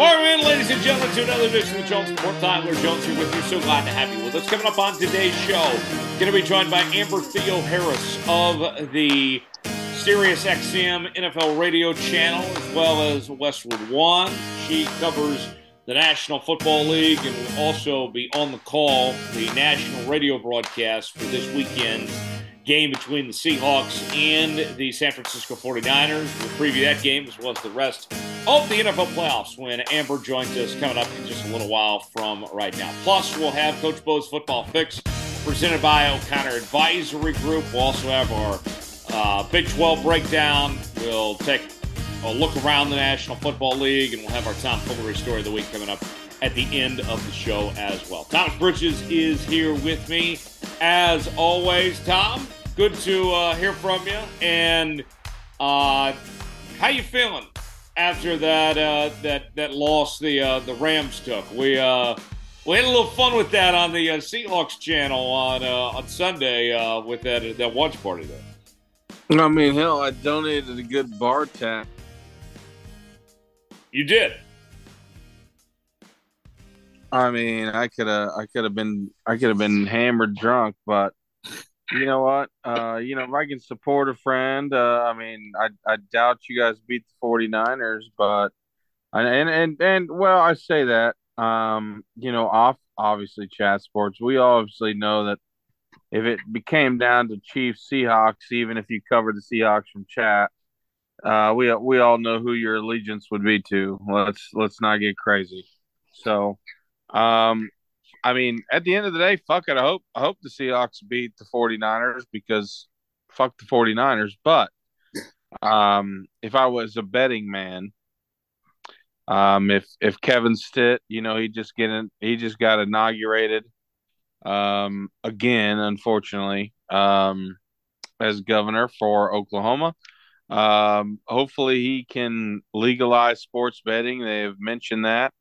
Ladies and gentlemen, to another edition of the Jones Report. Tyler Jones here with you. So glad to have you with us. Coming up on today's show, going to be joined by Amber Theoharis of the Sirius XM NFL radio channel, as well as Westwood One. She covers the National Football League and will also be on the call, the national radio broadcast for this weekend's game between the Seahawks and the San Francisco 49ers. We'll preview that game as well as the rest of the NFL playoffs when Amber joins us coming up in just a little while from right now. Plus, we'll have Coach Bo's Football Fix presented by O'Connor Advisory Group. We'll also have our uh, Big 12 breakdown. We'll take a look around the National Football League, and we'll have our Tom Foolery story of the week coming up at the end of the show as well. Thomas Bridges is here with me as always. Tom, good to uh, hear from you. And uh, how you feeling after that uh, that that loss the uh, the Rams took? We uh, we had a little fun with that on the uh, Seahawks channel on uh, on Sunday uh, with that that watch party there. I mean, hell, I donated a good bar tab. You did. I mean, I could have, I could have been, I could have been hammered drunk, but you know what? Uh, you know, if I can support a friend, uh, I mean, I, I doubt you guys beat the 49ers, but, and, and, and, well, I say that, um, you know, off, obviously, chat sports, we obviously know that if it became down to Chiefs Seahawks, even if you cover the Seahawks from chat, uh, we we all know who your allegiance would be to. Let's let's not get crazy. So, um, I mean, at the end of the day, fuck it. I hope I hope the Seahawks beat the 49ers because fuck the 49ers. But um, if I was a betting man, um, if if Kevin Stitt, you know, he just getting he just got inaugurated um again, unfortunately, um, as governor for Oklahoma. Um, hopefully, he can legalize sports betting. They have mentioned that.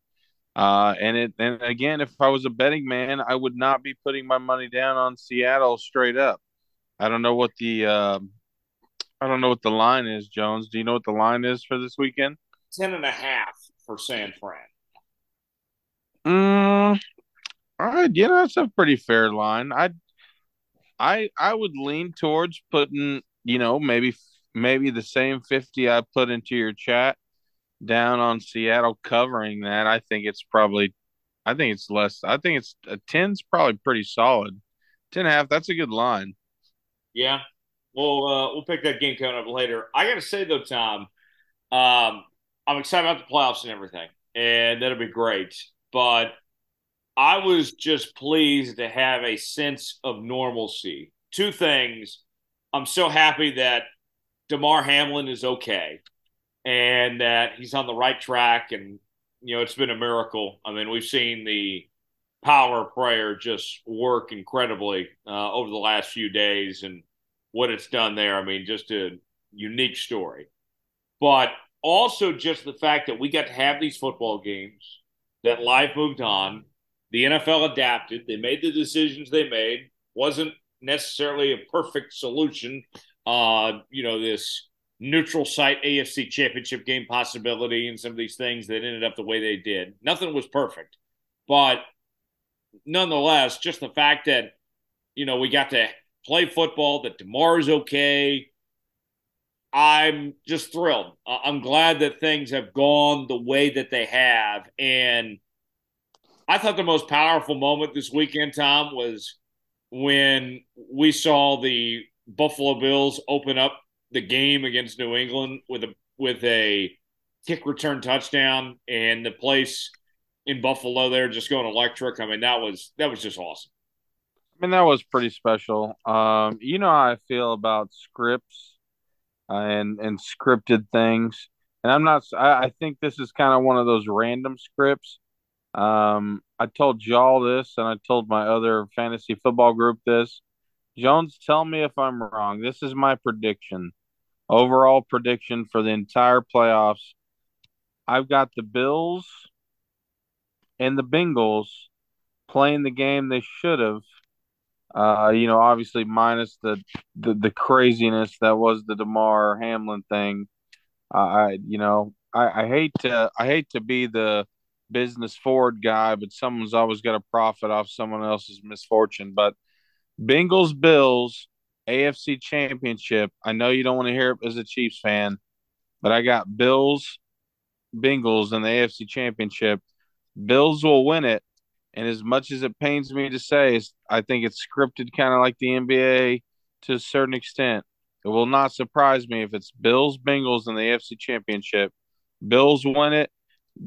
Uh, and it and again, if I was a betting man, I would not be putting my money down on Seattle straight up. I don't know what the uh, I don't know what the line is, Jones. Do you know what the line is for this weekend? Ten and a half for San Fran. Mm, all right, yeah, that's a pretty fair line. I, I, I would lean towards putting, you know, maybe maybe the same fifty I put into your chat down on Seattle covering that, I think it's probably, I think it's less. I think it's a ten's probably pretty solid. Ten and a half, that's a good line. Yeah, we'll uh, we'll pick that game coming up later. I got to say though, Tom, um, I'm excited about the playoffs and everything, and that'll be great. But I was just pleased to have a sense of normalcy. Two things. I'm so happy that Damar Hamlin is okay and that he's on the right track. And, you know, it's been a miracle. I mean, we've seen the power prayer just work incredibly uh, over the last few days and what it's done there. I mean, just a unique story. But also just the fact that we got to have these football games, that life moved on. The NFL adapted. They made the decisions they made. Wasn't necessarily a perfect solution. Uh, you know, this neutral site AFC championship game possibility and some of these things that ended up the way they did. Nothing was perfect. But nonetheless, just the fact that, you know, we got to play football, that Damar's okay. I'm just thrilled. I'm glad that things have gone the way that they have. And I thought the most powerful moment this weekend, Tom, was when we saw the Buffalo Bills open up the game against New England with a with a kick return touchdown and the place in Buffalo there just going electric. I mean, that was that was just awesome. I mean, that was pretty special. Um, you know how I feel about scripts uh, and and scripted things, and I'm not. I, I think this is kind of one of those random scripts. Um, I told y'all this, and I told my other fantasy football group this. Jones, tell me if I'm wrong. This is my prediction overall prediction for the entire playoffs. I've got the Bills and the Bengals playing the game they should have. Uh, you know, obviously minus the, the, the craziness that was the Damar Hamlin thing. Uh, I, you know, I, I hate to I hate to be the business forward guy, but someone's always got to profit off someone else's misfortune. But Bengals Bills AFC Championship. I know you don't want to hear it as a Chiefs fan, but I got Bills Bengals in the AFC Championship. Bills will win it. And as much as it pains me to say, I think it's scripted kind of like the NBA to a certain extent. It will not surprise me if it's Bills Bengals in the AFC Championship. Bills win it.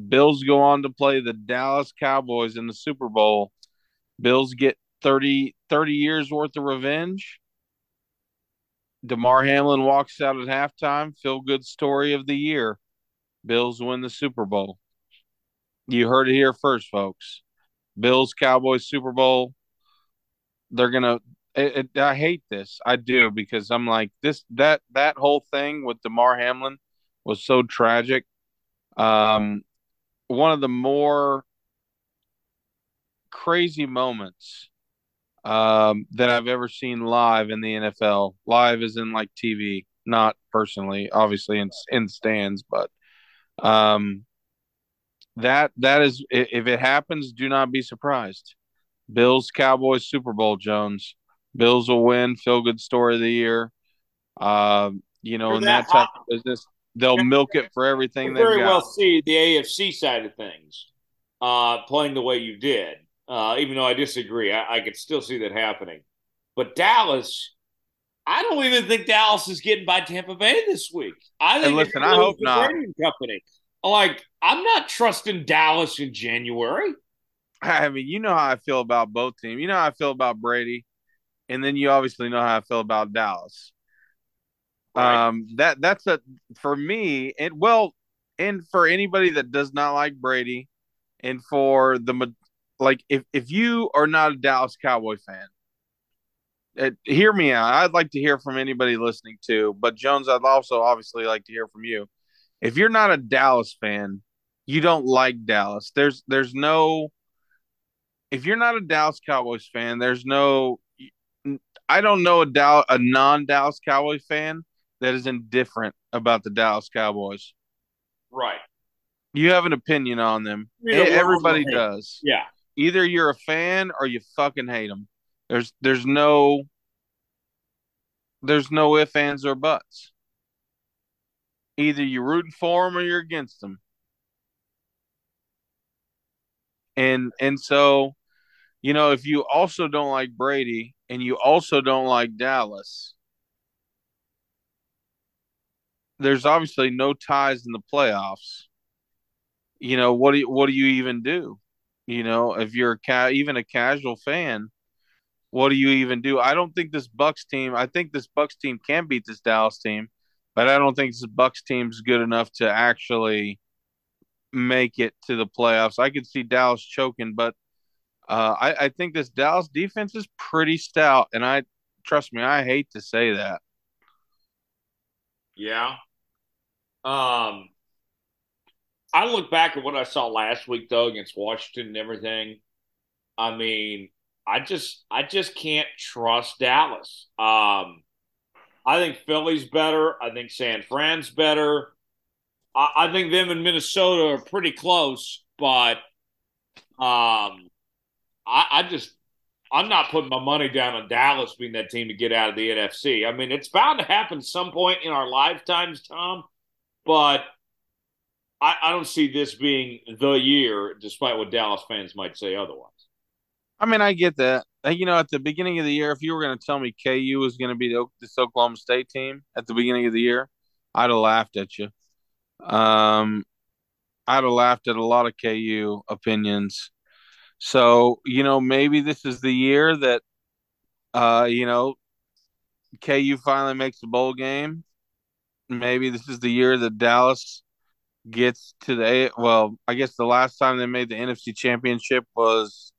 Bills go on to play the Dallas Cowboys in the Super Bowl. Bills get 30, 30 years worth of revenge. Damar Hamlin walks out at halftime. Feel good story of the year. Bills win the Super Bowl. You heard it here first, folks. Bills Cowboys Super Bowl. They're gonna. It, it, I hate this. I do because I'm like this. That that whole thing with Damar Hamlin was so tragic. Um, one of the more crazy moments um, that I've ever seen live in the NFL. Live is in like TV, not personally, obviously in in stands, but um, that that is if it happens, do not be surprised. Bills Cowboys Super Bowl Jones. Bills will win. Feel good story of the year. Uh, you know, in that, that type of business, they'll milk it for everything. They very well see the AFC side of things uh, playing the way you did. Uh, even though I disagree, I, I could still see that happening. But Dallas, I don't even think Dallas is getting by Tampa Bay this week. I think. And listen, I hope not. Company. Like, I'm not trusting Dallas in January. I mean, you know how I feel about both teams. You know how I feel about Brady, and then you obviously know how I feel about Dallas. Right. Um, that that's a for me, and well, and for anybody that does not like Brady, and for the like, if if you are not a Dallas Cowboy fan, it, hear me out. I'd like to hear from anybody listening too. But Jones, I'd also obviously like to hear from you. If you're not a Dallas fan, you don't like Dallas. There's there's no if you're not a Dallas Cowboys fan, there's no I don't know a Dow, a non-Dallas Cowboy fan that is indifferent about the Dallas Cowboys. Right. You have an opinion on them. Everybody does. Yeah. Either you're a fan or you fucking hate them. There's there's no there's no ifs, ands, or buts. Either you're rooting for them or you're against them. And and so, you know, if you also don't like Brady and you also don't like Dallas, there's obviously no ties in the playoffs. You know, what do you, what do you even do? You know, if you're a ca- even a casual fan, what do you even do? I don't think this Bucks team. I think this Bucks team can beat this Dallas team, but I don't think this Bucks team's good enough to actually make it to the playoffs. I could see Dallas choking, but uh, I, I think this Dallas defense is pretty stout, and I trust me, I hate to say that. Yeah. Um, I look back at what I saw last week though against Washington and everything. I mean, I just I just can't trust Dallas. Um, I think Philly's better. I think San Fran's better. I, I think them and Minnesota are pretty close, but um, I, I just I'm not putting my money down on Dallas being that team to get out of the NFC. I mean, it's bound to happen some point in our lifetimes, Tom, but I, I don't see this being the year, despite what Dallas fans might say otherwise. I mean, I get that. You know, at the beginning of the year, if you were going to tell me KU was going to be the, this Oklahoma State team at the beginning of the year, I'd have laughed at you. Um, I'd have laughed at a lot of KU opinions. So, you know, maybe this is the year that, uh, you know, KU finally makes the bowl game. Maybe this is the year that Dallas gets to the well, I guess the last time they made the NFC championship was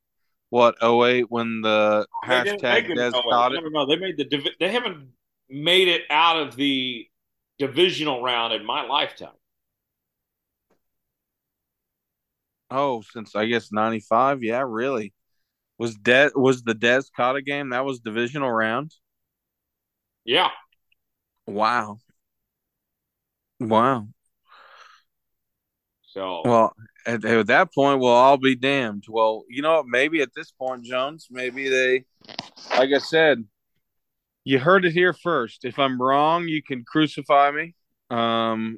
what 08 when the they hashtag Dez it. Oh no, no, they made the they haven't made it out of the divisional round in my lifetime. Oh, since I guess ninety five, yeah, really. Was Dez was the Dez Cotta game? That was divisional round. Yeah. Wow. Wow. So well, at, at that point, we'll all be damned. Well, you know, maybe at this point, Jones, maybe they, like I said, you heard it here first. If I'm wrong, you can crucify me. Um,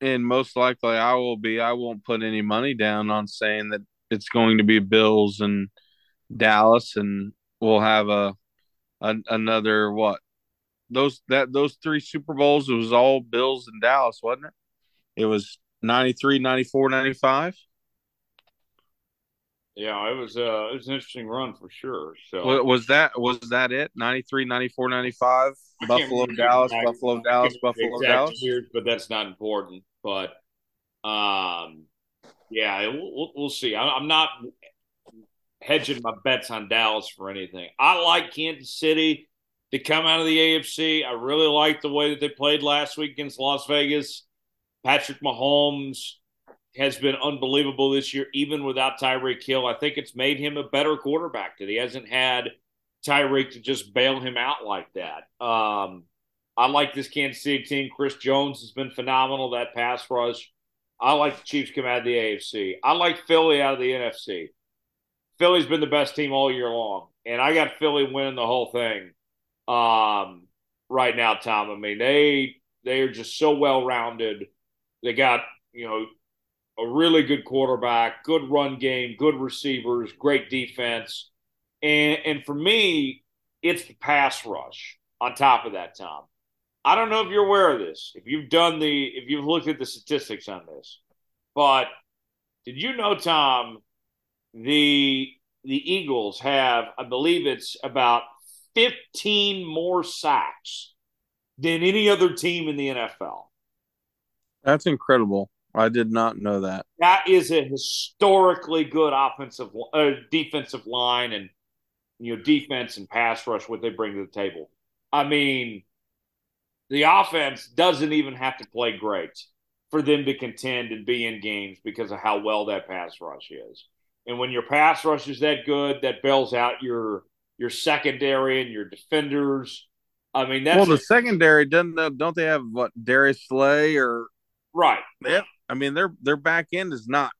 and most likely I will be. I won't put any money down on saying that it's going to be Bills and Dallas, and we'll have a, a another what those that those three Super Bowls. It was all Bills and Dallas, wasn't it? It was 93, 94, 95. Yeah, it was uh it was an interesting run for sure. So was that was that it? 93, 94, 95? Buffalo, Dallas, Buffalo, Dallas, Buffalo, Dallas. Years, but that's not important. But um yeah, we'll, we'll see. I'm not hedging my bets on Dallas for anything. I like Kansas City to come out of the AFC. I really like the way that they played last week against Las Vegas. Patrick Mahomes has been unbelievable this year, even without Tyreek Hill. I think it's made him a better quarterback that he hasn't had Tyreek to just bail him out like that. Um, I like this Kansas City team. Chris Jones has been phenomenal, that pass rush. I like the Chiefs come out of the AFC. I like Philly out of the NFC. Philly's been the best team all year long, and I got Philly winning the whole thing um, right now, Tom. I mean, they they are just so well rounded. They got you know a really good quarterback, good run game, good receivers, great defense, and and for me, it's the pass rush on top of that, Tom. I don't know if you're aware of this, if you've done the, if you've looked at the statistics on this, but did you know, Tom, the the Eagles have, I believe it's about 15 more sacks than any other team in the NFL. That's incredible. I did not know that. That is a historically good offensive uh, defensive line and you know defense and pass rush what they bring to the table. I mean, the offense doesn't even have to play great for them to contend and be in games because of how well that pass rush is. And when your pass rush is that good, that bails out your your secondary and your defenders. I mean, that's well, the a, secondary doesn't don't they have what Darius Slay or right? Yeah, I mean their their back end is not.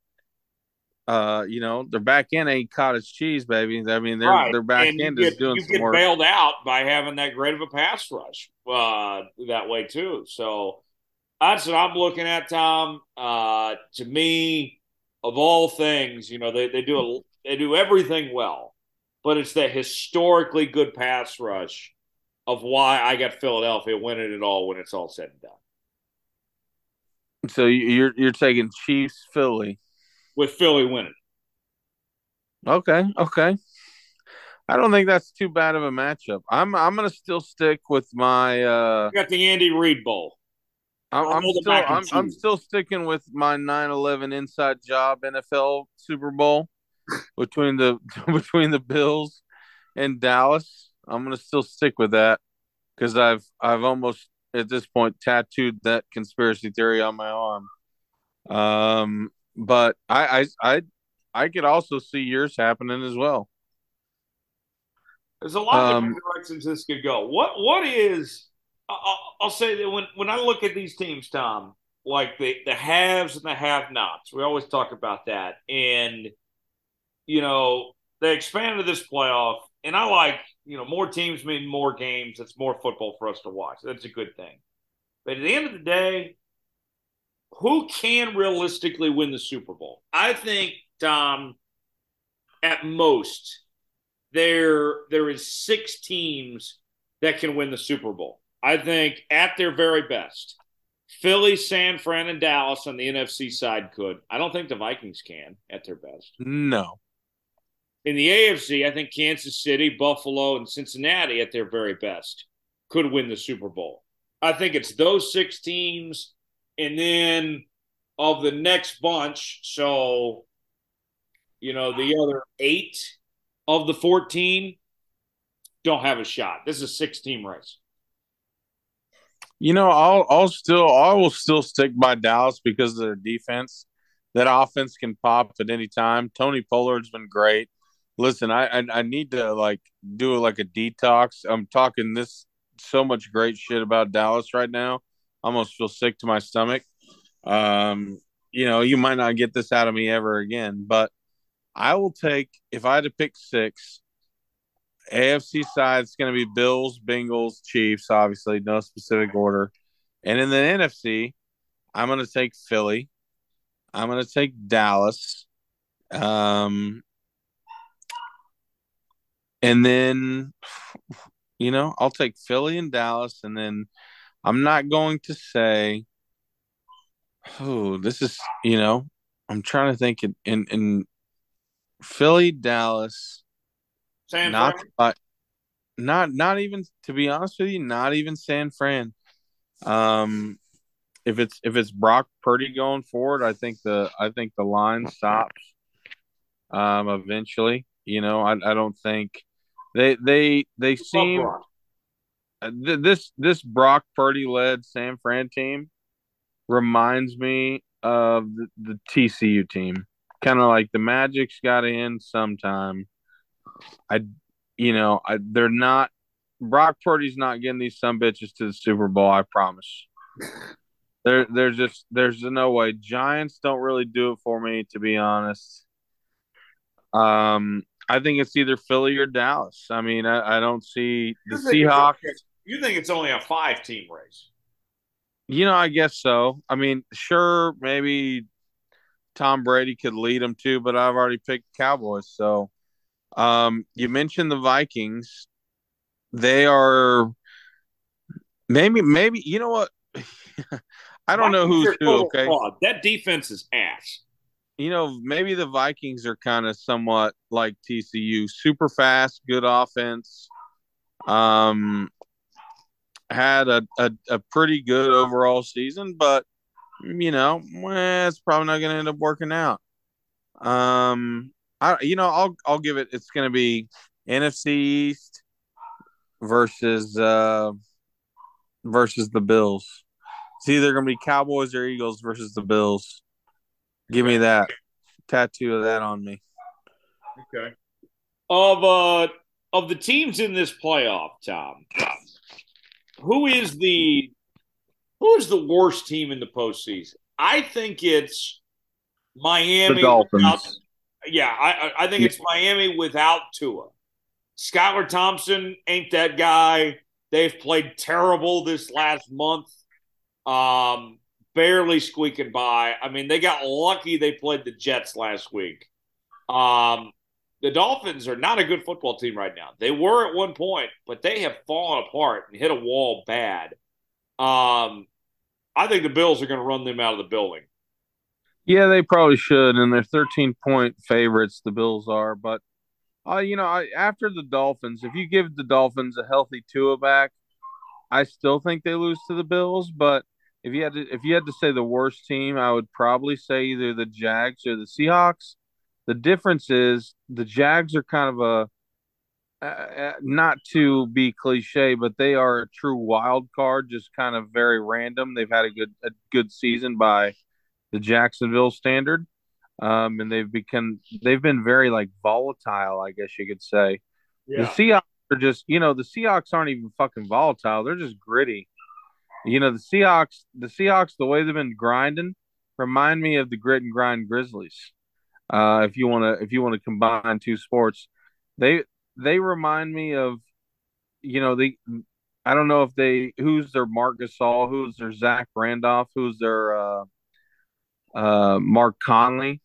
Uh, you know, their back end ain't cottage cheese, baby. I mean, their right. their back and end get, is doing you some get work. bailed out by having that great of a pass rush uh, that way too. So that's what I'm looking at, Tom. Uh, to me, of all things, you know, they, they do a, they do everything well, but it's the historically good pass rush of why I got Philadelphia winning it all when it's all said and done. So you're you're taking Chiefs Philly with Philly winning. Okay, okay. I don't think that's too bad of a matchup. I'm I'm gonna still stick with my. uh you Got the Andy Reid Bowl. I'm, I'm still I'm, I'm, still sticking with my 9/11 inside job NFL Super Bowl between the between the Bills and Dallas. I'm gonna still stick with that because I've I've almost at this point tattooed that conspiracy theory on my arm. Um, but I, I, I, I could also see yours happening as well. There's a lot um, of different directions this could go. What, what is? I'll, I'll say that when when I look at these teams, Tom, like the the haves and the have-nots, we always talk about that, and you know they expanded this playoff, and I like you know, more teams mean more games. It's more football for us to watch. That's a good thing. But at the end of the day, who can realistically win the Super Bowl? I think, Tom, at most, there there is six teams that can win the Super Bowl. I think at their very best, Philly, San Fran, and Dallas on the NFC side could. I don't think the Vikings can at their best. No. In the AFC, I think Kansas City, Buffalo, and Cincinnati at their very best could win the Super Bowl. I think it's those six teams, and then of the next bunch, so you know, the other eight of the 14 don't have a shot. This is a six team race. You know, I'll I'll still I will still stick by Dallas because of their defense. That offense can pop at any time. Tony Pollard's been great listen, I, I, I need to like do like a detox. I'm talking this so much great shit about Dallas right now. I almost feel sick to my stomach. Um, you know, you might not get this out of me ever again, but I will take if I had to pick six. AFC side, it's going to be Bills, Bengals, Chiefs, obviously, no specific order. And in the NFC, I'm going to take Philly. I'm going to take Dallas. Um, and then, you know, I'll take Philly and Dallas. And then I'm not going to say, oh, this is, you know, I'm trying to think in, in, in Philly, Dallas, San not, Fran? uh, not, not even, to be honest with you, not even San Fran. Um, if it's if it's Brock Purdy going forward, I think the I think the line stops. Um, eventually, you know, I I don't think they they they seem th- this this Brock Purdy led San Fran team reminds me of the, the TCU team, kind of like the Magic's got in sometime. I, you know, I they're not. Brock Purdy's not getting these some bitches to the Super Bowl. I promise. There, there's just there's no way. Giants don't really do it for me, to be honest. Um, I think it's either Philly or Dallas. I mean, I, I don't see the Seahawks. You think it's only a five team race? You know, I guess so. I mean, sure, maybe Tom Brady could lead them too, but I've already picked Cowboys. So, um, you mentioned the Vikings. They are maybe, maybe you know what? I don't know who's who. Okay. That defense is ass. You know, maybe the Vikings are kind of somewhat like TCU, super fast, good offense. Um, had a, a, a pretty good overall season, but you know, well, it's probably not going to end up working out. Um, I you know, I'll I'll give it. It's going to be NFC East versus uh versus the Bills. It's either going to be Cowboys or Eagles versus the Bills. Give me that tattoo of that on me. Okay. Of uh of the teams in this playoff, Tom, who is the who is the worst team in the postseason? I think it's Miami. The Dolphins. without- yeah, I I I think it's Miami without Tua. Skylar Thompson ain't that guy. They've played terrible this last month. Um, barely squeaking by. I mean, they got lucky they played the Jets last week. Um, the Dolphins are not a good football team right now. They were at one point, but they have fallen apart and hit a wall bad. Um, I think the Bills are going to run them out of the building. Yeah, they probably should, and they're 13 point favorites. The Bills are, but uh, you know, I, after the Dolphins, if you give the Dolphins a healthy Tua back, I still think they lose to the Bills. But if you had to, if you had to say the worst team, I would probably say either the Jags or the Seahawks. The difference is the Jags are kind of a uh, uh, not to be cliche, but they are a true wild card, just kind of very random. They've had a good a good season by the Jacksonville standard, um, and they've become they've been very like volatile, I guess you could say. The Seahawks are just you know the Seahawks aren't even fucking volatile; they're just gritty. You know the Seahawks, the Seahawks, the way they've been grinding, remind me of the grit and grind Grizzlies. Uh, if you want to, if you want to combine two sports, they they remind me of, you know, the I don't know if they who's their Marc Gasol, who's their Zach Randolph, who's their uh, uh, Mark Conley.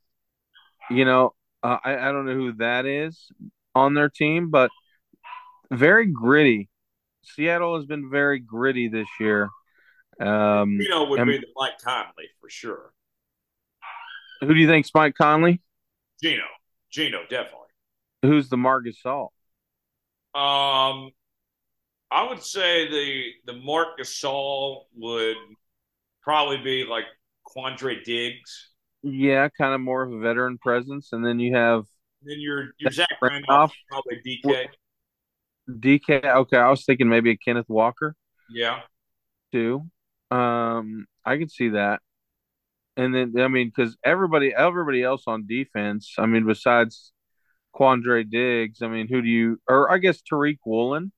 You know, uh, I I don't know who that is on their team, but very gritty. Seattle has been very gritty this year. Um, Gino would and- be the Mike Conley for sure. who do you think's Mike Conley? Gino, Gino, definitely. Who's the Marc Gasol? Um, I would say the the Marc Gasol would probably be like Quandre Diggs. Yeah, kind of more of a veteran presence, and then you have Then your your Zach Randolph. Randolph, probably DK. DK. Okay, I was thinking maybe a Kenneth Walker Yeah, too. Um, I can see that. And then I mean, because everybody, everybody else on defense, I mean, besides Quandre Diggs, I mean, who do you? Or I guess Tariq Woolen.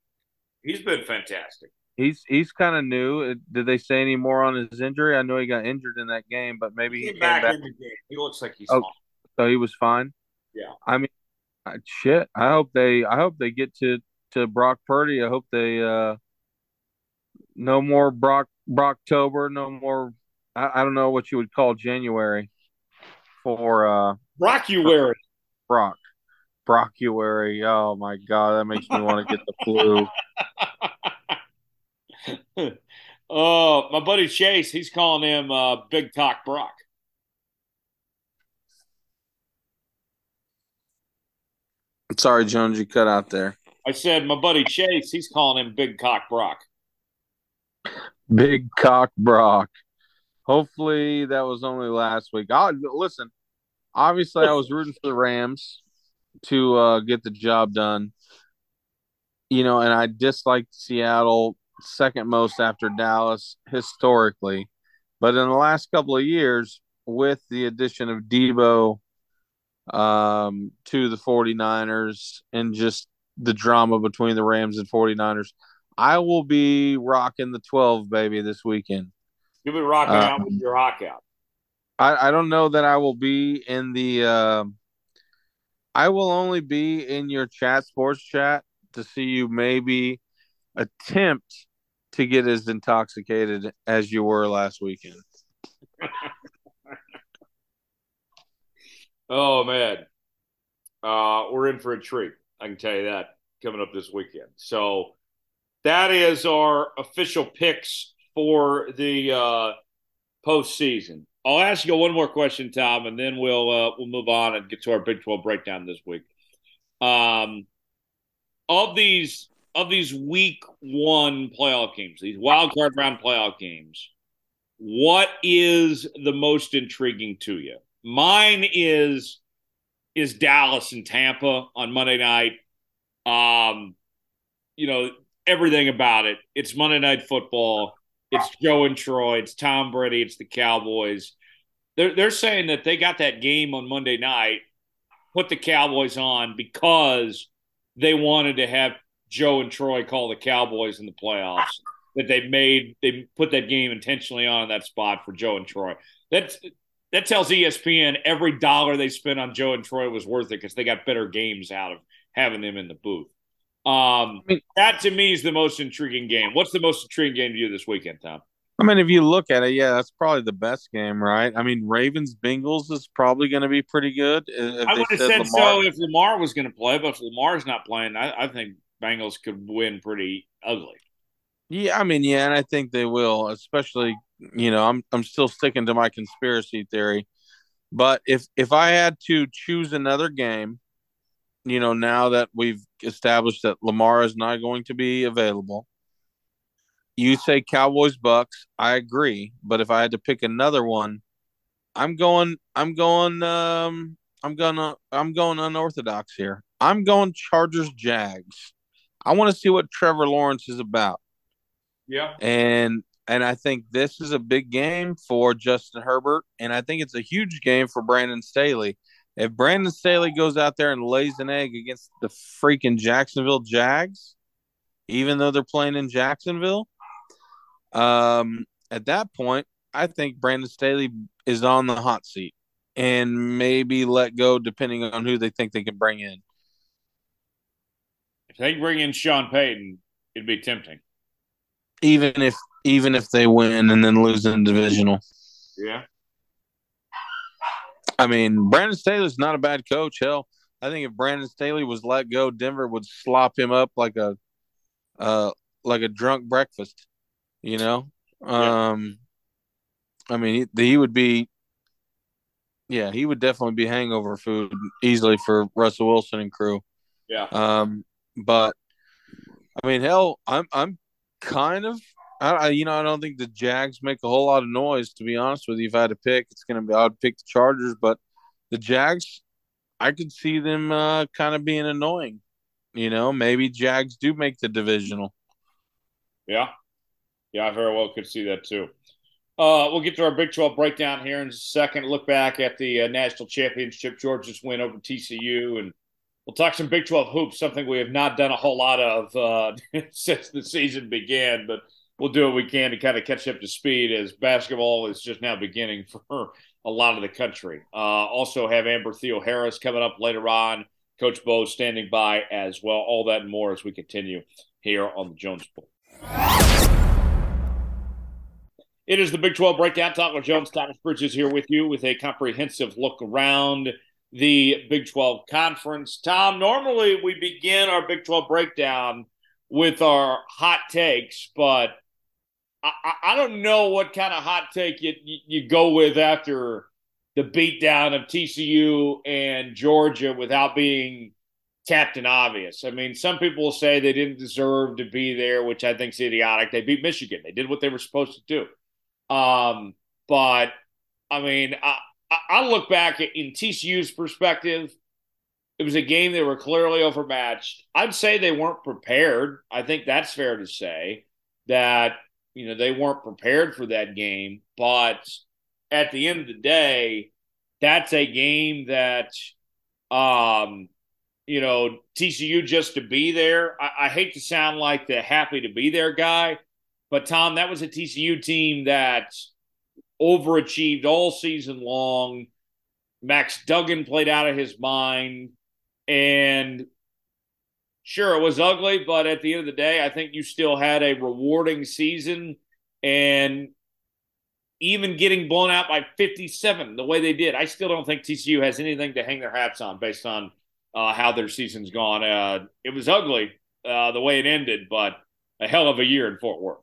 he's been fantastic. He's he's kind of new. Did they say any more on his injury? I know he got injured in that game, but maybe he, he came back, back, in the game. He looks like he's oh, fine. So he was fine. Yeah. I mean, shit. I hope they. I hope they get to to Brock Purdy. I hope they. uh No more Brock Brocktober. No more. I, I don't know what you would call January for uh Brockuary. Brock. Brockuary. Oh my god, that makes me want to get the flu. oh, my buddy Chase, he's calling him uh, Big Cock Brock. Sorry, Jones, you cut out there. I said my buddy Chase, he's calling him Big Cock Brock. Big Cock Brock. Hopefully that was only last week. I listen. Obviously, I was rooting for the Rams to uh, get the job done. You know, and I disliked Seattle second most after Dallas historically. But in the last couple of years, with the addition of Deebo um, to the 49ers and just the drama between the Rams and 49ers, I will be rocking the 12, baby, this weekend. You'll be rocking um, out with your rock out. I, I don't know that I will be in the. Uh, I will only be in your chat, sports chat, to see you maybe attempt to get as intoxicated as you were last weekend. oh man, uh, we're in for a treat. I can tell you that coming up this weekend. So that is our official picks for the uh, postseason. I'll ask you one more question, Tom, and then we'll uh, we'll move on and get to our Big Twelve breakdown this week. Um, of these of these Week One playoff games, these wild card round playoff games, what is the most intriguing to you? Mine is is Dallas and Tampa on Monday night. Um, you know everything about it. It's Monday Night Football. It's Joe and Troy. It's Tom Brady. It's the Cowboys. They're they're saying that they got that game on Monday night, put the Cowboys on because they wanted to have Joe and Troy call the Cowboys in the playoffs. That they made they put that game intentionally on that spot for Joe and Troy. That's that tells ESPN every dollar they spent on Joe and Troy was worth it because they got better games out of having them in the booth. Um, I mean, that to me is the most intriguing game. What's the most intriguing game to you this weekend, Tom? I mean, if you look at it, yeah, that's probably the best game, right? I mean, Ravens Bengals is probably going to be pretty good. I would have said Lamar. so if Lamar was going to play, but if Lamar's not playing, I, I think Bengals could win pretty ugly. Yeah, I mean, yeah, and I think they will, especially you know, I'm I'm still sticking to my conspiracy theory. But if if I had to choose another game, you know, now that we've established that Lamar is not going to be available, you say Cowboys Bucks, I agree, but if I had to pick another one, I'm going I'm going um I'm gonna I'm going unorthodox here. I'm going Chargers Jags. I want to see what Trevor Lawrence is about. Yeah. And and I think this is a big game for Justin Herbert, and I think it's a huge game for Brandon Staley. If Brandon Staley goes out there and lays an egg against the freaking Jacksonville Jags, even though they're playing in Jacksonville, um, at that point, I think Brandon Staley is on the hot seat and maybe let go depending on who they think they can bring in. If they bring in Sean Payton, it'd be tempting. Even if even if they win and then lose in the divisional. Yeah. I mean, Brandon Staley's not a bad coach. Hell, I think if Brandon Staley was let go, Denver would slop him up like a uh like a drunk breakfast. You know? Um I mean, he, he would be yeah, he would definitely be hangover food easily for Russell Wilson and crew. Yeah. Um but I mean, hell, I'm I'm kind of I, you know, I don't think the Jags make a whole lot of noise. To be honest with you, if I had to pick, it's to be I'd pick the Chargers, but the Jags, I could see them uh, kind of being annoying. You know, maybe Jags do make the divisional. Yeah, yeah, I very well could see that too. Uh, we'll get to our Big 12 breakdown here in a second. Look back at the uh, national championship, Georgia's win over TCU, and We'll talk some Big 12 hoops, something we have not done a whole lot of uh, since the season began, but we'll do what we can to kind of catch up to speed as basketball is just now beginning for a lot of the country. Uh, also, have Amber Theoharis coming up later on. Coach Bo standing by as well. All that and more as we continue here on the Jones Bowl. It is the Big 12 breakdown. Tyler Jones, Thomas Bridges here with you with a comprehensive look around the Big 12 conference. Tom, normally we begin our Big 12 breakdown with our hot takes, but I, I don't know what kind of hot take you, you go with after the beatdown of TCU and Georgia without being captain obvious. I mean, some people will say they didn't deserve to be there, which I think is idiotic. They beat Michigan. They did what they were supposed to do. Um, but I mean, I, I look back in TCU's perspective, it was a game they were clearly overmatched. I'd say they weren't prepared. I think that's fair to say that you know they weren't prepared for that game. But at the end of the day, that's a game that um you know TCU just to be there. I, I hate to sound like the happy to be there guy, but Tom, that was a TCU team that overachieved all season long. Max Duggan played out of his mind. And sure, it was ugly, but at the end of the day, I think you still had a rewarding season. And even getting blown out by 57 the way they did, I still don't think TCU has anything to hang their hats on based on uh, how their season's gone. Uh, it was ugly uh, the way it ended, but a hell of a year in Fort Worth.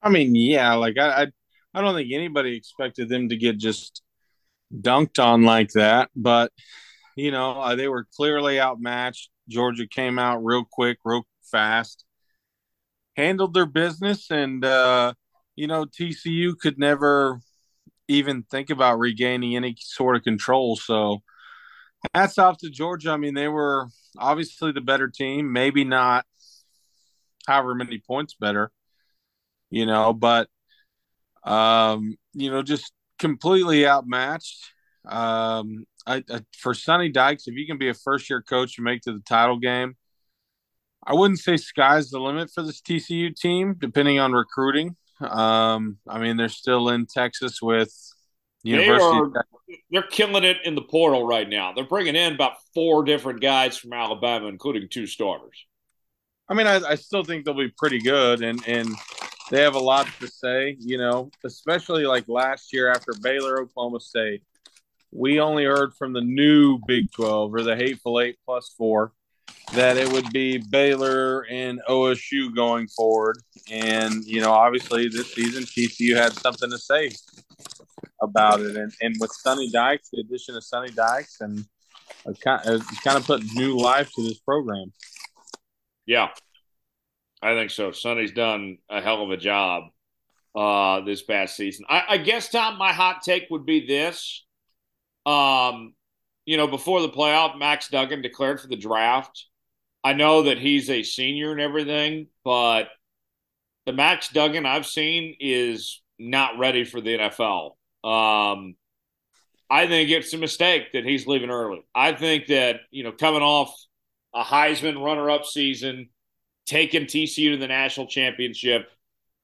I mean, yeah, like I, I I don't think anybody expected them to get just dunked on like that, but you know, uh, they were clearly outmatched. Georgia came out real quick, real fast, handled their business, and uh, you know, TCU could never even think about regaining any sort of control. So, hats off to Georgia. I mean, they were obviously the better team, maybe not however many points better, you know, but um, you know, just completely outmatched. Um, I, I, for Sonny Dykes, if you can be a first year coach and make to the title game, I wouldn't say sky's the limit for this TCU team, depending on recruiting. Um, I mean, they're still in Texas with University. They are, they're killing it in the portal right now. They're bringing in about four different guys from Alabama, including two starters. I mean, I, I still think they'll be pretty good, and and they have a lot to say, you know, especially like last year after Baylor, Oklahoma State. We only heard from the new Big 12 or the Hateful Eight plus four that it would be Baylor and OSU going forward. And, you know, obviously this season, TCU had something to say about it. And, and with Sonny Dykes, the addition of Sonny Dykes, and it's kind, of, kind of put new life to this program. Yeah, I think so. Sonny's done a hell of a job uh, this past season. I, I, guess, Tom, my hot take would be this. Um, you know, before the playoff, Max Duggan declared for the draft. I know that he's a senior and everything, but the Max Duggan I've seen is not ready for the NFL. Um, I think it's a mistake that he's leaving early. I think that, you know, coming off a Heisman runner up season, taking TCU to the national championship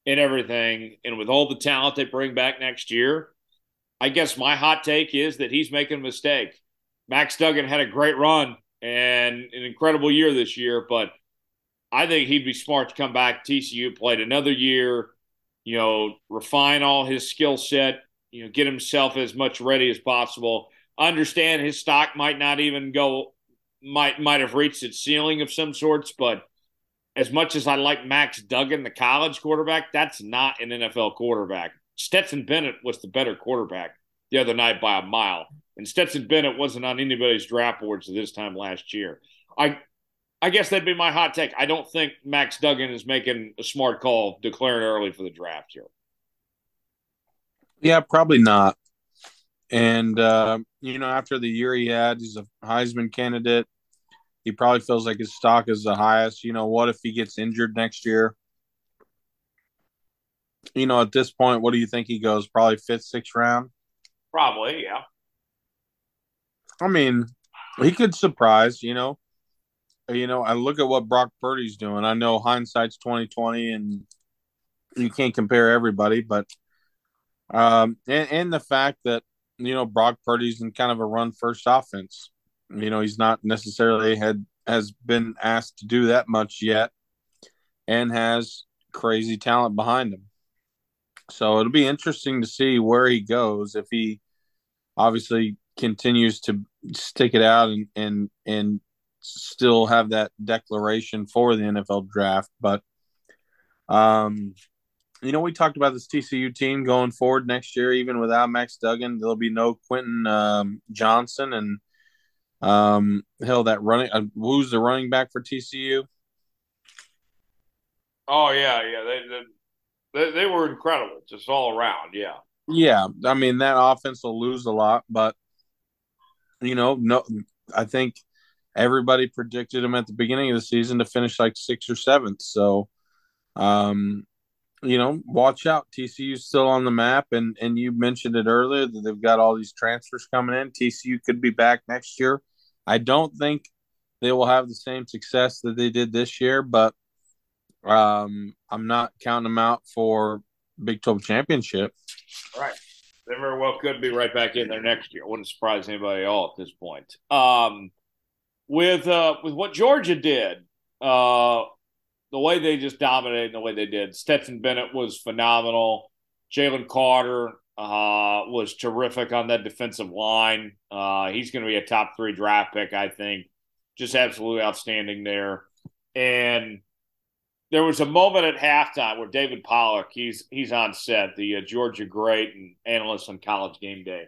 and everything, and with all the talent they bring back next year, I guess my hot take is that he's making a mistake. Max Duggan had a great run and an incredible year this year, but I think he'd be smart to come back. TCU played another year, you know, refine all his skill set, you know, get himself as much ready as possible. Understand his stock might not even go, might might have reached its ceiling of some sorts, but as much as I like Max Duggan, the college quarterback, that's not an NFL quarterback. Stetson Bennett was the better quarterback the other night by a mile. And Stetson Bennett wasn't on anybody's draft boards this time last year. I I guess that'd be my hot take. I don't think Max Duggan is making a smart call declaring early for the draft here. Yeah, probably not. And uh, you know, after the year he had, he's a Heisman candidate. He probably feels like his stock is the highest. You know, what if he gets injured next year? You know, at this point, what do you think he goes? Probably fifth, sixth round? Probably, yeah. I mean, he could surprise, you know. you know, I look at what Brock Purdy's doing. I know hindsight's twenty twenty, and you can't compare everybody, but um, and, and the fact that you know Brock Purdy's in kind of a run first offense. You know, he's not necessarily had has been asked to do that much yet, and has crazy talent behind him. So it'll be interesting to see where he goes if he obviously continues to stick it out and and and still have that declaration for the NFL draft. But um, you know, we talked about this TCU team going forward next year, even without Max Duggan. There'll be no Quentin um, Johnston and um, hell, that running uh, who's the running back for TCU? Oh yeah, yeah, they, they they were incredible, just all around. Yeah, yeah. I mean, that offense will lose a lot, but you know, no, I think everybody predicted him at the beginning of the season to finish like sixth or seventh. So, um, you know, watch out. TCU's still on the map, and and you mentioned it earlier that they've got all these transfers coming in. TCU could be back next year. I don't think they will have the same success that they did this year, but um, I'm not counting them out for Big 12 championship. Right. They very well could be right back in there next year. Wouldn't surprise anybody at all at this point. Um, with uh, with what Georgia did, uh, the way they just dominated, the way they did. Stetson Bennett was phenomenal. Jalen Carter uh, was terrific on that defensive line. Uh, he's going to be a top three draft pick, I think. Just absolutely outstanding there. And there was a moment at halftime where David Pollack, he's he's on set, the uh, Georgia great and analyst on College Game Day,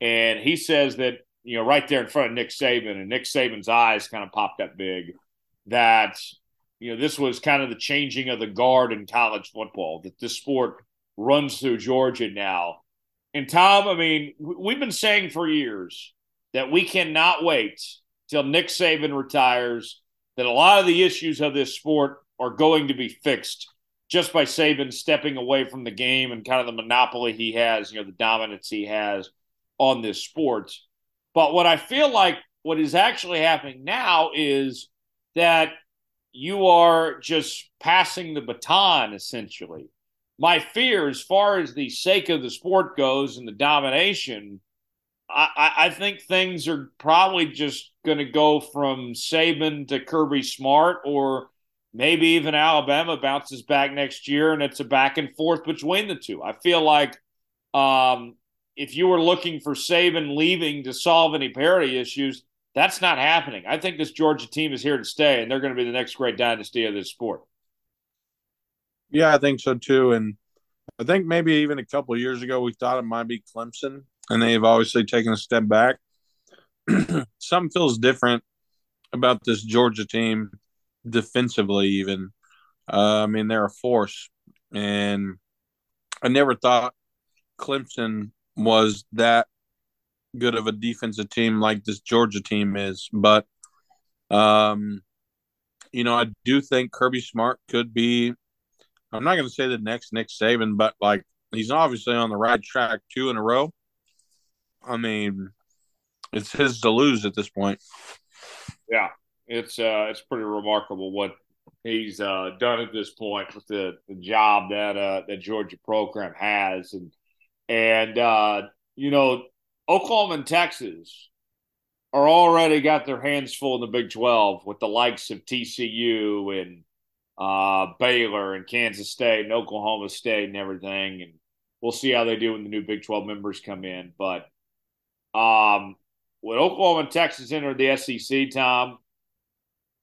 and he says that you know right there in front of Nick Saban, and Nick Saban's eyes kind of popped up big, that you know this was kind of the changing of the guard in college football, that this sport runs through Georgia now. And Tom, I mean, we've been saying for years that we cannot wait till Nick Saban retires. That a lot of the issues of this sport are going to be fixed just by Saban stepping away from the game and kind of the monopoly he has, you know, the dominance he has on this sport. But what I feel like what is actually happening now is that you are just passing the baton essentially. My fear, as far as the sake of the sport goes and the domination, I, I think things are probably just going to go from Saban to Kirby Smart or maybe even Alabama bounces back next year and it's a back and forth between the two. I feel like um, if you were looking for Saban leaving to solve any parity issues, that's not happening. I think this Georgia team is here to stay, and they're going to be the next great dynasty of this sport. Yeah, I think so too. And I think maybe even a couple years ago we thought it might be Clemson, and they've obviously taken a step back. Something feels different about this Georgia team defensively, even. Uh, I mean, they're a force, and I never thought Clemson was that good of a defensive team like this Georgia team is. But, um, you know, I do think Kirby Smart could be. I'm not going to say the next Nick Saban, but like he's obviously on the right track two in a row. I mean, it's his to lose at this point. Yeah, it's uh, it's pretty remarkable what he's uh, done at this point with the, the job that uh, that Georgia program has, and and uh, you know Oklahoma and Texas are already got their hands full in the Big Twelve with the likes of TCU and uh, Baylor and Kansas State and Oklahoma State and everything, and we'll see how they do when the new Big Twelve members come in, but. Um, when Oklahoma and Texas entered the SEC, Tom,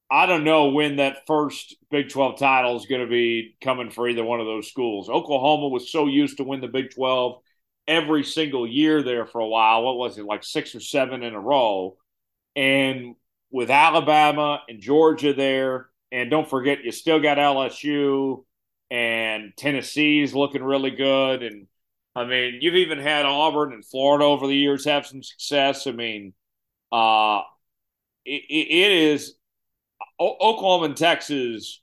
I don't know when that first Big 12 title is going to be coming for either one of those schools. Oklahoma was so used to win the Big 12 every single year there for a while. What was it, like six or seven in a row? And with Alabama and Georgia there, and don't forget, you still got LSU and Tennessee's looking really good. And I mean, you've even had Auburn and Florida over the years have some success. I mean, uh, it, it is Oklahoma and Texas,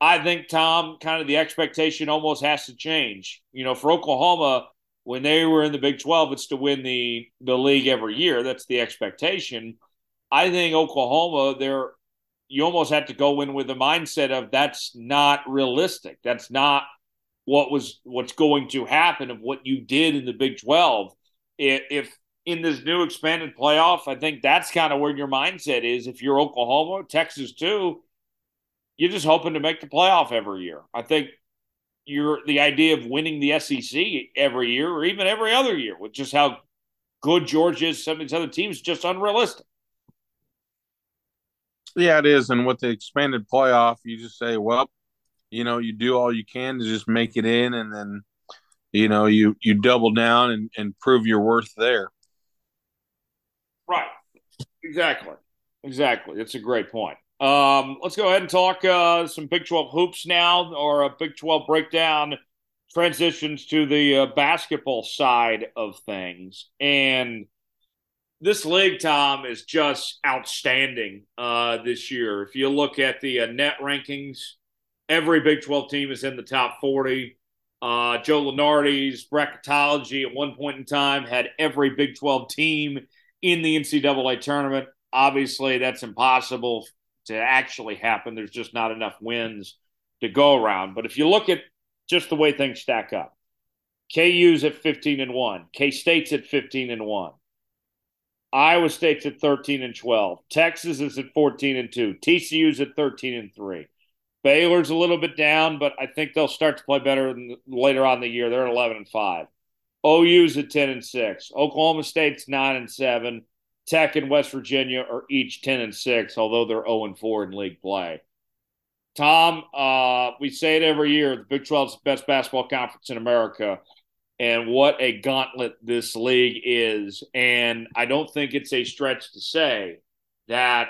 I think Tom, kind of the expectation almost has to change. You know, for Oklahoma, when they were in the Big Twelve, it's to win the the league every year. That's the expectation. I think Oklahoma, they're you almost have to go in with the mindset of that's not realistic. That's not what was what's going to happen of what you did in the Big 12. If in this new expanded playoff, I think that's kind of where your mindset is. If you're Oklahoma, Texas too, you're just hoping to make the playoff every year. I think you're the idea of winning the SEC every year or even every other year with just how good Georgia is, some of these other teams, just unrealistic. Yeah, it is. And with the expanded playoff, you just say, well, you know, you do all you can to just make it in, and then, you know, you you double down and, and prove your worth there. Right. Exactly. Exactly. It's a great point. Um, let's go ahead and talk uh, some Big 12 hoops now, or a Big 12 breakdown transitions to the uh, basketball side of things. And this league, Tom, is just outstanding uh, this year. If you look at the uh, net rankings, every Big 12 team is in the top 40. Uh, Joe Lunardi's bracketology at one point in time had every Big 12 team in the NCAA tournament. Obviously, that's impossible to actually happen. There's just not enough wins to go around. But if you look at just the way things stack up, KU's at 15 and 1, K State's at 15 and 1. Iowa State's at 13 and 12. Texas is at 14 and 2. TCU's at 13 and 3. Baylor's a little bit down, but I think they'll start to play better later on the year. They're at 11 and 5. OU's at 10 and 6. Oklahoma State's 9 and 7. Tech and West Virginia are each 10 and 6, although they're 0 and 4 in league play. Tom, uh, we say it every year the Big 12 is the best basketball conference in America. And what a gauntlet this league is. And I don't think it's a stretch to say that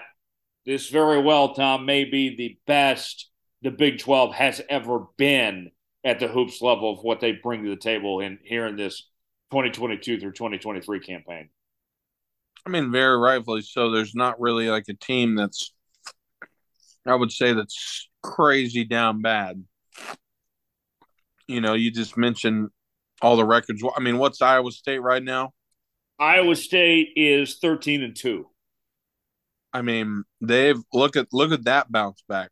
this very well, Tom, may be the best the Big 12 has ever been at the hoops level of what they bring to the table in here in this 2022 through 2023 campaign. I mean, very rightfully so. There's not really like a team that's, I would say, that's crazy down bad. You know, you just mentioned all the records. I mean, what's Iowa State right now? Iowa State is 13 and 2. I mean, they've look at look at that bounce back.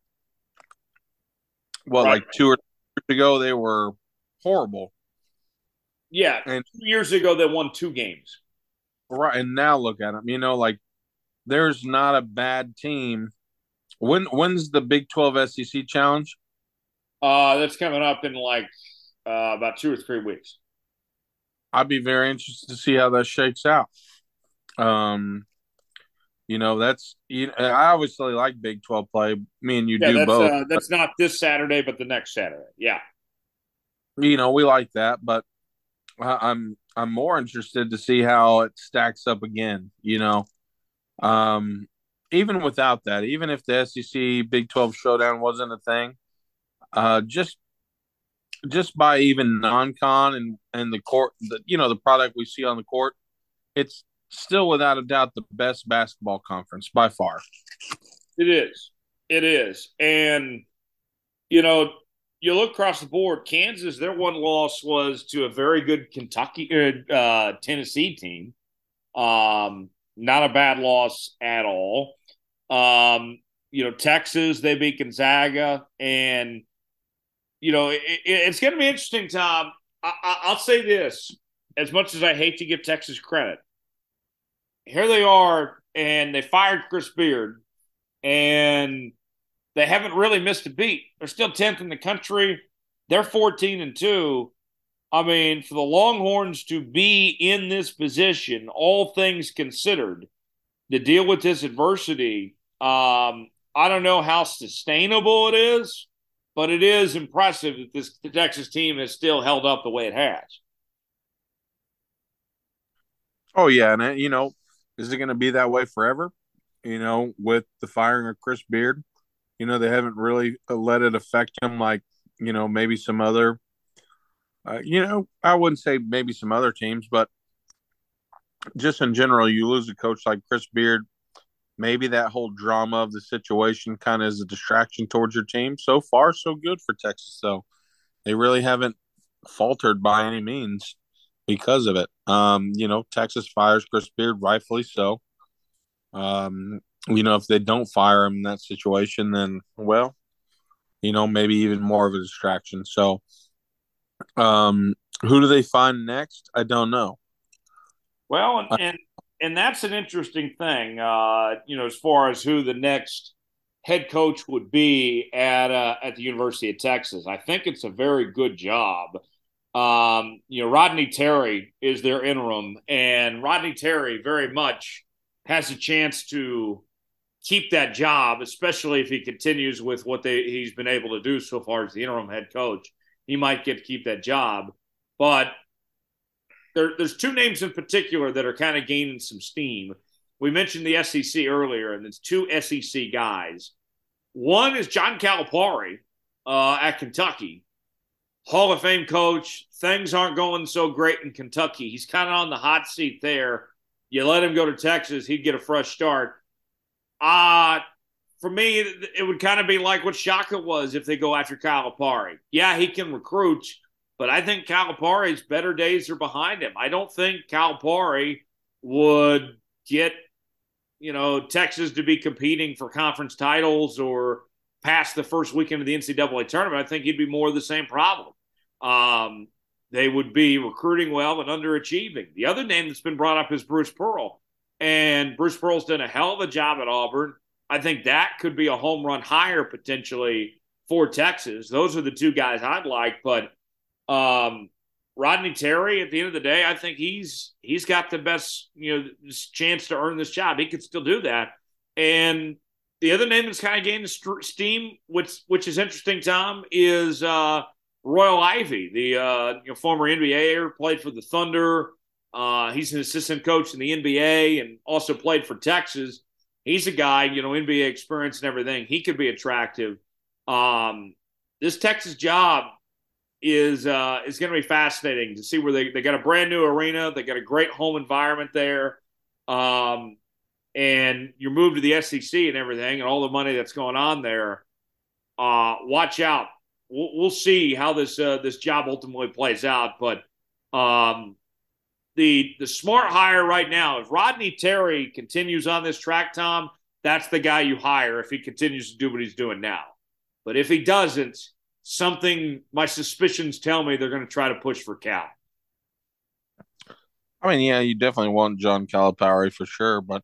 Well, right. like two or ago, they were horrible. Yeah, and two years ago they won two games. Right, and now look at them. You know, like there's not a bad team. When when's the Big Twelve SEC challenge? Uh, that's coming up in like uh, about two or three weeks. I'd be very interested to see how that shakes out. Um, you know, that's you know, I obviously like Big Twelve play. Me and you yeah, do that's, both. Uh, that's not this Saturday, but the next Saturday. Yeah. You know, we like that, but I'm I'm more interested to see how it stacks up again. You know, um, even without that, even if the SEC Big Twelve showdown wasn't a thing, uh, just just by even non-con and and the court, the, you know, the product we see on the court, it's still without a doubt the best basketball conference by far. It is. It is. And you know, you look across the board, Kansas, their one loss was to a very good Kentucky uh, uh Tennessee team. Um, not a bad loss at all. Um, you know, Texas, they beat Gonzaga, and you know, it, it, it's going to be interesting, Tom. I, will say this: as much as I hate to give Texas credit, here they are, and they fired Chris Beard, and they haven't really missed a beat. They're still tenth in the country. They're fourteen and two. I mean, for the Longhorns to be in this position, all things considered, to deal with this adversity, um, I don't know how sustainable it is, but it is impressive that this the Texas team has still held up the way it has. Oh yeah, and uh, you know, is it going to be that way forever? You know, with the firing of Chris Beard, you know, they haven't really uh, let it affect him like, you know, maybe some other, uh, you know, I wouldn't say maybe some other teams, but just in general, you lose a coach like Chris Beard, maybe that whole drama of the situation kind of is a distraction towards your team. So far, so good for Texas, though. They really haven't faltered by any means because of it. Um, you know, Texas fires Chris Beard, rightfully so. Um, you know, if they don't fire him in that situation, then well, you know, maybe even more of a distraction. So, um, who do they find next? I don't know. Well, and and, and that's an interesting thing. Uh, you know, as far as who the next head coach would be at uh, at the University of Texas, I think it's a very good job. Um, you know, Rodney Terry is their interim, and Rodney Terry very much has a chance to keep that job, especially if he continues with what they, he's been able to do so far as the interim head coach. He might get to keep that job. But there, there's two names in particular that are kind of gaining some steam. We mentioned the SEC earlier, and there's two SEC guys. One is John Calipari uh, at Kentucky, Hall of Fame coach. Things aren't going so great in Kentucky. He's kind of on the hot seat there. You let him go to Texas, he'd get a fresh start. Uh, for me, it would kind of be like what Shaka was if they go after Calipari. Yeah, he can recruit, but I think Calipari's better days are behind him. I don't think Calipari would get, you know, Texas to be competing for conference titles or past the first weekend of the NCAA tournament. I think he'd be more of the same problem. Um, they would be recruiting well and underachieving. The other name that's been brought up is Bruce Pearl. And Bruce Pearl's done a hell of a job at Auburn. I think that could be a home run hire potentially for Texas. Those are the two guys I'd like. But um, Rodney Terry, at the end of the day, I think he's he's got the best you know chance to earn this job. He could still do that. And the other name that's kind of gaining steam, which which is interesting, Tom, is uh, Royal Ivey, the uh, you know, former NBA played for the Thunder. Uh, he's an assistant coach in the NBA and also played for Texas. He's a guy, you know, NBA experience and everything. He could be attractive. Um, this Texas job is uh, is going to be fascinating to see where they, they got a brand new arena. They got a great home environment there. Um, and you're moved to the SEC and everything and all the money that's going on there. Uh, watch out. We'll, we'll see how this uh, this job ultimately plays out. But um, the the smart hire right now, if Rodney Terry continues on this track, Tom, that's the guy you hire if he continues to do what he's doing now. But if he doesn't, something my suspicions tell me they're going to try to push for Cal. I mean, yeah, you definitely want John Calipari for sure, but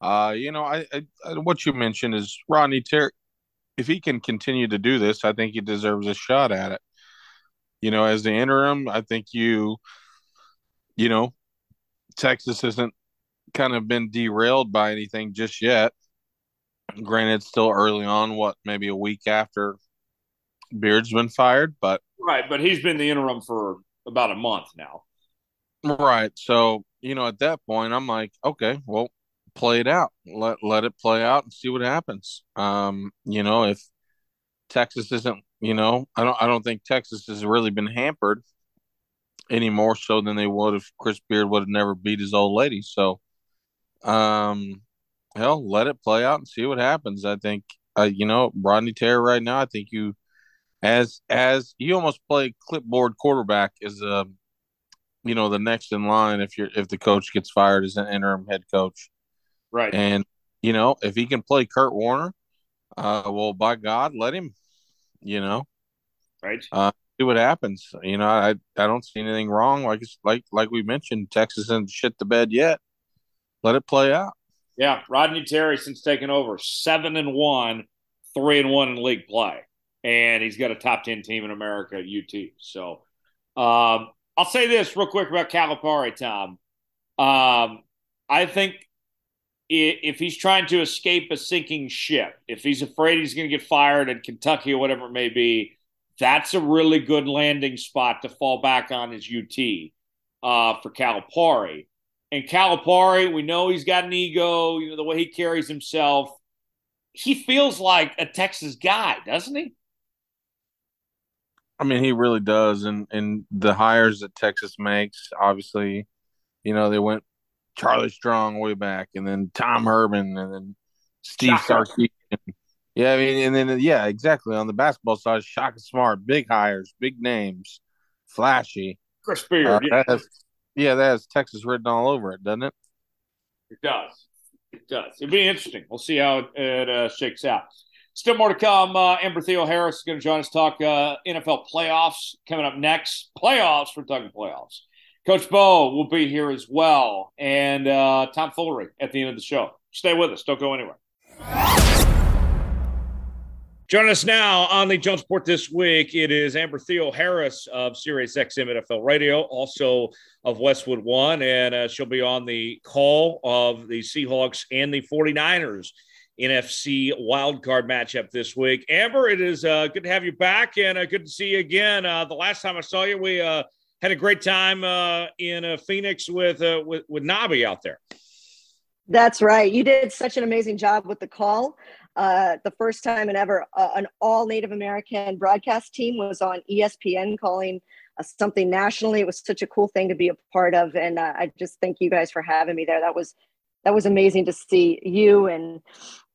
uh, you know, I, I what you mentioned is Rodney Terry. If he can continue to do this, I think he deserves a shot at it. You know, as the interim, I think you you know, Texas hasn't kind of been derailed by anything just yet. Granted, still early on, what, maybe a week after Beard's been fired, but. Right, but he's been the interim for about a month now. Right. So, you know, at that point, I'm like, okay, well, play it out. Let let it play out and see what happens. Um, you know, if Texas isn't, you know, I don't I don't think Texas has really been hampered any more so than they would if Chris Beard would have never beat his old lady. So, um, hell, let it play out and see what happens. I think, uh, you know, Rodney Terry right now. I think you, as as you almost play clipboard quarterback as a, you know, the next in line if you're if the coach gets fired as an interim head coach, right? And you know, if he can play Kurt Warner, uh, well, by God, let him. You know, right? Uh, see what happens. You know, I I don't see anything wrong. Like it's like like we mentioned, Texas hasn't shit the bed yet. Let it play out. Yeah, Rodney Terry since taking over seven and one, three and one in league play, and he's got a top ten team in America UT. So, um, I'll say this real quick about Calipari, Tom. Um, I think if he's trying to escape a sinking ship, if he's afraid he's going to get fired in Kentucky or whatever it may be, that's a really good landing spot to fall back on as UT uh, for Calipari. And Calipari, we know he's got an ego, you know, the way he carries himself. He feels like a Texas guy, doesn't he? I mean, he really does. And and the hires that Texas makes, obviously, you know, they went Charlie Strong way back, and then Tom Herman, and then Steve Sarkisian. Yeah, I mean, and then yeah, exactly. On the basketball side, Shaka Smart, big hires, big names, flashy. Chris Beard, uh, yeah. That has, yeah, that has Texas written all over it, doesn't it? It does. It does. It'll be interesting. We'll see how it, it uh, shakes out. Still more to come. Uh, Amber Theoharis is going to join us talk uh, NFL playoffs coming up next. Playoffs for Kentucky playoffs. Coach Bo will be here as well, and uh, Tom Foolery at the end of the show. Stay with us. Don't go anywhere. Join us now on the Jones Report this week. It is Amber Theoharis of Sirius XM NFL Radio, also of Westwood One, and uh, she'll be on the call of the Seahawks and the 49ers NFC wildcard matchup this week. Amber, it is uh, good to have you back and uh, good to see you again. Uh, the last time I saw you, we uh, had a great time uh, in uh, Phoenix with, uh, with with Nobby out there. That's right. You did such an amazing job with the call. Uh, the first time and ever, uh, an all Native American broadcast team was on ESPN calling something nationally. It was such a cool thing to be a part of, and I just thank you guys for having me there. That was that was amazing to see you and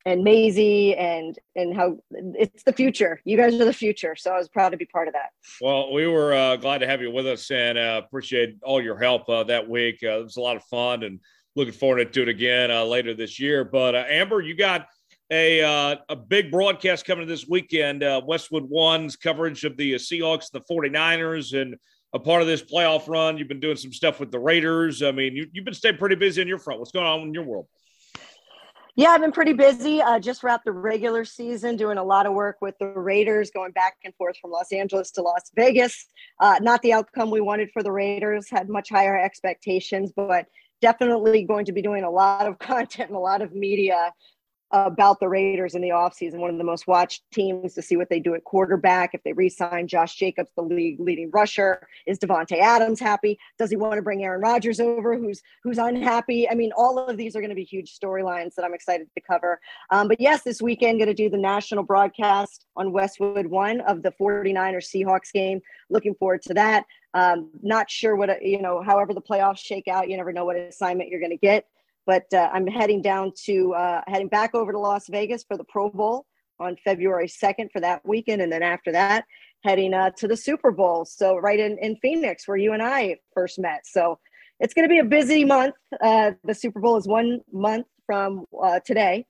and Maisie and and how it's the future. You guys are the future, so I was proud to be part of that. Well, we were uh, glad to have you with us and uh, appreciate all your help uh, that week. Uh, it was a lot of fun and looking forward to do it again uh, later this year. But uh, Amber, you got a a big broadcast coming this weekend. Westwood One's coverage of the Seahawks, the 49ers, and a part of this playoff run. You've been doing some stuff with the Raiders. I mean, you, have been staying pretty busy in your front. What's going on in your world? Yeah, I've been pretty busy. Uh, just wrapped the regular season, doing a lot of work with the Raiders, going back and forth from Los Angeles to Las Vegas. Uh, not the outcome we wanted for the Raiders, had much higher expectations, but definitely going to be doing a lot of content and a lot of media about the Raiders in the offseason, one of the most watched teams to see what they do at quarterback. If they re-sign Josh Jacobs, the league leading rusher, is Davante Adams happy? Does he want to bring Aaron Rodgers over? Who's who's unhappy? I mean, all of these are going to be huge storylines that I'm excited to cover. Um, but yes, this weekend going to do the national broadcast on Westwood One of the 49ers Seahawks game. Looking forward to that. Um, not sure what you know. However, the playoffs shake out, you never know what assignment you're going to get. But uh, I'm heading down to uh, heading back over to Las Vegas for the Pro Bowl on February 2nd for that weekend, and then after that, heading uh, to the Super Bowl. So right in in Phoenix, where you and I first met. So it's going to be a busy month. Uh, the Super Bowl is one month from uh, today,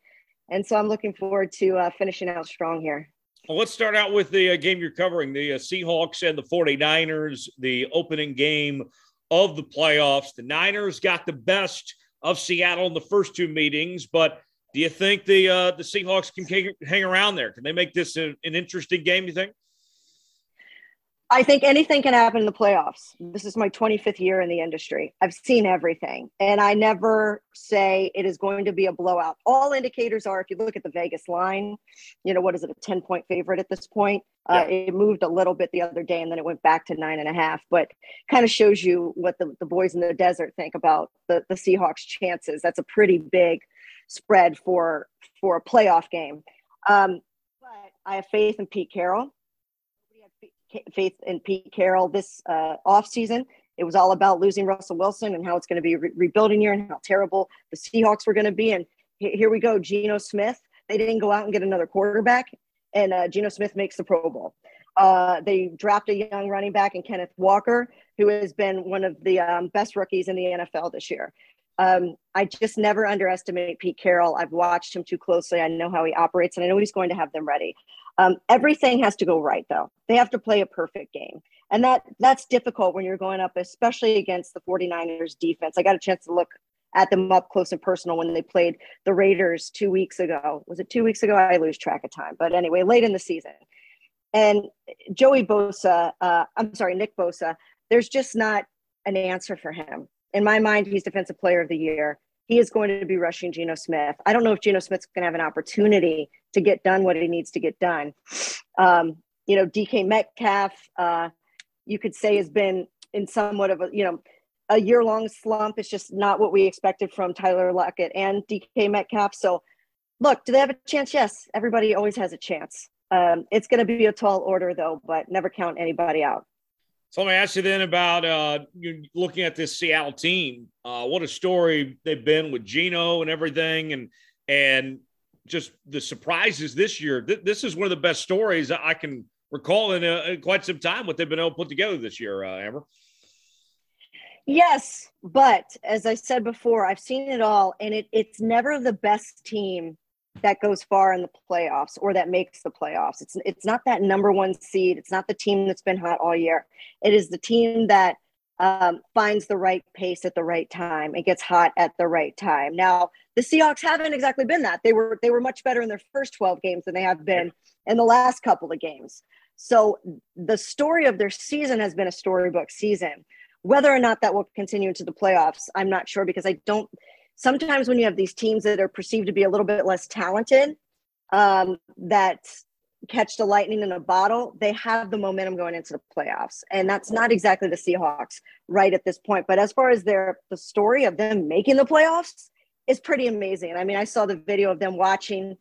and so I'm looking forward to uh, finishing out strong here. Well, let's start out with the game you're covering the Seahawks and the 49ers, the opening game of the playoffs. The Niners got the best of Seattle in the first two meetings. But do you think the uh, the Seahawks can hang around there? Can they make this a, an interesting game? You think? I think anything can happen in the playoffs. This is my 25th year in the industry. I've seen everything, and I never say it is going to be a blowout. All indicators are if you look at the Vegas line, you know, what is it, a 10 point favorite at this point? Uh, yeah. Uh, it moved a little bit the other day and then it went back to nine and a half, but kind of shows you what the, the boys in the desert think about the, the Seahawks' chances. That's a pretty big spread for for a playoff game. Um, but I have faith in Pete Carroll faith in Pete Carroll this uh, offseason. It was all about losing Russell Wilson and how it's going to be re- rebuilding year and how terrible the Seahawks were going to be. And here we go, Geno Smith. They didn't go out and get another quarterback, and uh, Geno Smith makes the Pro Bowl. Uh, they draft a young running back in Kenneth Walker, who has been one of the um, best rookies in the NFL this year. Um, I just never underestimate Pete Carroll. I've watched him too closely. I know how he operates, and I know he's going to have them ready. Um, everything has to go right, though. They have to play a perfect game, and that that's difficult when you're going up, especially against the 49ers defense. I got a chance to look at them up close and personal when they played the Raiders two weeks ago. Was it two weeks ago? I lose track of time, but anyway, late in the season. And Joey Bosa, uh, I'm sorry, Nick Bosa. There's just not an answer for him in my mind, he's defensive player of the year. He is going to be rushing Geno Smith. I don't know if Geno Smith's going to have an opportunity to get done what he needs to get done. Um, you know, DK Metcalf, uh, you could say has been in somewhat of a, you know, a year long slump. It's just not what we expected from Tyler Lockett and DK Metcalf. So, look, do they have a chance? Yes, everybody always has a chance. Um, it's going to be a tall order, though, but never count anybody out. So let me ask you then about uh, looking at this Seattle team. Uh, what a story they've been with Geno and everything, and and just the surprises this year. Th- this is one of the best stories I can recall in, uh, in, quite some time. What they've been able to put together this year, uh, Amber. Yes, but as I said before, I've seen it all, and it, it's never the best team that goes far in the playoffs or that makes the playoffs. It's it's not that number one seed. It's not the team that's been hot all year. It is the team that um, finds the right pace at the right time and gets hot at the right time. Now, the Seahawks haven't exactly been that. They were they were much better in their first 12 games than they have been in the last couple of games. So the story of their season has been a storybook season. Whether or not that will continue into the playoffs, I'm not sure because I don't. Sometimes when you have these teams that are perceived to be a little bit less talented, um, that catch the lightning in a bottle, they have the momentum going into the playoffs. And that's not exactly the Seahawks right at this point. But as far as their the story of them making the playoffs is pretty amazing. I mean, I saw the video of them watching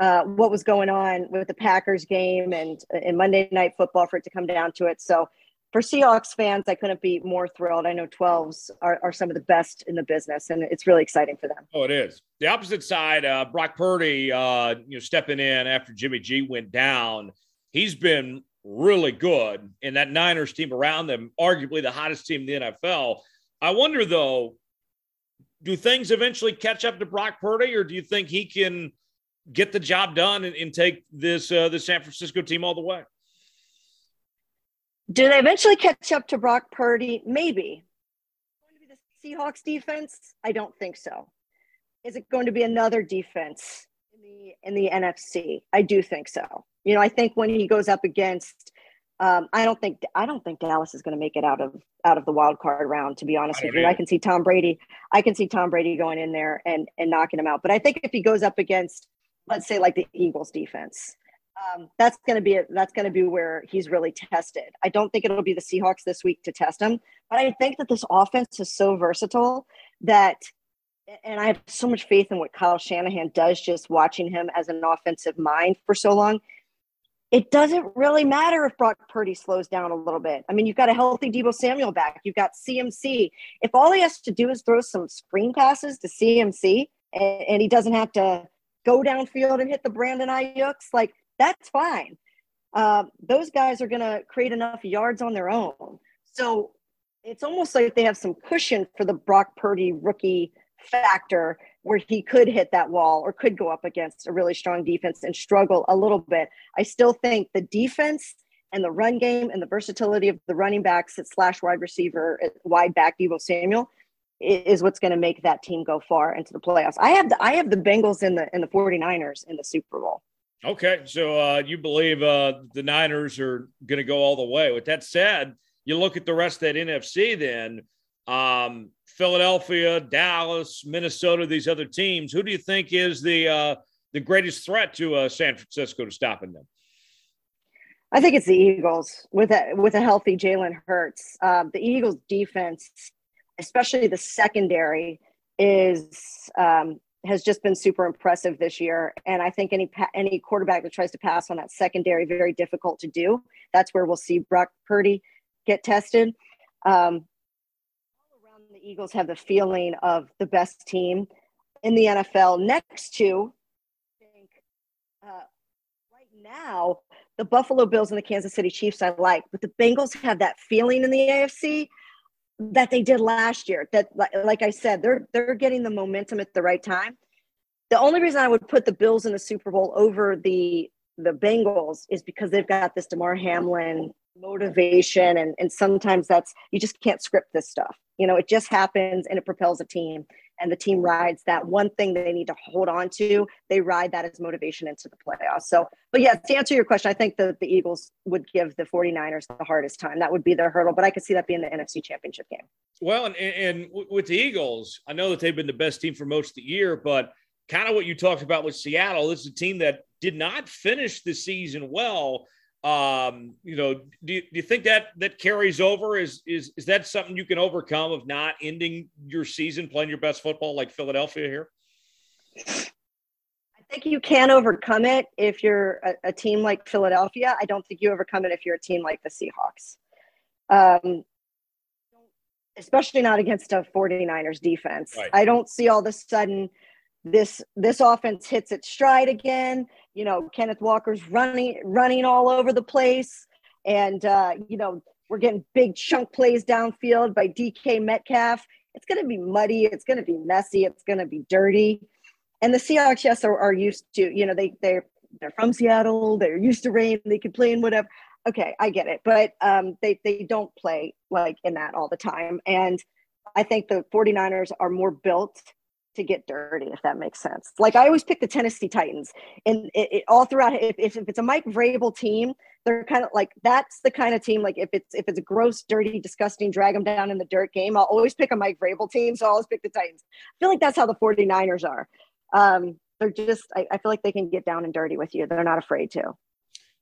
uh, what was going on with the Packers game and in Monday night football for it to come down to it. So for Seahawks fans, I couldn't be more thrilled. I know 12s are, are some of the best in the business, and it's really exciting for them. Oh, it is. The opposite side, uh, Brock Purdy, uh, you know, stepping in after Jimmy G went down. He's been really good, and that Niners team around them, arguably the hottest team in the NFL. I wonder, though, do things eventually catch up to Brock Purdy, or do you think he can get the job done and, and take this uh, the San Francisco team all the way? Do they eventually catch up to Brock Purdy? Maybe. Going to be the Seahawks defense? I don't think so. Is it going to be another defense in the in the NFC? I do think so. You know, I think when he goes up against, um, I don't think I don't think Dallas is going to make it out of out of the wild card round. To be honest with you, I can see Tom Brady. I can see Tom Brady going in there and and knocking him out. But I think if he goes up against, let's say, like the Eagles defense, um, that's going to be that's going to be where he's really tested. I don't think it'll be the Seahawks this week to test him, but I think that this offense is so versatile that, and I have so much faith in what Kyle Shanahan does. Just watching him as an offensive mind for so long, it doesn't really matter if Brock Purdy slows down a little bit. I mean, you've got a healthy Deebo Samuel back. You've got CMC. If all he has to do is throw some screen passes to CMC, and, and he doesn't have to go downfield and hit the Brandon Aiyuk's, like that's fine. Uh, those guys are going to create enough yards on their own. So it's almost like they have some cushion for the Brock Purdy rookie factor where he could hit that wall or could go up against a really strong defense and struggle a little bit. I still think the defense and the run game and the versatility of the running backs at slash wide receiver, wide back Deebo Samuel is what's going to make that team go far into the playoffs. I have the I have the Bengals in the in the 49ers in the Super Bowl. Okay, so uh, you believe uh, the Niners are going to go all the way. With that said, you look at the rest of that NFC. Then um, Philadelphia, Dallas, Minnesota, these other teams. Who do you think is the uh, the greatest threat to uh, San Francisco to stopping them? I think it's the Eagles with a with a healthy Jalen Hurts. Um, the Eagles defense, especially the secondary, is um, has just been super impressive this year. And I think any any quarterback that tries to pass on that secondary very difficult to do. That's where we'll see Brock Purdy get tested. Um, all around the Eagles have the feeling of the best team in the NFL. Next to, I think, uh, right now, the Buffalo Bills and the Kansas City Chiefs I like, but the Bengals have that feeling in the AFC that they did last year. That, like I said, they're they're getting the momentum at the right time. The only reason I would put the Bills in the Super Bowl over the the Bengals is because they've got this Damar Hamlin motivation, and and sometimes that's you just can't script this stuff. You know, it just happens and it propels a team and the team rides that one thing they need to hold on to. They ride that as motivation into the playoffs. So, but yes, to answer your question, I think that the Eagles would give the 49ers the hardest time. That would be their hurdle, but I could see that being the NFC championship game. Well, and, and with the Eagles, I know that they've been the best team for most of the year, but kind of what you talked about with Seattle, this is a team that did not finish the season well. Um, you know, do you, do you think that that carries over? Is is is that something you can overcome of not ending your season playing your best football like Philadelphia here? I think you can overcome it if you're a, a team like Philadelphia. I don't think you overcome it if you're a team like the Seahawks. Um, especially not against a 49ers defense. Right. I don't see all of a sudden this this offense hits its stride again you know kenneth walker's running running all over the place and uh, you know We're getting big chunk plays downfield by DK Metcalf. It's going to be muddy. It's going to be messy. It's going to be dirty. And the Seahawks, yes, are, are used to, you know, they, they're, they're from Seattle. They're used to rain. They can play in whatever. Okay, I get it. But um, they, they don't play like in that all the time. And I think the 49ers are more built to get dirty, if that makes sense. Like I always pick the Tennessee Titans, and it, it, all throughout. If, if, if it's a Mike Vrabel team, they're kind of like that's the kind of team. Like if it's if it's a gross, dirty, disgusting, drag them down in the dirt game, I'll always pick a Mike Vrabel team. So I'll always pick the Titans. I feel like that's how the 49ers are. Um, they're just. I, I feel like they can get down and dirty with you. They're not afraid to.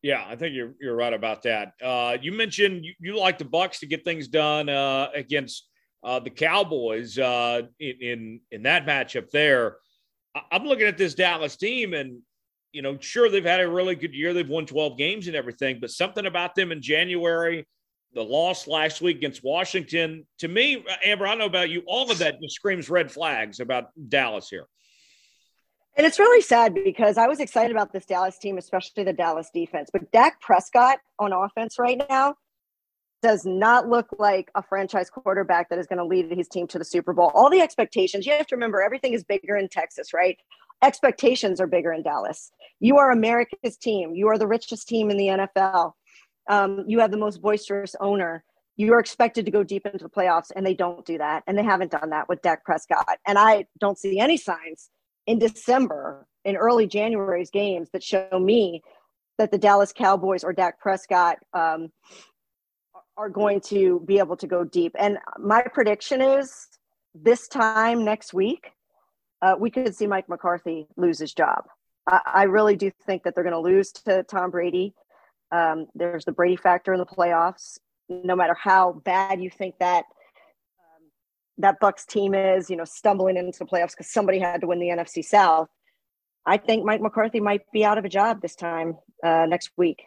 Yeah, I think you're you're right about that. Uh, you mentioned you, you like the Bucks to get things done uh, against uh, the Cowboys uh, in, in, in that matchup there. I'm looking at this Dallas team, and you know, sure they've had a really good year. They've won 12 games and everything, but something about them in January, the loss last week against Washington, to me, Amber, I know about you. All of that just screams red flags about Dallas here. And it's really sad because I was excited about this Dallas team, especially the Dallas defense. But Dak Prescott on offense right now does not look like a franchise quarterback that is going to lead his team to the Super Bowl. All the expectations, you have to remember everything is bigger in Texas, right? Expectations are bigger in Dallas. You are America's team. You are the richest team in the NFL. Um, you have the most boisterous owner. You are expected to go deep into the playoffs, and they don't do that. And they haven't done that with Dak Prescott. And I don't see any signs in December, in early January's games that show me that the Dallas Cowboys or Dak Prescott um, are going to be able to go deep. And my prediction is this time next week, uh, we could see Mike McCarthy lose his job. I, I really do think that they're going to lose to Tom Brady. Um, there's the Brady factor in the playoffs. No matter how bad you think that um, that Bucks team is, you know, stumbling into the playoffs because somebody had to win the NFC South. I think Mike McCarthy might be out of a job this time uh, next week.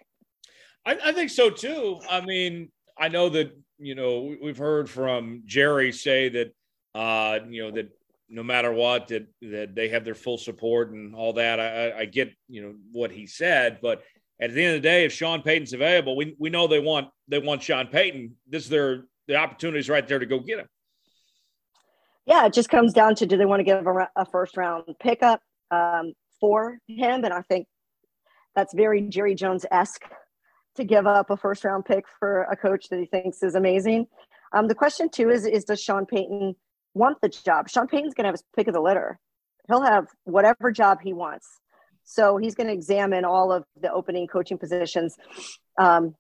I, I, think so too. I mean, I know that you know we've heard from Jerry say that uh, you know that no matter what that that they have their full support and all that. I, I get you know what he said, but at the end of the day, if Sean Payton's available, we, we know they want they want Sean Payton. This is their the opportunities right there to go get him. Yeah, it just comes down to do they want to give a, a first round pickup um, for him, and I think that's very Jerry Jones esque to give up a first round pick for a coach that he thinks is amazing. Um, the question too is is does Sean Payton want the job? Sean Payton's going to have his pick of the litter. He'll have whatever job he wants. So he's going to examine all of the opening coaching positions um,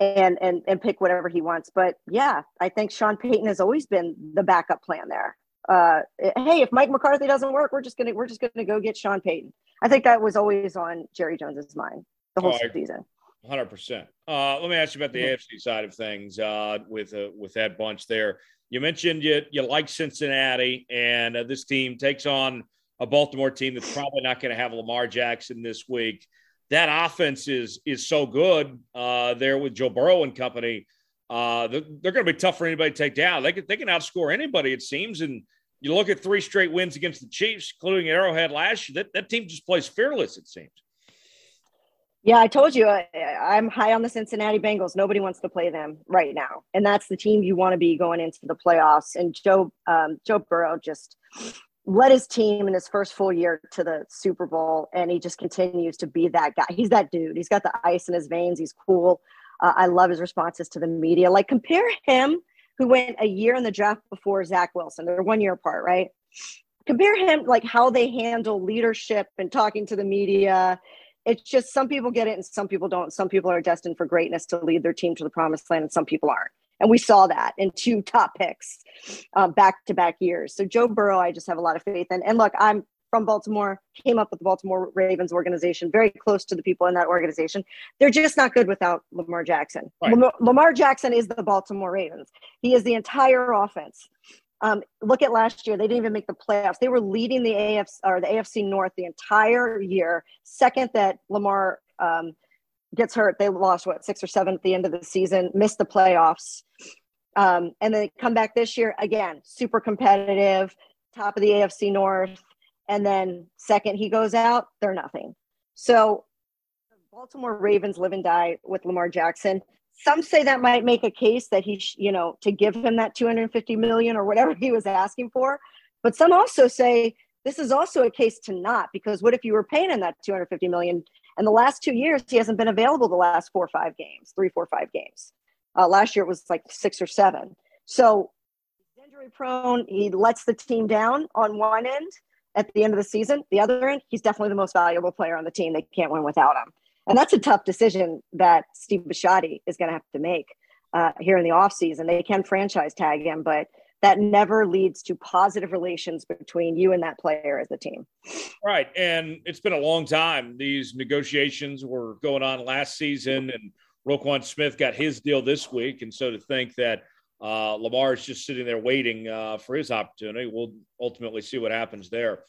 and, and, and pick whatever he wants. But yeah, I think Sean Payton has always been the backup plan there. Uh, hey, if Mike McCarthy doesn't work, we're just gonna we're just gonna go get Sean Payton. I think that was always on Jerry Jones's mind the whole oh, season. Hundred percent. Uh, let me ask you about the AFC side of things uh, with uh, with that bunch there. You mentioned you you like Cincinnati, and uh, this team takes on a Baltimore team that's probably not going to have Lamar Jackson this week. That offense is is so good uh, there with Joe Burrow and company. Uh, they're, they're going to be tough for anybody to take down. They can they can outscore anybody it seems. And you look at three straight wins against the Chiefs, including Arrowhead last year. That that team just plays fearless. It seems. Yeah, I told you I, am high on the Cincinnati Bengals. Nobody wants to play them right now, and that's the team you want to be going into the playoffs. And Joe um, Joe Burrow just led his team in his first full year to the Super Bowl, and he just continues to be that guy. He's that dude. He's got the ice in his veins. He's cool. Uh, I love his responses to the media. Like compare him, who went a year in the draft before Zach Wilson. They're one year apart, right? Compare him like how they handle leadership and talking to the media it's just some people get it and some people don't. Some people are destined for greatness to lead their team to the promised land, and some people aren't. And we saw that in two top picks uh, back to back years. So Joe Burrow, I just have a lot of faith in. And look, I'm from Baltimore, came up with the Baltimore Ravens organization, very close to the people in that organization. They're just not good without Lamar Jackson. Right. Lamar, Lamar Jackson is the Baltimore Ravens. He is the entire offense. Um, look at last year; they didn't even make the playoffs. They were leading the AFC or the AFC North the entire year. Second that Lamar um, gets hurt, they lost what six or seven at the end of the season, missed the playoffs, um, and they come back this year again, super competitive, top of the AFC North, and then second he goes out, they're nothing. So, Baltimore Ravens live and die with Lamar Jackson. Some say that might make a case that he, sh- you know, to give him that 250 million or whatever he was asking for. But some also say this is also a case to not because what if you were paying him that 250 million and the last two years he hasn't been available the last four or five games, three, four, five games. Uh, last year it was like six or seven. So injury prone. He lets the team down on one end at the end of the season. The other end, he's definitely the most valuable player on the team. They can't win without him. And that's a tough decision that Steve Bisciotti is going to have to make uh, here in the offseason. They can franchise tag him, but that never leads to positive relations between you and that player as a team. Right. And it's been a long time. These negotiations were going on last season, and Roquan Smith got his deal this week. And so to think that uh, Lamar is just sitting there waiting uh, for his opportunity, we'll ultimately see what happens there.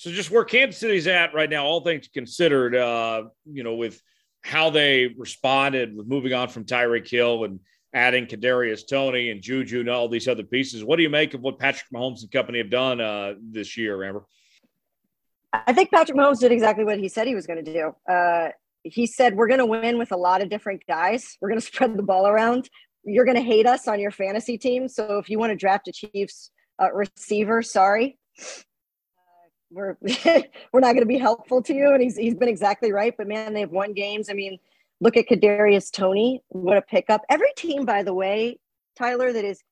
So just where Kansas City's at right now, all things considered, uh, you know, with how they responded with moving on from Tyreek Hill and adding Kadarius Toney and Juju and all these other pieces. What do you make of what Patrick Mahomes and company have done uh, this year, Amber? I think Patrick Mahomes did exactly what he said he was going to do. Uh, he said, We're going to win with a lot of different guys. We're going to spread the ball around. You're going to hate us on your fantasy team. So if you want to draft a Chiefs uh, receiver, sorry we're we're not going to be helpful to you. And he's he's been exactly right. But man, they have won games. I mean, look at Kadarius Toney. What a pickup! Every team, by the way, Tyler, that is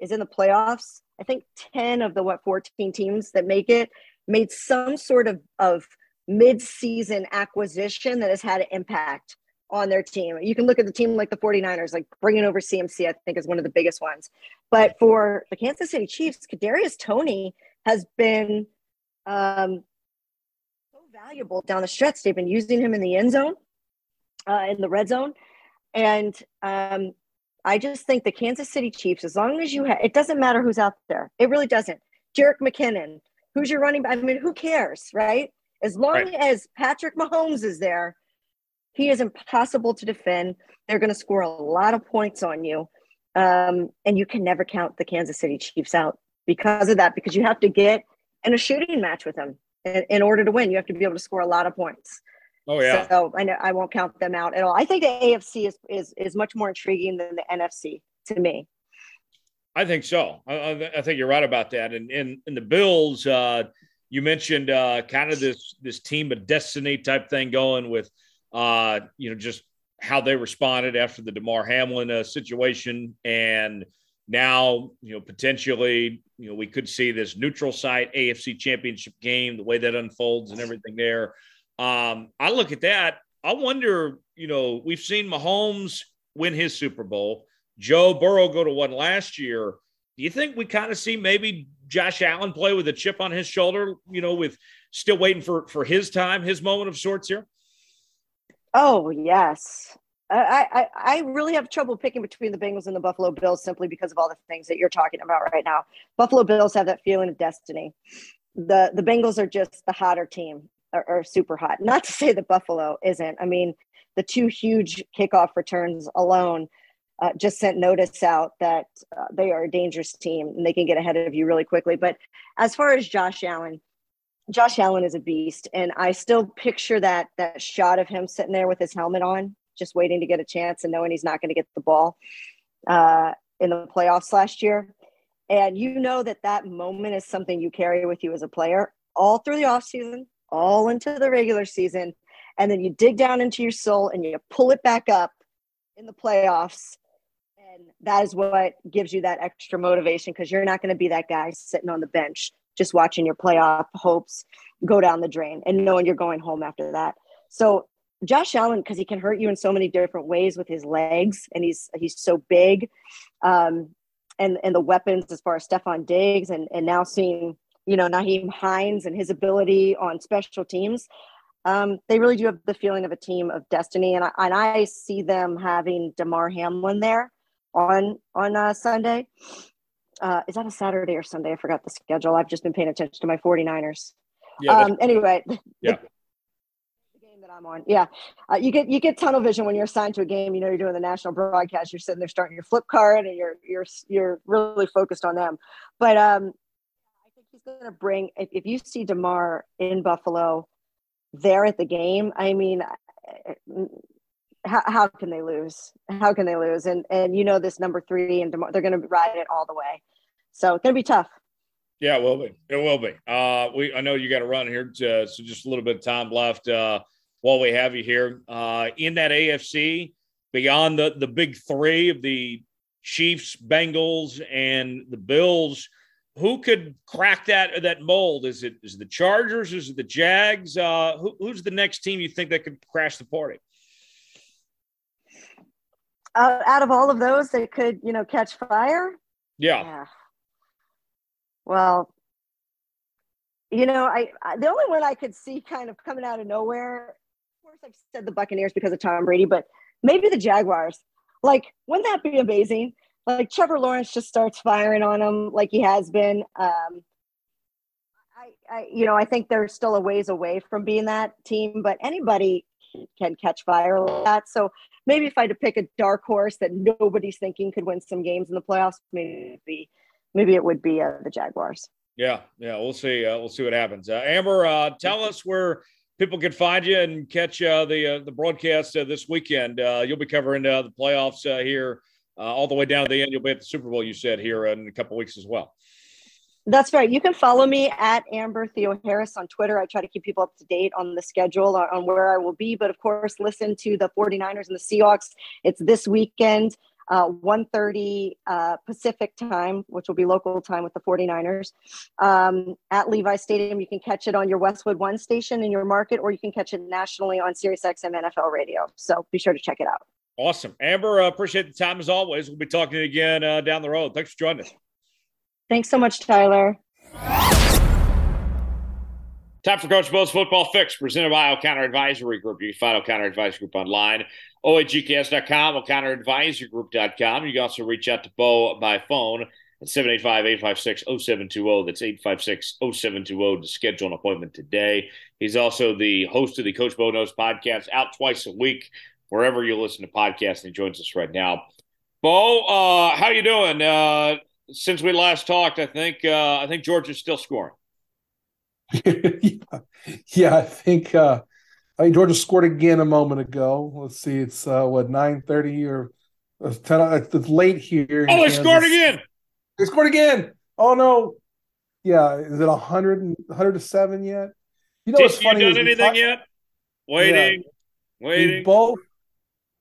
is in the playoffs. I think ten of the what fourteen teams that make it made some sort of of mid-season acquisition that has had an impact on their team. You can look at the team like the 49ers, like bringing over CMC, I think is one of the biggest ones. But for the Kansas City Chiefs, Kadarius Toney has been um, so valuable down the stretch. They've been using him in the end zone, uh, in the red zone, and um, I just think the Kansas City Chiefs, as long as you have, it doesn't matter who's out there. It really doesn't. Jerick McKinnon, who's your running? I mean, who cares, right? As long right. as Patrick Mahomes is there, he is impossible to defend. They're going to score a lot of points on you. Um, and you can never count the Kansas City Chiefs out because of that, because you have to get in a shooting match with them. In, in, order to win, you have to be able to score a lot of points. Oh yeah. So I know I won't count them out at all. I think the AFC is is is much more intriguing than the NFC to me. I think so. I, I think you're right about that. And in in the Bills, uh, you mentioned uh, kind of this this team of destiny type thing going with, uh, you know, just how they responded after the Damar Hamlin uh, situation and now, you know, potentially, you know, we could see this neutral site AFC championship game, the way that unfolds and everything there. Um, I look at that. I wonder, you know, we've seen Mahomes win his Super Bowl, Joe Burrow go to one last year. Do you think we kind of see maybe Josh Allen play with a chip on his shoulder, you know, with still waiting for for his time, his moment of sorts here? Oh, yes. I, I, really have trouble picking between the Bengals and the Buffalo Bills simply because of all the things that you're talking about right now. Buffalo Bills have that feeling of destiny. The the Bengals are just the hotter team or, or super hot. Not to say that Buffalo isn't. I mean, the two huge kickoff returns alone uh, just sent notice out that uh, they are a dangerous team and they can get ahead of you really quickly. But as far as Josh Allen, Josh Allen is a beast, and I still picture that that shot of him sitting there with his helmet on just waiting to get a chance and knowing he's not going to get the ball uh, in the playoffs last year. And you know that that moment is something you carry with you as a player all through the offseason, all into the regular season. And then you dig down into your soul and you pull it back up in the playoffs. And that is what gives you that extra motivation because you're not going to be that guy sitting on the bench just watching your playoff hopes go down the drain and knowing you're going home after that. So Josh Allen, because he can hurt you in so many different ways with his legs, and he's he's so big, um, and and the weapons as far as Stefon Diggs, and and now seeing you know Nyheim Hines and his ability on special teams, um, they really do have the feeling of a team of destiny, and I, and I see them having Damar Hamlin there on on uh, Sunday. Uh, is that a Saturday or Sunday? I forgot the schedule. I've just been paying attention to my 49ers. Yeah, um, anyway, yeah I'm on. Yeah, uh, you get you get tunnel vision when you're assigned to a game. You know, you're doing the national broadcast. You're sitting there starting your flip card, and you're you're you're really focused on them. But um, I think he's going to bring. If, if you see Damar in Buffalo, there at the game, I mean, how, how can they lose? How can they lose? And and you know this number three and they're going to ride it all the way. So it's going to be tough. Yeah, it will be. It will be. Uh, we I know you got to run here, to, so just a little bit of time left uh, while we have you here uh, in that AFC. Beyond the the big three of the Chiefs, Bengals, and the Bills, who could crack that that mold? Is it is it the Chargers? Is it the Jags? Uh, who, who's the next team you think that could crash the party? Uh, out of all of those that could, you know, catch fire. Yeah. yeah. Well, you know, I, I, the only one I could see kind of coming out of nowhere. Course, I've said the Buccaneers because of Tom Brady, but maybe the Jaguars. Like, wouldn't that be amazing? like Trevor Lawrence just starts firing on him like he has been. Um, I, I, you know, I think they're still a ways away from being that team, but anybody can catch fire like that. So maybe if I had to pick a dark horse that nobody's thinking could win some games in the playoffs, maybe maybe it would be uh, the Jaguars. Yeah, yeah, we'll see. Uh, we'll see what happens. Uh, Amber, uh, tell us where people can find you and catch uh, the uh, the broadcast this weekend. you'll be covering the playoffs here uh, all the way down to the end. You'll be at the Super Bowl, you said, here in a couple weeks as well. That's right. You can follow me at Amber Theoharis on Twitter. I try to keep people up to date on the schedule on where I will be. But of course, listen to the 49ers and the Seahawks. It's this weekend, uh, 1.30 uh, Pacific time, which will be local time with the 49ers. Um, at Levi Stadium, you can catch it on your Westwood One station in your market, or you can catch it nationally on SiriusXM NFL Radio. So be sure to check it out. Awesome. Amber, uh, appreciate the time as always. We'll be talking again uh, down the road. Thanks for joining us. Thanks so much, Tyler. Time for Coach Bo's Football Fix, presented by O'Connor Advisory Group. You can find O'Connor Advisory Group online, oagks.com, o'connoradvisorygroup.com. You can also reach out to Bo by phone at 785-856-0720. That's 856-0720 to schedule an appointment today. He's also the host of the Coach Bo Knows podcast, out twice a week wherever you listen to podcasts, and he joins us right now. Bo, uh, how you doing? Uh, since we last talked, I think uh, I think Georgia's still scoring. Yeah. yeah, I think uh, I mean Georgia scored again a moment ago. Let's see, it's uh, what nine thirty or uh, ten. Uh, it's late here. Oh, they scored again. They scored again. Oh no. Yeah, is it 100, 100 to seven yet? You know, what's funny done anything yet? Waiting, yeah, waiting. We both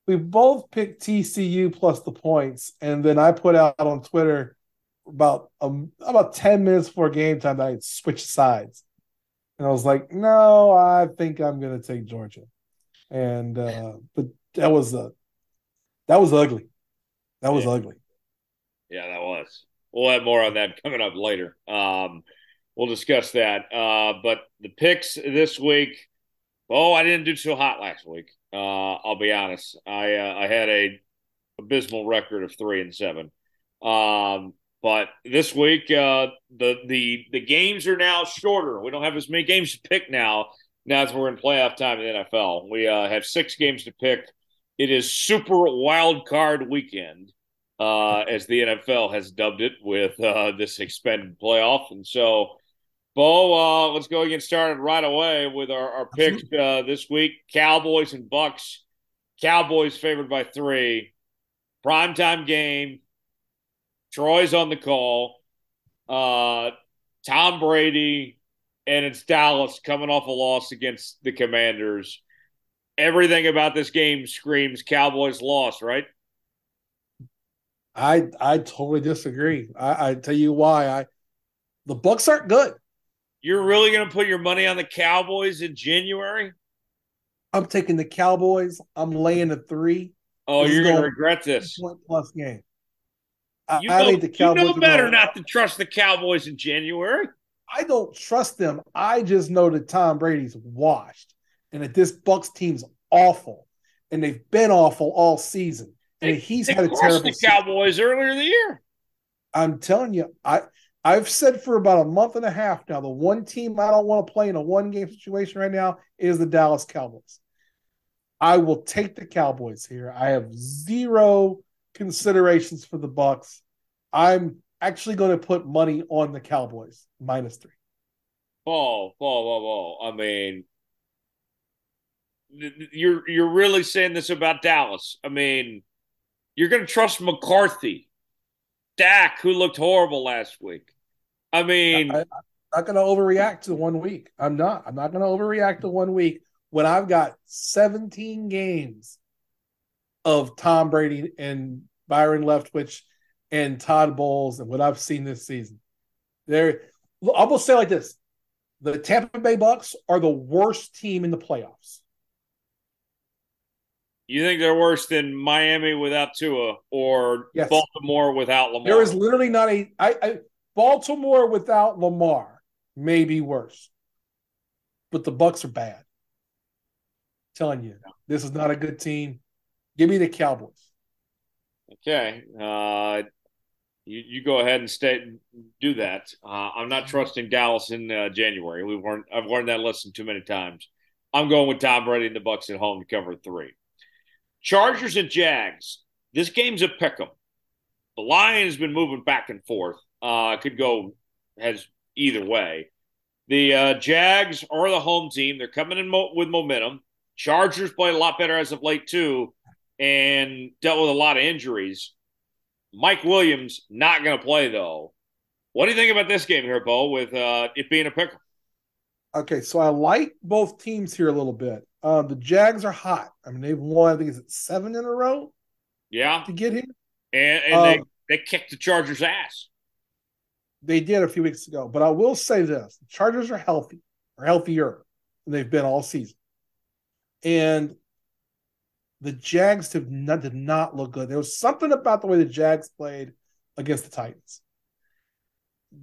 we both picked TCU plus the points, and then I put out on Twitter about um, about ten minutes before game time that I switched sides, and I was like, "No, I think I'm going to take Georgia," and uh, but that was a uh, that was ugly. That was yeah. ugly. Yeah, that was. We'll have more on that coming up later. Um, we'll discuss that. Uh, but the picks this week. Oh, I didn't do so hot last week. Uh, I'll be honest. I uh, I had a abysmal record of three and seven. Um, but this week, uh, the the the games are now shorter. We don't have as many games to pick now. Now as we're in playoff time in the NFL, we uh, have six games to pick. It is Super Wild Card Weekend, uh, as the NFL has dubbed it, with uh, this expanded playoff, and so Bo, uh, let's go and get started right away with our, our picks uh, this week: Cowboys and Bucks. Cowboys favored by three. Primetime game. Troy's on the call. Uh, Tom Brady, and it's Dallas coming off a loss against the Commanders. Everything about this game screams Cowboys loss, right? I I totally disagree. I, I tell you why. I the Bucks aren't good. You're really going to put your money on the Cowboys in January? I'm taking the Cowboys. I'm laying a three. Oh, this you're going to regret this. Plus game. I, you know, the Cowboys you know better not to trust the Cowboys in January. I don't trust them. I just know that Tom Brady's washed and that this Bucks team's awful, and they've been awful all season. And they, he's had a terrible. The Cowboys season. earlier in the year. I'm telling you, I I've said for about a month and a half now, the one team I don't want to play in a one game situation right now is the Dallas Cowboys. I will take the Cowboys here. I have zero considerations for the Bucks. I'm actually going to put money on the Cowboys minus three. Paul, Paul, Paul, Paul. I mean, you're you're really saying this about Dallas. I mean, you're going to trust McCarthy, Dak, who looked horrible last week. I mean, I, am not going to overreact to one week. I'm not. I'm not going to overreact to one week when I've got 17 games of Tom Brady and Byron Leftwich and Todd Bowles and what I've seen this season. There, I will say like this: the Tampa Bay Bucks are the worst team in the playoffs. You think they're worse than Miami without Tua or yes. Baltimore without Lamar? There is literally not a I, I Baltimore without Lamar may be worse, but the Bucks are bad. I'm telling you, this is not a good team. Give me the Cowboys. Okay, uh, you, you go ahead and stay do that. Uh, I'm not trusting Dallas in uh, January. We've learned I've learned that lesson too many times. I'm going with Tom Brady and the Bucks at home to cover three. Chargers and Jags. This game's a pick 'em. The line has been moving back and forth. Uh, could go has either way. The uh, Jags are the home team. They're coming in mo- with momentum. Chargers play a lot better as of late too, and dealt with a lot of injuries. Mike Williams not going to play though. What do you think about this game here, Bo? With uh, it being a pickle. Okay, so I like both teams here a little bit. Uh, the Jags are hot. I mean, they've won, I think, it's seven in a row? Yeah. To get here. And, and um, they, they kicked the Chargers' ass. They did a few weeks ago. But I will say this the Chargers are healthy, or healthier than they've been all season. And the Jags have not, did not look good. There was something about the way the Jags played against the Titans.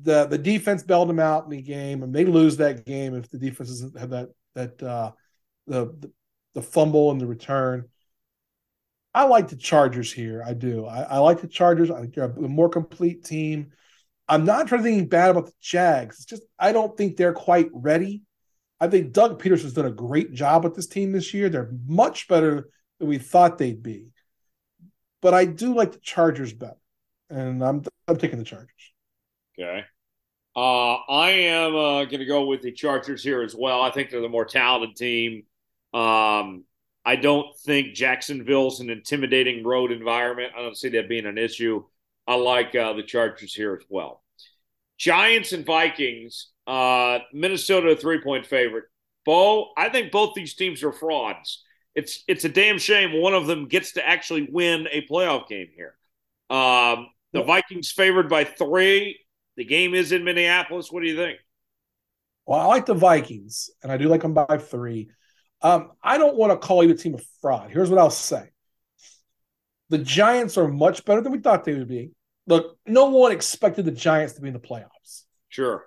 The the defense bailed them out in the game, and they lose that game if the defense doesn't have that that uh, the, the, the fumble and the return. I like the Chargers here. I do. I, I like the Chargers. I think they're a, more complete team. I'm not trying to think bad about the Jags. It's just I don't think they're quite ready. I think Doug Pederson's done a great job with this team this year. They're much better we thought they'd be. But I do like the Chargers better, and I'm I'm taking the Chargers. Okay. Uh, I am uh, going to go with the Chargers here as well. I think they're the more talented team. Um, I don't think Jacksonville's an intimidating road environment. I don't see that being an issue. I like uh, the Chargers here as well. Giants and Vikings. Uh, Minnesota three point favorite. Bo, I think both these teams are frauds. It's it's a damn shame one of them gets to actually win a playoff game here. Um, the Vikings favored by three. The game is in Minneapolis. What do you think? Well, I like the Vikings, and I do like them by three. Um, I don't want to call you a team of fraud. Here's what I'll say. The Giants are much better than we thought they would be. Look, no one expected the Giants to be in the playoffs. Sure.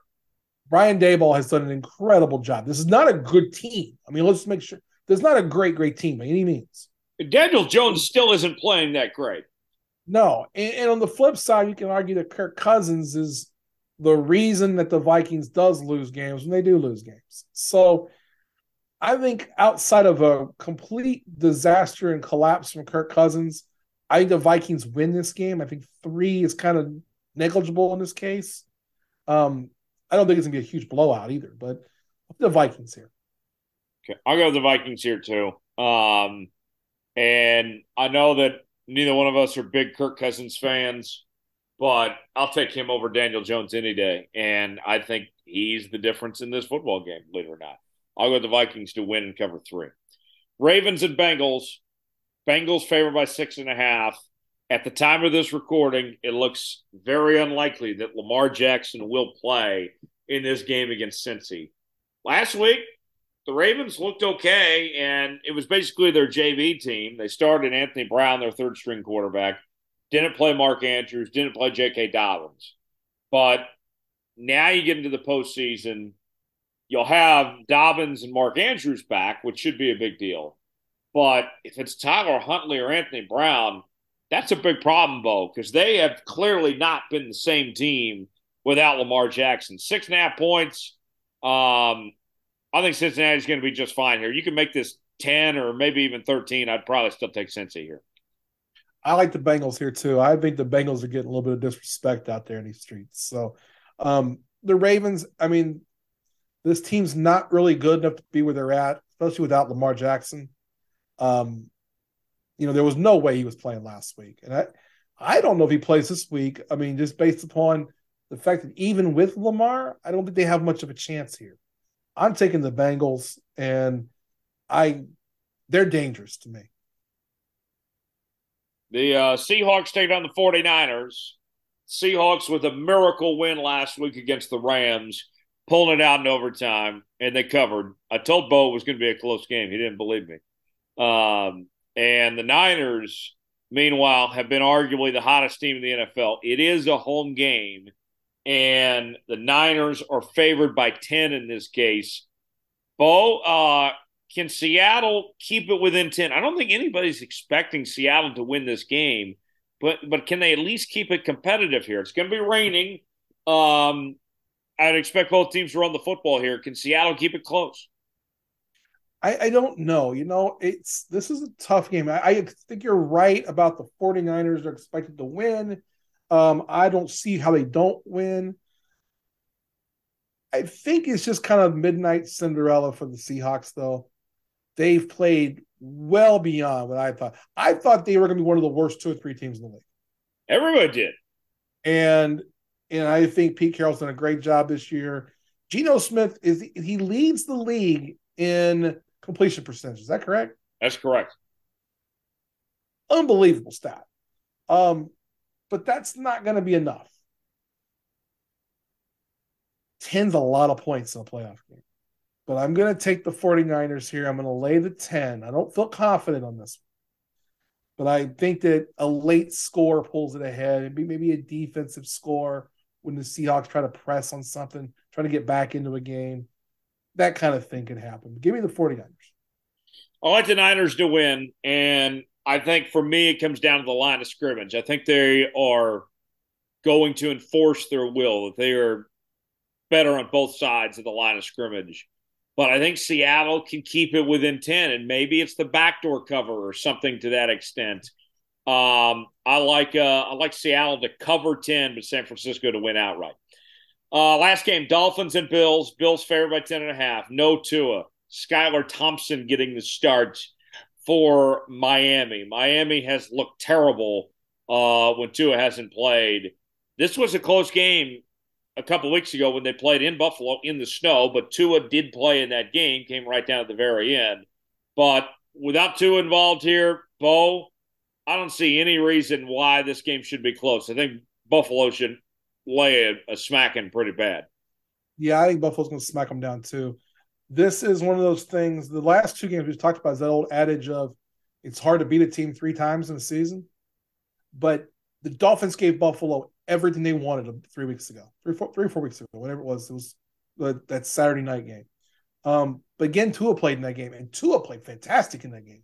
Brian Daboll has done an incredible job. This is not a good team. I mean, let's make sure there's not a great, great team by any means. Daniel Jones still isn't playing that great. No. And, and on the flip side, you can argue that Kirk Cousins is the reason that the Vikings does lose games when they do lose games. So I think outside of a complete disaster and collapse from Kirk Cousins, I think the Vikings win this game. I think three is kind of negligible in this case. Um, I don't think it's gonna be a huge blowout either, but the Vikings here. Okay, I'll go with the Vikings here too. Um, and I know that neither one of us are big Kirk Cousins fans, but I'll take him over Daniel Jones any day. And I think he's the difference in this football game, believe it or not. I'll go with the Vikings to win and cover three. Ravens and Bengals. Bengals favored by six and a half. At the time of this recording, it looks very unlikely that Lamar Jackson will play in this game against Cincy. Last week, the Ravens looked okay, and it was basically their JV team. They started Anthony Brown, their third string quarterback, didn't play Mark Andrews, didn't play J.K. Dobbins. But now you get into the postseason you'll have Dobbins and Mark Andrews back, which should be a big deal. But if it's Tyler Huntley or Anthony Brown, that's a big problem, Bo, because they have clearly not been the same team without Lamar Jackson. Six and a half points. Um, I think Cincinnati's going to be just fine here. You can make this 10 or maybe even 13. I'd probably still take Cincy here. I like the Bengals here too. I think the Bengals are getting a little bit of disrespect out there in these streets. So um, the Ravens, I mean, this team's not really good enough to be where they're at, especially without Lamar Jackson. Um, you know, there was no way he was playing last week, and I, I don't know if he plays this week. I mean, just based upon the fact that even with Lamar, I don't think they have much of a chance here. I'm taking the Bengals, and I, they're dangerous to me. The uh, Seahawks take on the 49ers. Seahawks with a miracle win last week against the Rams, pulling it out in overtime, and they covered. I told Bo it was going to be a close game. He didn't believe me. Um, and the Niners, meanwhile, have been arguably the hottest team in the NFL. It is a home game, and the Niners are favored by 10 in this case. Bo, uh, can Seattle keep it within 10? I don't think anybody's expecting Seattle to win this game, but but can they at least keep it competitive here? It's going to be raining. Um, I'd expect both teams to run the football here. Can Seattle keep it close? I, I don't know. You know, it's this is a tough game. I, I, think you're right about the 49ers are expected to win. Um, I don't see how they don't win. I think it's just kind of midnight Cinderella for the Seahawks, though. They've played well beyond what I thought. I thought they were going to be one of the worst two or three teams in the league. Everybody did. And and I think Pete Carroll's done a great job this year. Geno Smith is he leads the league in completion percentage. Is that correct? That's correct. Unbelievable stat. Um, but that's not going to be enough. Ten's a lot of points in a playoff game. But I'm going to take the 49ers here. I'm going to lay the 10. I don't feel confident on this. one. But I think that a late score pulls it ahead. Maybe maybe a defensive score when the Seahawks try to press on something, try to get back into a game. That kind of thing could happen. Give me the 49ers. I like the Niners to win. And I think for me, it comes down to the line of scrimmage. I think they are going to enforce their will, that they are better on both sides of the line of scrimmage. But I think Seattle can keep it within 10, and maybe it's the backdoor cover or something to that extent. Um, I like uh, I like Seattle to cover 10, but San Francisco to win outright. Uh, last game, Dolphins and Bills. Bills favored by 10 and a half. No Tua. Skylar Thompson getting the start for Miami. Miami has looked terrible uh, when Tua hasn't played. This was a close game a couple weeks ago when they played in Buffalo in the snow, but Tua did play in that game, came right down at the very end. But without Tua involved here, Bo, I don't see any reason why this game should be close. I think Buffalo should lay a, a smacking pretty bad. Yeah, I think Buffalo's going to smack them down too. This is one of those things. The last two games we've talked about is that old adage of it's hard to beat a team three times in a season. But the Dolphins gave Buffalo everything they wanted three weeks ago, three, four, three or four weeks ago, whatever it was. It was the, that Saturday night game. Um, but again, Tua played in that game, and Tua played fantastic in that game.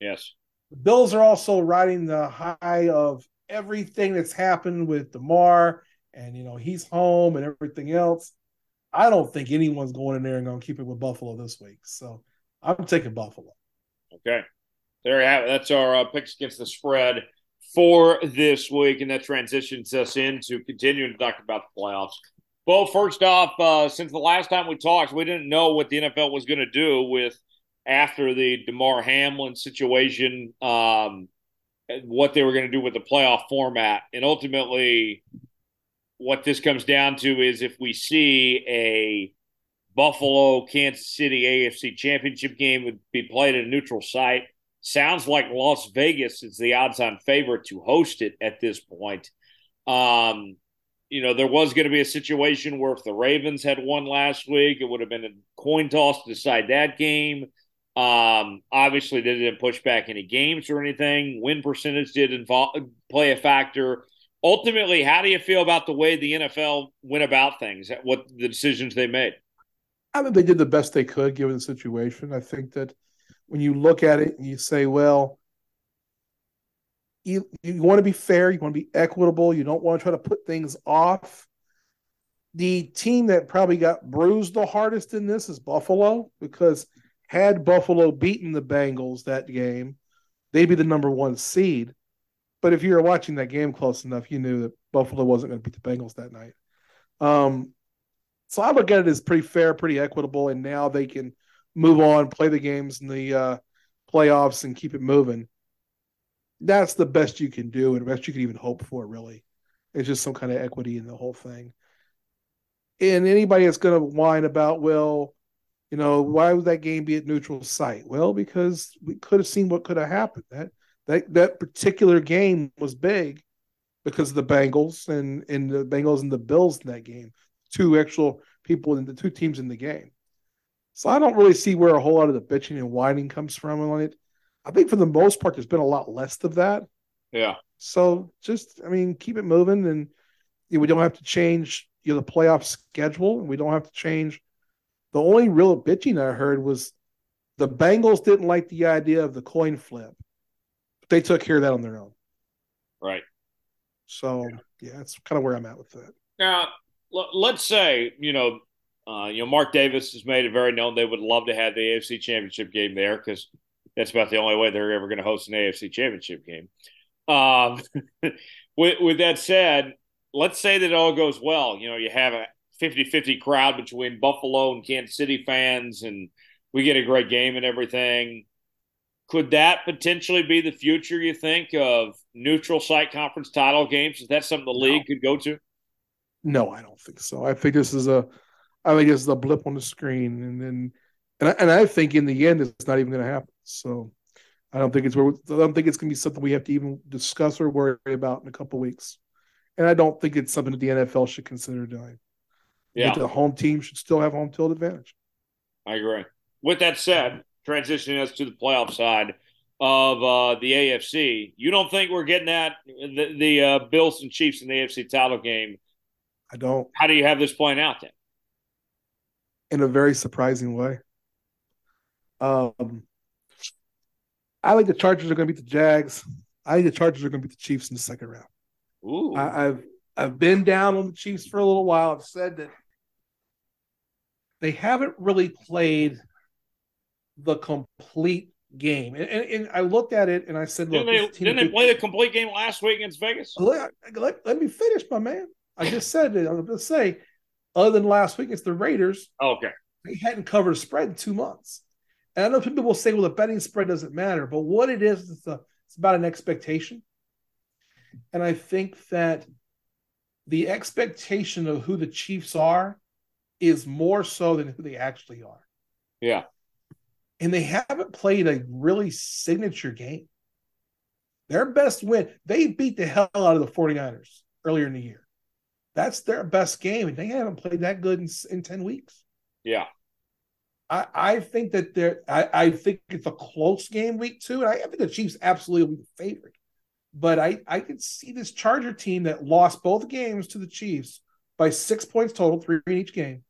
Yes. The Bills are also riding the high of everything that's happened with Damar, and you know he's home and everything else. I don't think anyone's going in there and going to keep it with Buffalo this week. So I'm taking Buffalo. Okay. There you have it. That's our uh, picks against the spread for this week, and that transitions us into continuing to talk about the playoffs. Well, first off, uh, since the last time we talked, we didn't know what the NFL was going to do with after the Damar Hamlin situation, um, what they were going to do with the playoff format, and ultimately, what this comes down to is if we see a Buffalo Kansas City AFC Championship game would be played at a neutral site Sounds like Las Vegas is the odds on favorite to host it at this point. Um, you know, there was going to be a situation where if the Ravens had won last week, it would have been a coin toss to decide that game. Um, obviously, they didn't push back any games or anything. Win percentage did involve, play a factor. Ultimately, how do you feel about the way the NFL went about things? What the decisions they made? I mean, they did the best they could given the situation. I think that when you look at it and you say, well, you, you want to be fair, you want to be equitable, you don't want to try to put things off. The team that probably got bruised the hardest in this is Buffalo because had Buffalo beaten the Bengals that game, they'd be the number one seed. But if you were watching that game close enough, you knew that Buffalo wasn't going to beat the Bengals that night. Um, so I look at it as pretty fair, pretty equitable, and now they can move on, play the games in the uh, playoffs and keep it moving. That's the best you can do and best you can even hope for, really. It's just some kind of equity in the whole thing. And anybody that's going to whine about, well, you know, why would that game be at neutral site? Well, because we could have seen what could have happened. That that that particular game was big because of the Bengals and and the Bengals and the Bills in that game. Two actual people in the two teams in the game. So I don't really see where a whole lot of the bitching and whining comes from on it. I think for the most part, there's been a lot less of that. Yeah. So just, I mean, keep it moving, and you know, we don't have to change you know the playoff schedule, and we don't have to change. The only real bitching I heard was the Bengals didn't like the idea of the coin flip. They took care of that on their own. Right. So yeah, that's kind of where I'm at with that. Now, let's say you know, uh, you know, Mark Davis has made it very known they would love to have the AFC Championship game there because that's about the only way they're ever going to host an AFC Championship game. Um, with, with that said, let's say that it all goes well. You know, you have a 50 50 crowd between Buffalo and Kansas City fans, and we get a great game and everything. Could that potentially be the future, you think, of neutral site conference title games? Is that something the league no. could go to? No, I don't think so. I think this is a, I think this is a blip on the screen, and then, and I, and I think in the end it's not even going to happen. So, I don't think it's where I don't think it's going to be something we have to even discuss or worry about in a couple weeks, and I don't think it's something that the NFL should consider doing. Yeah, the home team should still have home field advantage. I agree. With that said, transitioning us to the playoff side of uh, the AFC, you don't think we're getting that the, the uh, Bills and Chiefs in the AFC title game I don't. How do you have this playing out then? In a very surprising way. Um, I think the Chargers are going to beat the Jags. I think the Chargers are going to beat the Chiefs in the second round. Ooh. I, have I've been down on the Chiefs for a little while. I've said that they haven't really played the complete game. And, and, and I looked at it and I said, "Look, didn't they, didn't they play the complete game last week against Vegas?" Let, let, let me finish, my man. I just said it. I'm going to say, other than last week, it's the Raiders. okay. They hadn't covered a spread in two months. And I know people will say, well, the betting spread doesn't matter. But what it is, it's, a, it's about an expectation. And I think that the expectation of who the Chiefs are is more so than who they actually are. Yeah. And they haven't played a really signature game. Their best win, they beat the hell out of the 49ers earlier in the year. That's their best game, and they haven't played that good in, in 10 weeks. Yeah. I, I think that they're I, I think it's a close game week two, and I, I think the Chiefs absolutely will be the favorite. But I, I could see this Charger team that lost both games to the Chiefs by six points total, three in each game,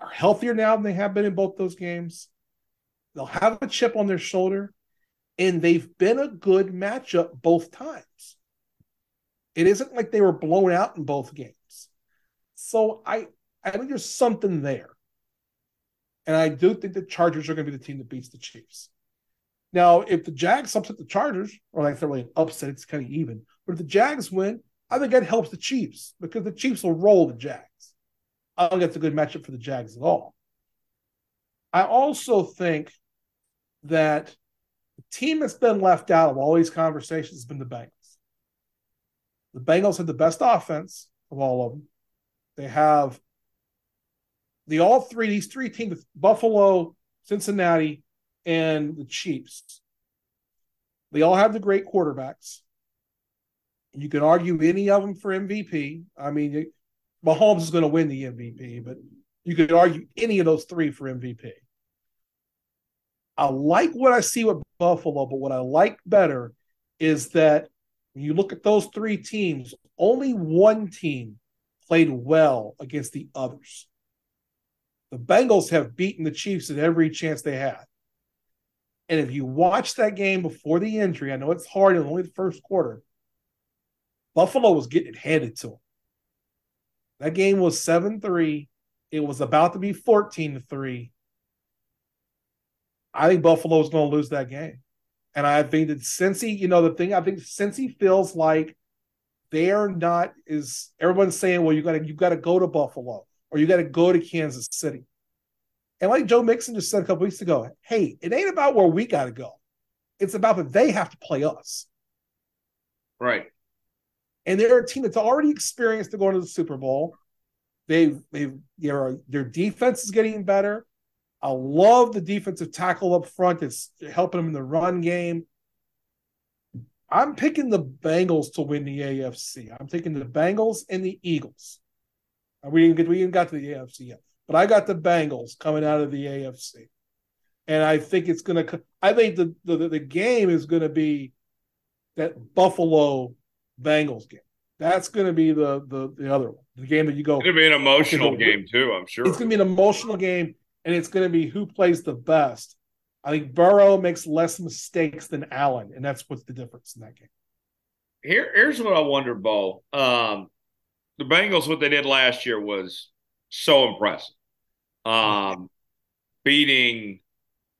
are healthier now than they have been in both those games. They'll have a chip on their shoulder, and they've been a good matchup both times. It isn't like they were blown out in both games. So I I think there's something there. And I do think the Chargers are going to be the team that beats the Chiefs. Now, if the Jags upset the Chargers, or like they're really an upset, it's kind of even. But if the Jags win, I think that helps the Chiefs because the Chiefs will roll the Jags. I don't think that's a good matchup for the Jags at all. I also think that the team that's been left out of all these conversations has been the Bengals. The Bengals have the best offense of all of them. They have the all three, these three teams, Buffalo, Cincinnati, and the Chiefs. They all have the great quarterbacks. You can argue any of them for MVP. I mean, Mahomes is going to win the MVP, but you could argue any of those three for MVP. I like what I see with Buffalo, but what I like better is that when you look at those three teams, only one team played well against the others. The Bengals have beaten the Chiefs at every chance they had. And if you watch that game before the injury, I know it's hard in only the first quarter. Buffalo was getting it handed to them. That game was 7 3. It was about to be 14 3. I think Buffalo is going to lose that game. And I think that Cincy, you know, the thing I think Cincy feels like they're not is everyone's saying, well, you gotta you gotta go to Buffalo or you gotta go to Kansas City. And like Joe Mixon just said a couple weeks ago, hey, it ain't about where we gotta go. It's about that they have to play us. Right. And they're a team that's already experienced to going to the Super Bowl. They've they've their their defense is getting better. I love the defensive tackle up front It's helping them in the run game. I'm picking the Bengals to win the AFC. I'm taking the Bengals and the Eagles. Uh, we didn't get we even got to the AFC yet, but I got the Bengals coming out of the AFC, and I think it's going to. I think the, the the game is going to be that Buffalo Bengals game. That's going to be the the the other one, the game that you go. It's going to be an emotional game too. I'm sure it's going to be an emotional game, and it's going to be who plays the best. I think Burrow makes less mistakes than Allen, and that's what's the difference in that game. Here, here's what I wonder, Bo. Um, the Bengals, what they did last year was so impressive. Um, beating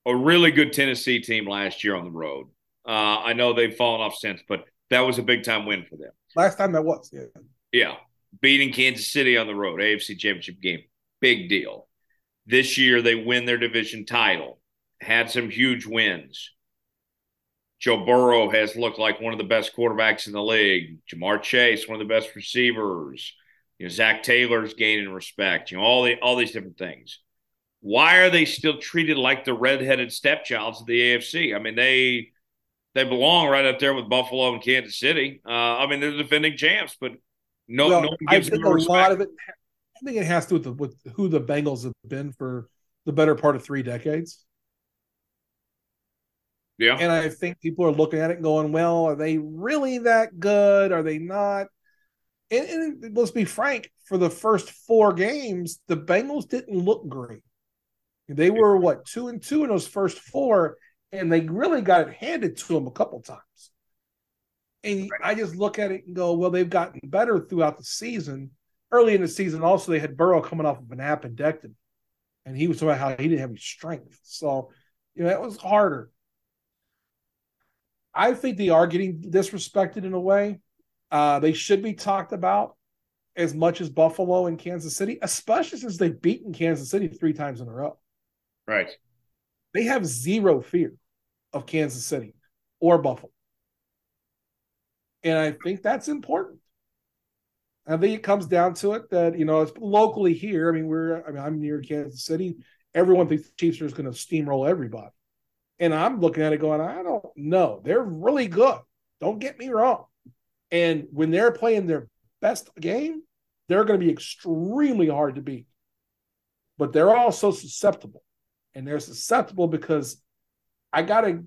a really good Tennessee team last year on the road. Uh, I know they've fallen off since, but that was a big time win for them. Last time that was, yeah. Yeah. Beating Kansas City on the road, AFC championship game. Big deal. This year they win their division title, had some huge wins. Joe Burrow has looked like one of the best quarterbacks in the league. Ja'Marr Chase, one of the best receivers. You know, Zac Taylor's gaining respect. You know, all the all these different things. Why are they still treated like the redheaded stepchilds of the AFC? I mean, they they belong right up there with Buffalo and Kansas City. Uh, I mean, they're defending champs, but no, well, no I think a respect. lot of it. I think it has to do with, the, with who the Bengals have been for the better part of three decades. Yeah. And I think people are looking at it going, well, are they really that good? Are they not? And, and, let's be frank, for the first four games, the Bengals didn't look great. They were what two and two in those first four, and they really got it handed to them a couple times. And I just look at it and go, well, they've gotten better throughout the season. Early in the season, also they had Burrow coming off of an appendectomy, and he was talking about how he didn't have any strength. So, you know, that was harder. I think they are getting disrespected in a way. Uh, they should be talked about as much as Buffalo and Kansas City, especially since they've beaten Kansas City three times in a row. Right. They have zero fear of Kansas City or Buffalo. And I think that's important. I think it comes down to it that, you know, it's locally here. I mean, we're, I mean, I'm near Kansas City. Everyone thinks the Chiefs are going to steamroll everybody. And I'm looking at it going, I don't know. They're really good. Don't get me wrong. And when they're playing their best game, they're going to be extremely hard to beat. But they're also susceptible. And they're susceptible because I got to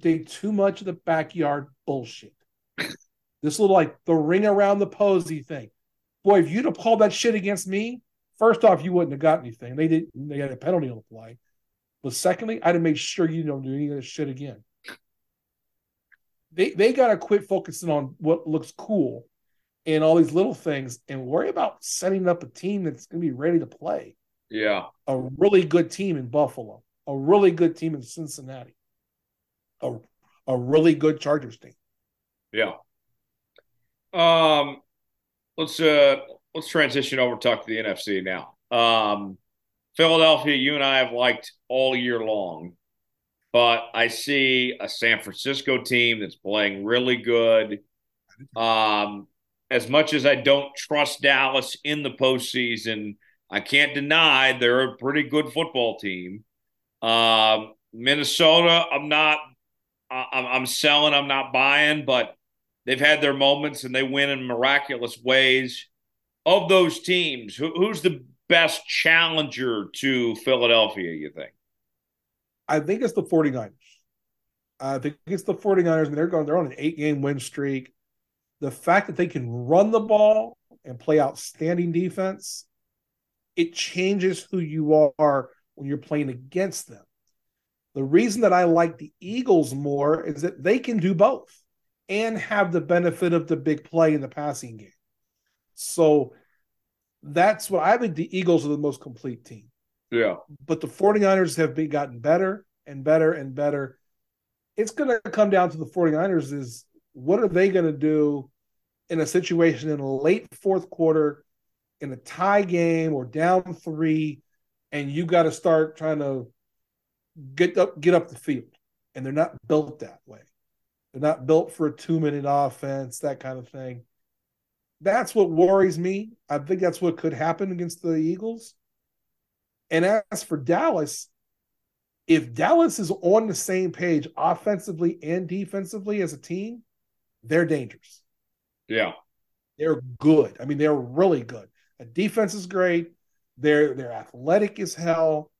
think too much of the backyard bullshit. This little like the ring around the posy thing. Boy, if you'd have called that shit against me, first off, you wouldn't have got anything. They didn't. they had a penalty on the play. But secondly, I'd have made sure you don't do any of this shit again. They they gotta quit focusing on what looks cool and all these little things and worry about setting up a team that's gonna be ready to play. Yeah. A really good team in Buffalo, a really good team in Cincinnati, a, a really good Chargers team. Yeah. Um let's uh let's transition over talk to the NFC now. Um Philadelphia, you and I have liked all year long, but I see a San Francisco team that's playing really good. Um, as much as I don't trust Dallas in the postseason, I can't deny they're a pretty good football team. Um, Minnesota, I'm not, I'm, I'm selling, I'm not buying, but they've had their moments and they win in miraculous ways. Of those teams, who, who's the best challenger to Philadelphia, you think? I think it's the 49ers. I think it's the 49ers, and they're going, they're on an eight game win streak. The fact that they can run the ball and play outstanding defense, it changes who you are when you're playing against them. The reason that I like the Eagles more is that they can do both and have the benefit of the big play in the passing game. So that's what I think the Eagles are the most complete team. Yeah. But the 49ers have been gotten better and better and better. It's going to come down to the 49ers is what are they going to do in a situation in a late fourth quarter in a tie game or down 3 and you got to start trying to get up get up the field. and they're not built that way. They're not built for a two minute offense, that kind of thing. That's what worries me. I think that's what could happen against the Eagles. And as for Dallas, if Dallas is on the same page offensively and defensively as a team, they're dangerous. Yeah. They're good. I mean, they're really good. The defense is great. They're they're athletic as hell.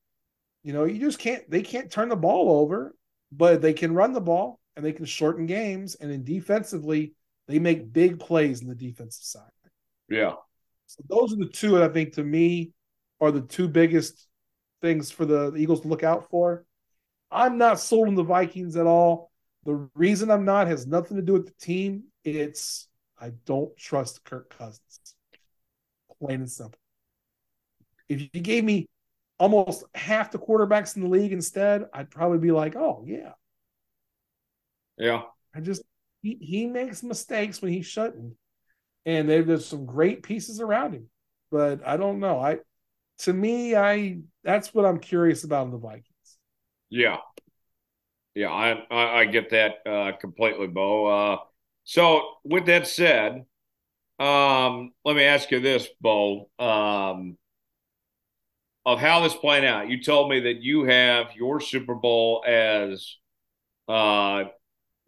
You know, you just can't they can't turn the ball over, but they can run the ball and they can shorten games. And then defensively, they make big plays in the defensive side. Yeah. So those are the two that I think to me are the two biggest things for the Eagles to look out for. I'm not sold on the Vikings at all. The reason I'm not has nothing to do with the team. It's I don't trust Kirk Cousins. Plain and simple. If you gave me almost half the quarterbacks in the league instead, I'd probably be like, oh yeah. Yeah. I just he, he makes mistakes when he shouldn't. And there's some great pieces around him. But I don't know. I to me, I that's what I'm curious about in the Vikings. Yeah. Yeah, I I, I get that uh, completely, Bo. Uh, so with that said, um, let me ask you this, Bo. Um, of how this playing out, you told me that you have your Super Bowl as uh,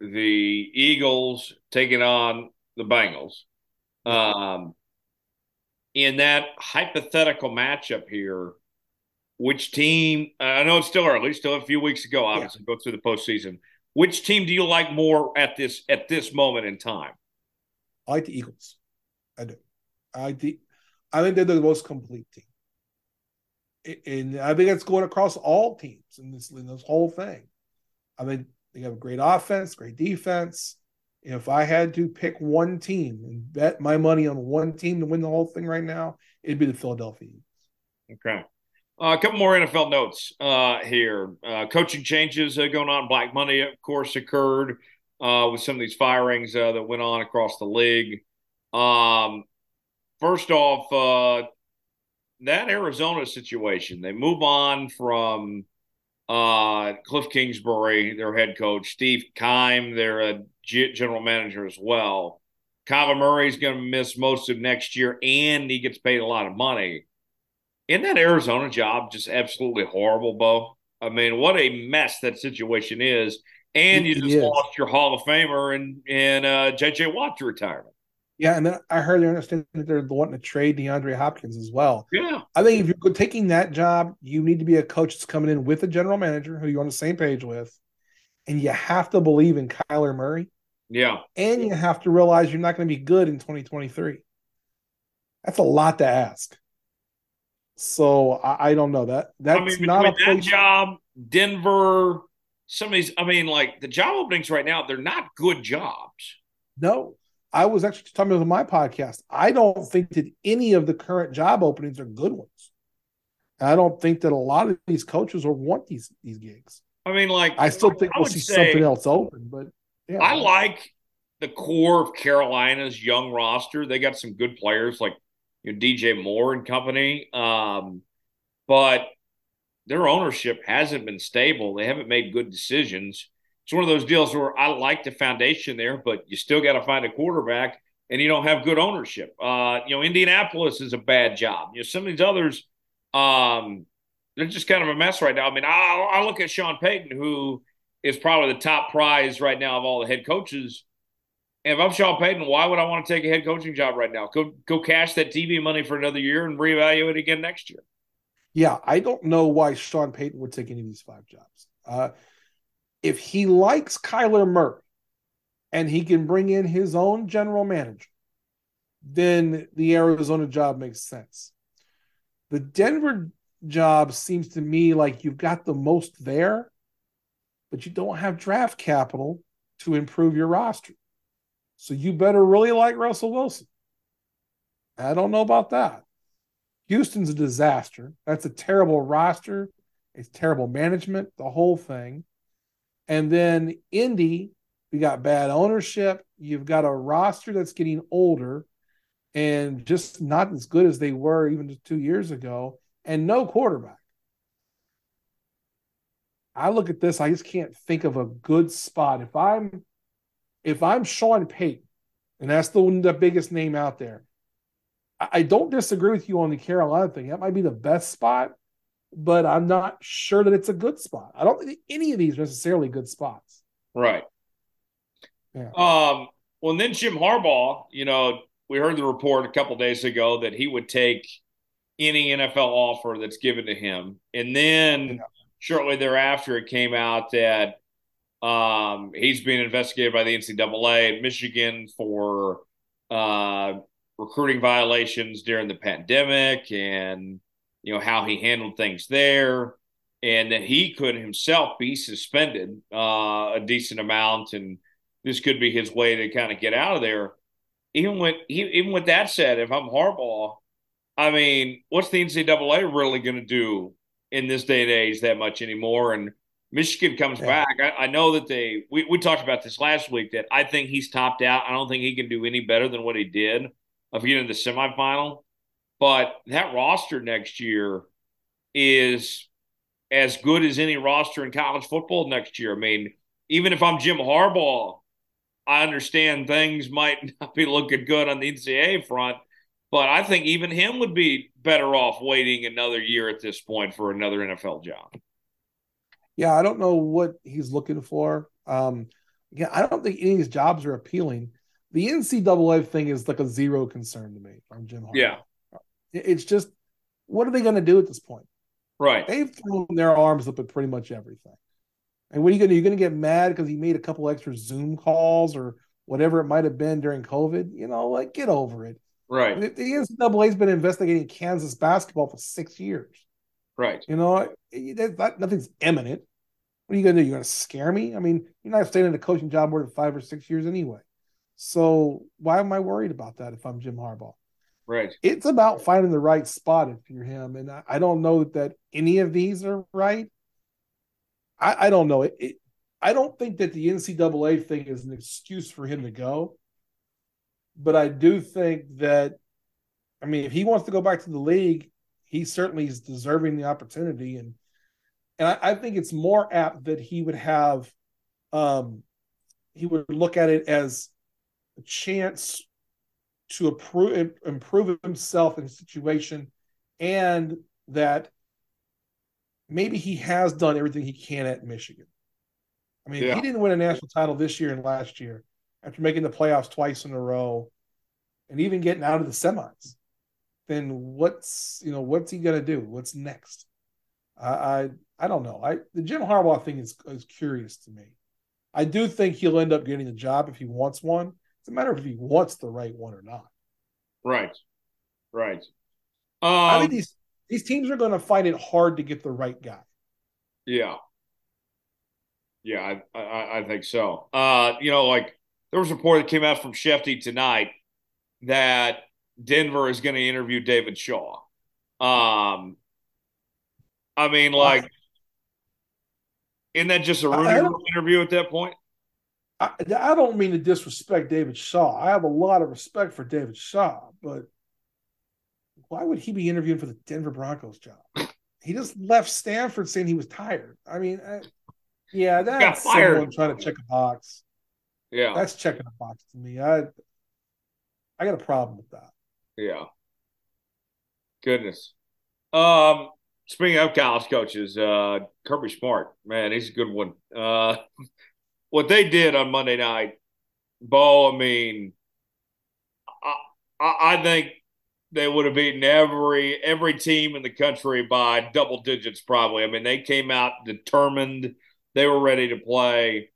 the Eagles taking on the Bengals. Um, in that hypothetical matchup here, which team? I know it's still early, still a few weeks ago. Obviously, yeah. go through the postseason. Which team do you like more at this at this moment in time? I like the Eagles. I do. I think I think they're the most complete team, and I think that's going across all teams in this in this whole thing. I mean, they have a great offense, great defense. If I had to pick one team and bet my money on one team to win the whole thing right now, it'd be the Philadelphia Eagles. Okay. Uh, a couple more NFL notes uh, here. Uh, coaching changes uh, going on. Black Monday, of course, occurred uh, with some of these firings uh, that went on across the league. Um, first off, that Arizona situation, they move on from Cliff Kingsbury, their head coach, Steve Keim, their general manager as well. Kyler Murray's going to miss most of next year, and he gets paid a lot of money. Isn't that Arizona job just absolutely horrible, Bo? I mean, what a mess that situation is. And you just lost your Hall of Famer and and uh, JJ Watt to retirement. Yeah, and then I heard they're understanding that they're wanting to trade DeAndre Hopkins as well. Yeah, I think if you're taking that job, you need to be a coach that's coming in with a general manager who you're on the same page with, and you have to believe in Kyler Murray. Yeah, and you have to realize you're not going to be good in 2023. That's a lot to ask. So I, I don't know that that's I mean, not a place- that job, Denver. Some of these, I mean, like the job openings right now, they're not good jobs. No, I was actually talking about my podcast. I don't think that any of the current job openings are good ones. I don't think that a lot of these coaches will want these these gigs. I mean, like I still think I we'll see something else open, but yeah. I like the core of Carolina's young roster. They got some good players like you know, DJ Moore and company. Um, but their ownership hasn't been stable. They haven't made good decisions. It's one of those deals where I like the foundation there, but you still got to find a quarterback and you don't have good ownership. Uh, you know, Indianapolis is a bad job. You know, some of these others, um, they're just kind of a mess right now. I mean, I, I look at Sean Payton, who is probably the top prize right now of all the head coaches if I'm Sean Payton, why would I want to take a head coaching job right now? Go go cash that TV money for another year and reevaluate again next year. Yeah, I don't know why Sean Payton would take any of these five jobs. Uh, if he likes Kyler Murray and he can bring in his own general manager, then the Arizona job makes sense. The Denver job seems to me like you've got the most there, but you don't have draft capital to improve your roster. So you better really like Russell Wilson. I don't know about that. Houston's a disaster. That's a terrible roster. It's terrible management, the whole thing. And then Indy, we got bad ownership. You've got a roster that's getting older and just not as good as they were even two years ago, and no quarterback. I look at this, I just can't think of a good spot. If I'm if I'm Sean Payton, and that's the the biggest name out there, I, I don't disagree with you on the Carolina thing. That might be the best spot, but I'm not sure that it's a good spot. I don't think any of these are necessarily good spots. Right. Yeah. Um, well, and then Jim Harbaugh, you know, we heard the report a couple days ago that he would take any NFL offer that's given to him. And then Yeah. shortly thereafter, it came out that um, he's being investigated by the NCAA in Michigan for uh, recruiting violations during the pandemic and, you know, how he handled things there. And that he could himself be suspended uh, a decent amount. And this could be his way to kind of get out of there even with even with that said, if I'm Harbaugh, I mean, what's the NCAA really going to do in this day and age that much anymore? And Michigan comes Yeah. back. I, I know that they we, we talked about this last week that I think he's topped out. I don't think he can do any better than what he did of getting the semifinal. But that roster next year is as good as any roster in college football next year. I mean, even if I'm Jim Harbaugh, I understand things might not be looking good on the NCAA front, but I think even him would be better off waiting another year at this point for another NFL job. Yeah, I don't know what he's looking for. Um, yeah, I don't think any of these jobs are appealing. The NCAA thing is like a zero concern to me from Jim Harbaugh. Yeah. It- It's just, what are they going to do at this point? Right. They've thrown their arms up at pretty much everything. And what are you going to do? You're going to get mad because he made a couple extra Zoom calls or whatever it might have been during COVID. You know, like get over it. Right. The, NCAA's been investigating Kansas basketball for six years. Right. You know, that's nothing's imminent. What are you going to do? You're going to scare me? I mean, you're not staying in a coaching job more than five or six years anyway. So why am I worried about that if I'm Jim Harbaugh? Right. It's about finding the right spot if you're him. And I, I don't know that any of these are right. I, I don't know. It, it, I don't think that the NCAA thing is an excuse for him to go. But I do think that, I mean, if he wants to go back to the league, he certainly is deserving the opportunity. And and I, I think it's more apt that he would have, um, he would look at it as a chance to improve improve himself in a situation, and that maybe he has done everything he can at Michigan. I mean, Yeah. he didn't win a national title this year and last year after making the playoffs twice in a row, and even getting out of the semis. Then what's you know what's he gonna do? What's next? I I, I don't know. I the Jim Harbaugh thing is is curious to me. I do think he'll end up getting a job if he wants one. It's a matter of if he wants the right one or not. Right. Right. I Um, think these these teams are going to find it hard to get the right guy. Yeah. Yeah, I, I I think so. Uh, you know, like there was a report that came out from Shefty tonight that Denver is going to interview David Shaw. Um, I mean, like, isn't that just a Rooney interview at that point? I, I don't mean to disrespect David Shaw. I have a lot of respect for David Shaw, but why would he be interviewing for the Denver Broncos job? He just left Stanford saying he was tired. I mean, I, yeah, that's someone trying to check a box. Yeah, That's checking a box to me. I I got a problem with that. yeah. Goodness. Um, speaking of college coaches, uh, Kirby Smart, man, he's a good one. Uh, what they did on Monday night, Bo, I mean, I, I, I think they would have beaten every every team in the country by double digits, probably. I mean, they came out determined. They were ready to play.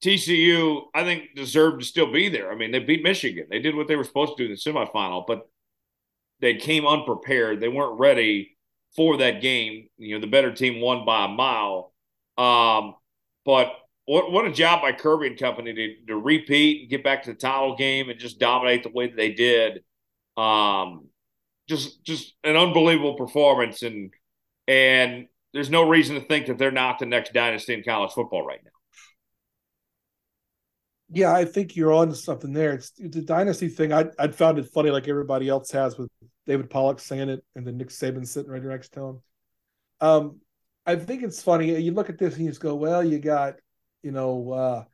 TCU, I think, deserved to still be there. I mean, they beat Michigan. They did what they were supposed to do in the semifinal, but they came unprepared. They weren't ready for that game. You know, the better team won by a mile. Um, but what what a job by Kirby and company to, to repeat and get back to the title game and just dominate the way that they did. Um, just just an unbelievable performance and and there's no reason to think that they're not the next dynasty in college football right now. Yeah, I think you're on to something there. It's the dynasty thing. I I found it funny, like everybody else has, with David Pollack saying it and then Nick Saban sitting right next to him. Um, I think it's funny. You look at this and you just go, well, you got, you know,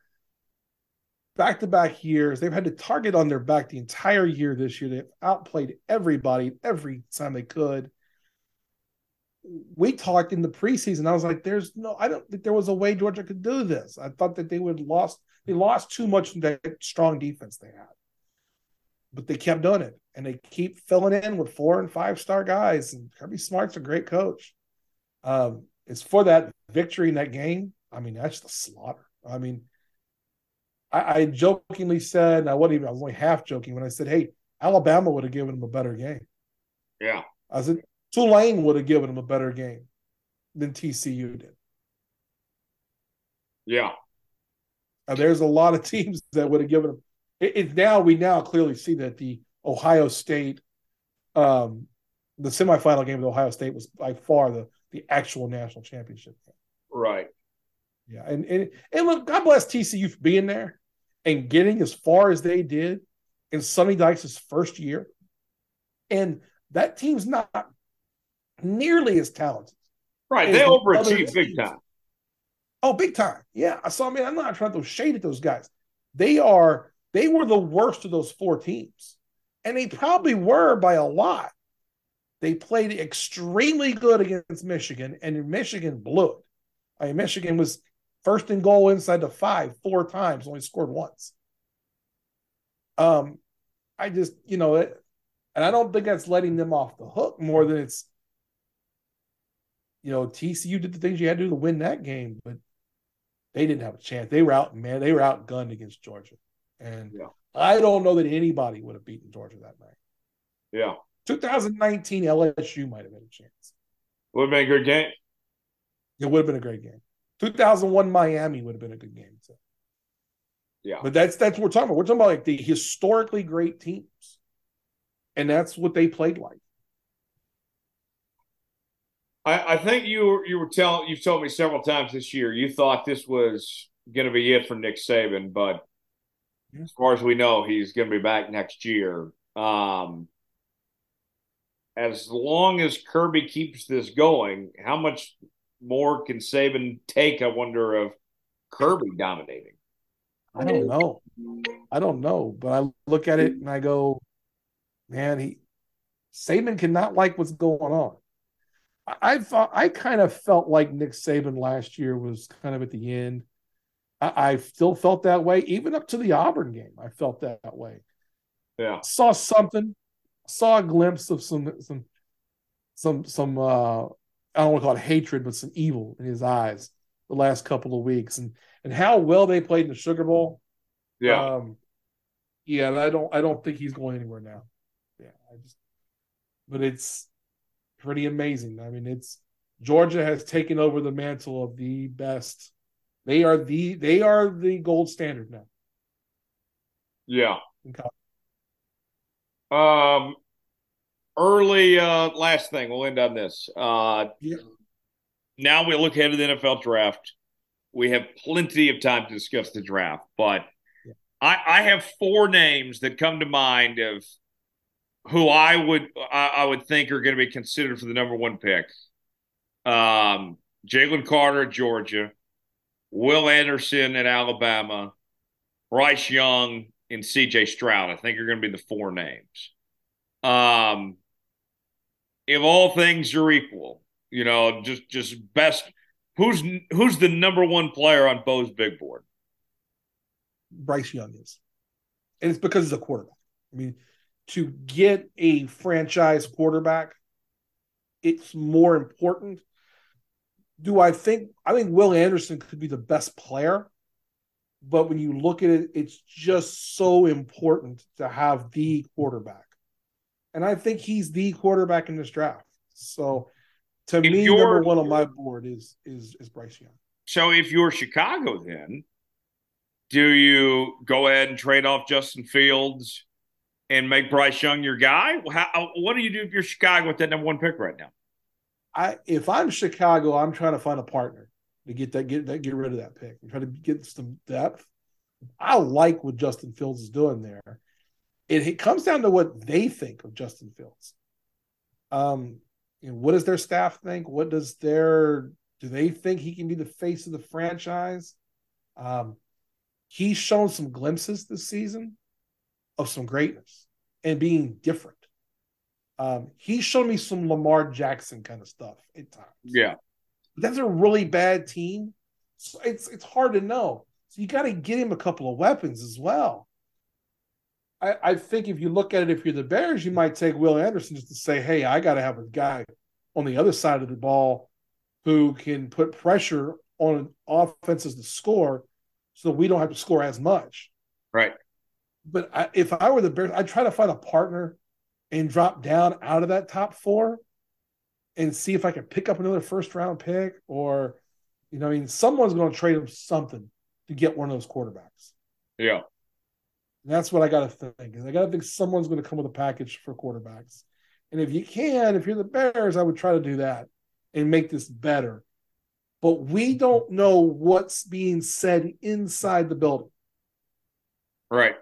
back to back years. They've had to target on their back the entire year this year. They've outplayed everybody every time they could. We talked in the preseason. I was like, there's no, I don't think there was a way Georgia could do this. I thought that they would lost, they lost too much in that strong defense they had. But they kept doing it and they keep filling in with four and five star guys. And Kirby Smart's a great coach. Um, it's for that victory in that game. I mean, that's the slaughter. I mean, I, I jokingly said, I wasn't even, I was only half joking when I said, hey, Alabama would have given them a better game. Yeah. I said, Tulane would have given them a better game than TCU did. Yeah. Now, there's a lot of teams that would have given them. It, it, now we now clearly see that the Ohio State, um, the semifinal game of Ohio State was by far the the actual national championship game. Right. Yeah, and and and look, God bless TCU for being there and getting as far as they did in Sonny Dykes' first year. And that team's not nearly as talented. Right. They overachieved big time. Oh, big time. Yeah. I saw I mean, I'm not trying to throw shade at those guys. They are they were the worst of those four teams. And they probably were by a lot. They played extremely good against Michigan, and Michigan blew it. I mean, Michigan was first and goal inside the five four times, only scored once. Um, I just, you know, it, and I don't think that's letting them off the hook more than it's, you know, TCU did the things you had to do to win that game, but they didn't have a chance. They were out, man, they were outgunned against Georgia. And yeah. I don't know that anybody would have beaten Georgia that night. Yeah. 2019 LSU might have been a chance. Would have been a good game. It would have been a great game. 2001 Miami would have been a good game too. Yeah, but that's that's what we're talking about. We're talking about like the historically great teams, and that's what they played like. I, I think you you were telling you've told me several times this year you thought this was going to be it for Nick Saban, but yeah. as far as we know, he's going to be back next year. Um, as long as Kirby keeps this going, how much more can Saban take? I wonder of Kirby dominating. I don't know. I don't know, but I look at it and I go, man, he Saban cannot like what's going on. I thought I kind of felt like Nick Saban last year was kind of at the end. I, I still felt that way, even up to the Auburn game. I felt that, that way. Yeah, saw something, saw a glimpse of some some some some uh I don't want to call it hatred, but some evil in his eyes the last couple of weeks, and and how well they played in the Sugar Bowl. Yeah, um, yeah. I don't I don't think he's going anywhere now. Yeah, I just, but it's pretty amazing. I mean, it's Georgia has taken over the mantle of the best. They are the they are the gold standard now. Yeah. Um, early uh last thing we'll end on this uh yeah. now we look ahead to the nfl draft we have plenty of time to discuss the draft but yeah. i i have four names that come to mind of who i would i, I would think are going to be considered for the number one pick um jalen carter at georgia will anderson at alabama bryce young and cj stroud i think are going to be the four names um if all things are equal, you know, just just best who's who's the number one player on Bo's big board? Bryce Young is. And it's because he's a quarterback. I mean, to get a franchise quarterback, it's more important. Do I think I think Will Anderson could be the best player? But when you look at it, it's just so important to have the quarterback and I think he's the quarterback in this draft. So to if me, number one on my board is is is Bryce Young. So if you're Chicago, then do you go ahead and trade off Justin Fields and make Bryce Young your guy? How, uh, what do you do if you're Chicago with that number one pick right now? I if I'm Chicago, I'm trying to find a partner to get that get that get rid of that pick and try to get some depth. I like what Justin Fields is doing there it, it comes down to what they think of Justin Fields. Um, you know, what does their staff think? What does their Do they think he can be the face of the franchise? Um, he's shown some glimpses this season of some greatness and being different. Um, he's shown me some Lamar Jackson kind of stuff at times. Yeah. But that's a really bad team. So it's it's hard to know. So you got to get him a couple of weapons as well. I, I think if you look at it, if you're the Bears, you might take Will Anderson just to say, hey, I got to have a guy on the other side of the ball who can put pressure on offenses to score so we don't have to score as much. Right. But I, if I were the Bears, I'd try to find a partner and drop down out of that top four and see if I can pick up another first round pick or, you know, I mean, someone's going to trade him something to get one of those quarterbacks. Yeah. And that's what I got to think. I got to think someone's going to come with a package for quarterbacks. And if you can, if you're the Bears, I would try to do that and make this better. But we don't know what's being said inside the building. Right.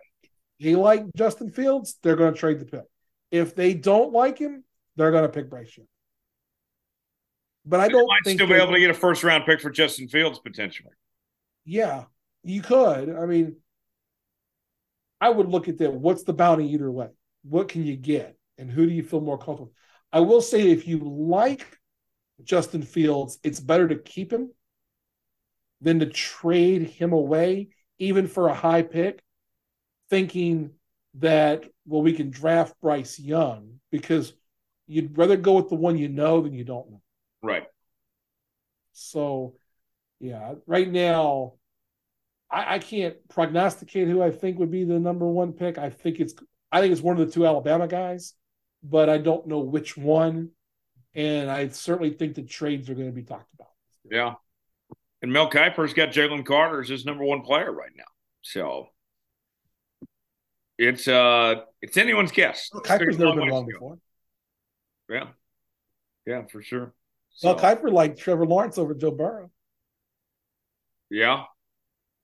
They like Justin Fields, they're going to trade the pick. If they don't like him, they're going to pick Bryce Young. But I don't might think still be able to get a first round pick for Justin Fields potentially. Yeah, you could. I mean, I would look at that. What's the bounty either way? What can you get? And who do you feel more comfortable? I will say if you like Justin Fields, it's better to keep him than to trade him away, even for a high pick, thinking that, well, we can draft Bryce Young because you'd rather go with the one you know than you don't know. Right. So, yeah, right now, I, I can't prognosticate who I think would be the number one pick. I think it's I think it's one of the two Alabama guys, but I don't know which one. And I certainly think the trades are going to be talked about. Yeah. And Mel Kiper's got Jalen Carter as his number one player right now. So it's uh it's anyone's guess. Kiper's never been wrong ways to go. before. Yeah. Yeah, for sure. Well, So, Kiper liked Trevor Lawrence over Joe Burrow. yeah.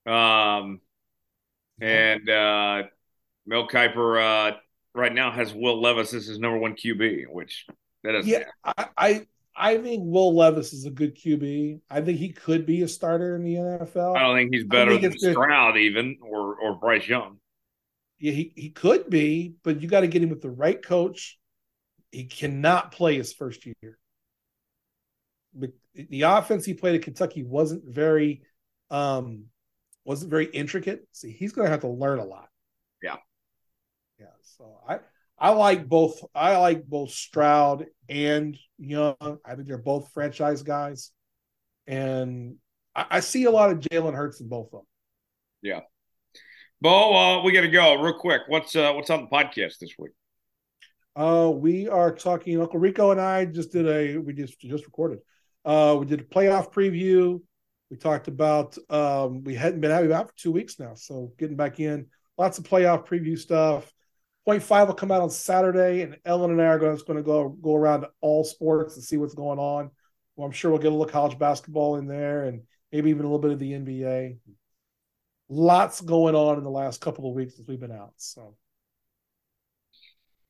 Um and uh Mel Kiper uh right now has Will Levis as his number one QB, which that is Yeah, I, I I think Will Levis is a good QB. I think he could be a starter in the NFL. I don't think he's better think than. Stroud even or or Bryce Young. Yeah, he, he could be, but you got to get him with the right coach. He cannot play his first year. But the offense he played at Kentucky wasn't very um wasn't very intricate. See, he's gonna have to learn a lot. Yeah. Yeah. So I I like both I like both Stroud and Young. I think they're both franchise guys. And I, I see a lot of Jalen Hurts in both of them. Yeah. Bo, uh, we got to go real quick. What's uh, what's on the podcast this week? Uh, we are talking. Uncle Rico and I just did a. We just just recorded. Uh, we did a playoff preview. We talked about. Um, we hadn't been out for two weeks now, so getting back in. Lots of playoff preview stuff. Point five will come out on Saturday, and Ellen and I are going to go go around to all sports and see what's going on. Well, I'm sure we'll get a little college basketball in there, and maybe even a little bit of the NBA. Lots going on in the last couple of weeks since we've been out. So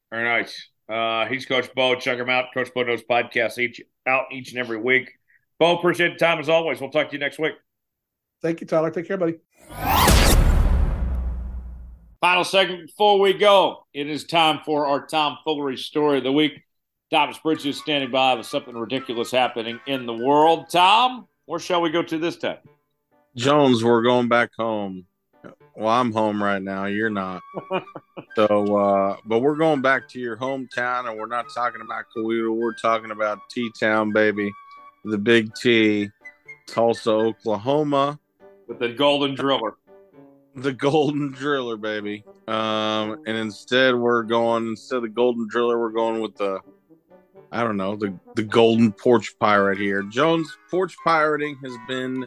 Very nice. Uh, he's Coach Bo. Check him out. Coach Bo knows podcasts each out each and every week. Bo, appreciate the time as always. We'll talk to you next week. thank you, Tyler. Take care, buddy. Final segment before we go. It is time for our Tom Foolery story of the week. Thomas Bridges is standing by with something ridiculous happening in the world. Tom, where shall we go to this time? Jones, we're going back home. Well, I'm home right now. You're not. so, uh, but we're going back to your hometown, and we're not talking about Coweta. We're talking about T Town, baby. The Big T, Tulsa, Oklahoma. With the Golden Driller. the golden driller baby um and instead we're going instead of the golden driller we're going with the i don't know the the golden porch pirate here jones porch pirating has been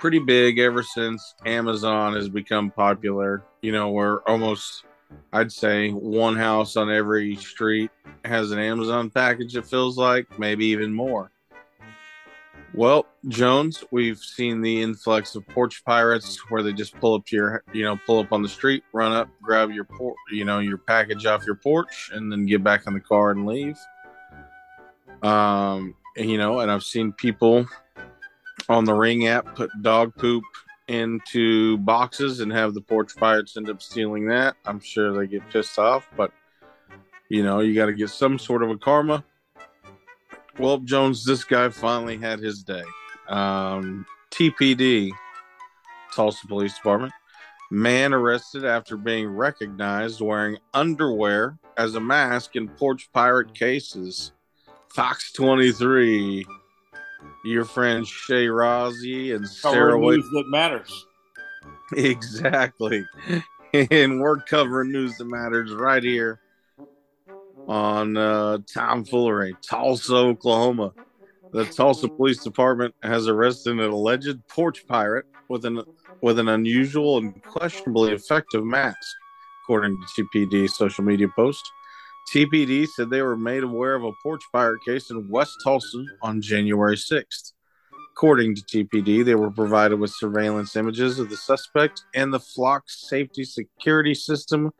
pretty big ever since amazon has become popular you know we're almost i'd say one house on every street has an amazon package it feels like maybe even more well, Jones, we've seen the influx of porch pirates where they just pull up your, you know, pull up on the street, run up, grab your por- you know, your package off your porch, and then get back in the car and leave. Um, you know, and I've seen people on the Ring app put dog poop into boxes and have the porch pirates end up stealing that. I'm sure they get pissed off, but you know, you got to get some sort of a karma. Well, Jones, this guy finally had his day. Um, TPD, Tulsa Police Department, man arrested after being recognized wearing underwear as a mask in porch pirate cases. Fox 23, your friend Shay Rozzi and Sarah Wade. news that matters. Exactly. and we're covering news that matters right here on uh, Tomfoolery, Tulsa, Oklahoma. The Tulsa Police Department has arrested an alleged porch pirate with an with an unusual and questionably effective mask, according to TPD social media post. TPD said they were made aware of a porch pirate case in West Tulsa on January 6th. According to TPD, they were provided with surveillance images of the suspect and the flock safety security system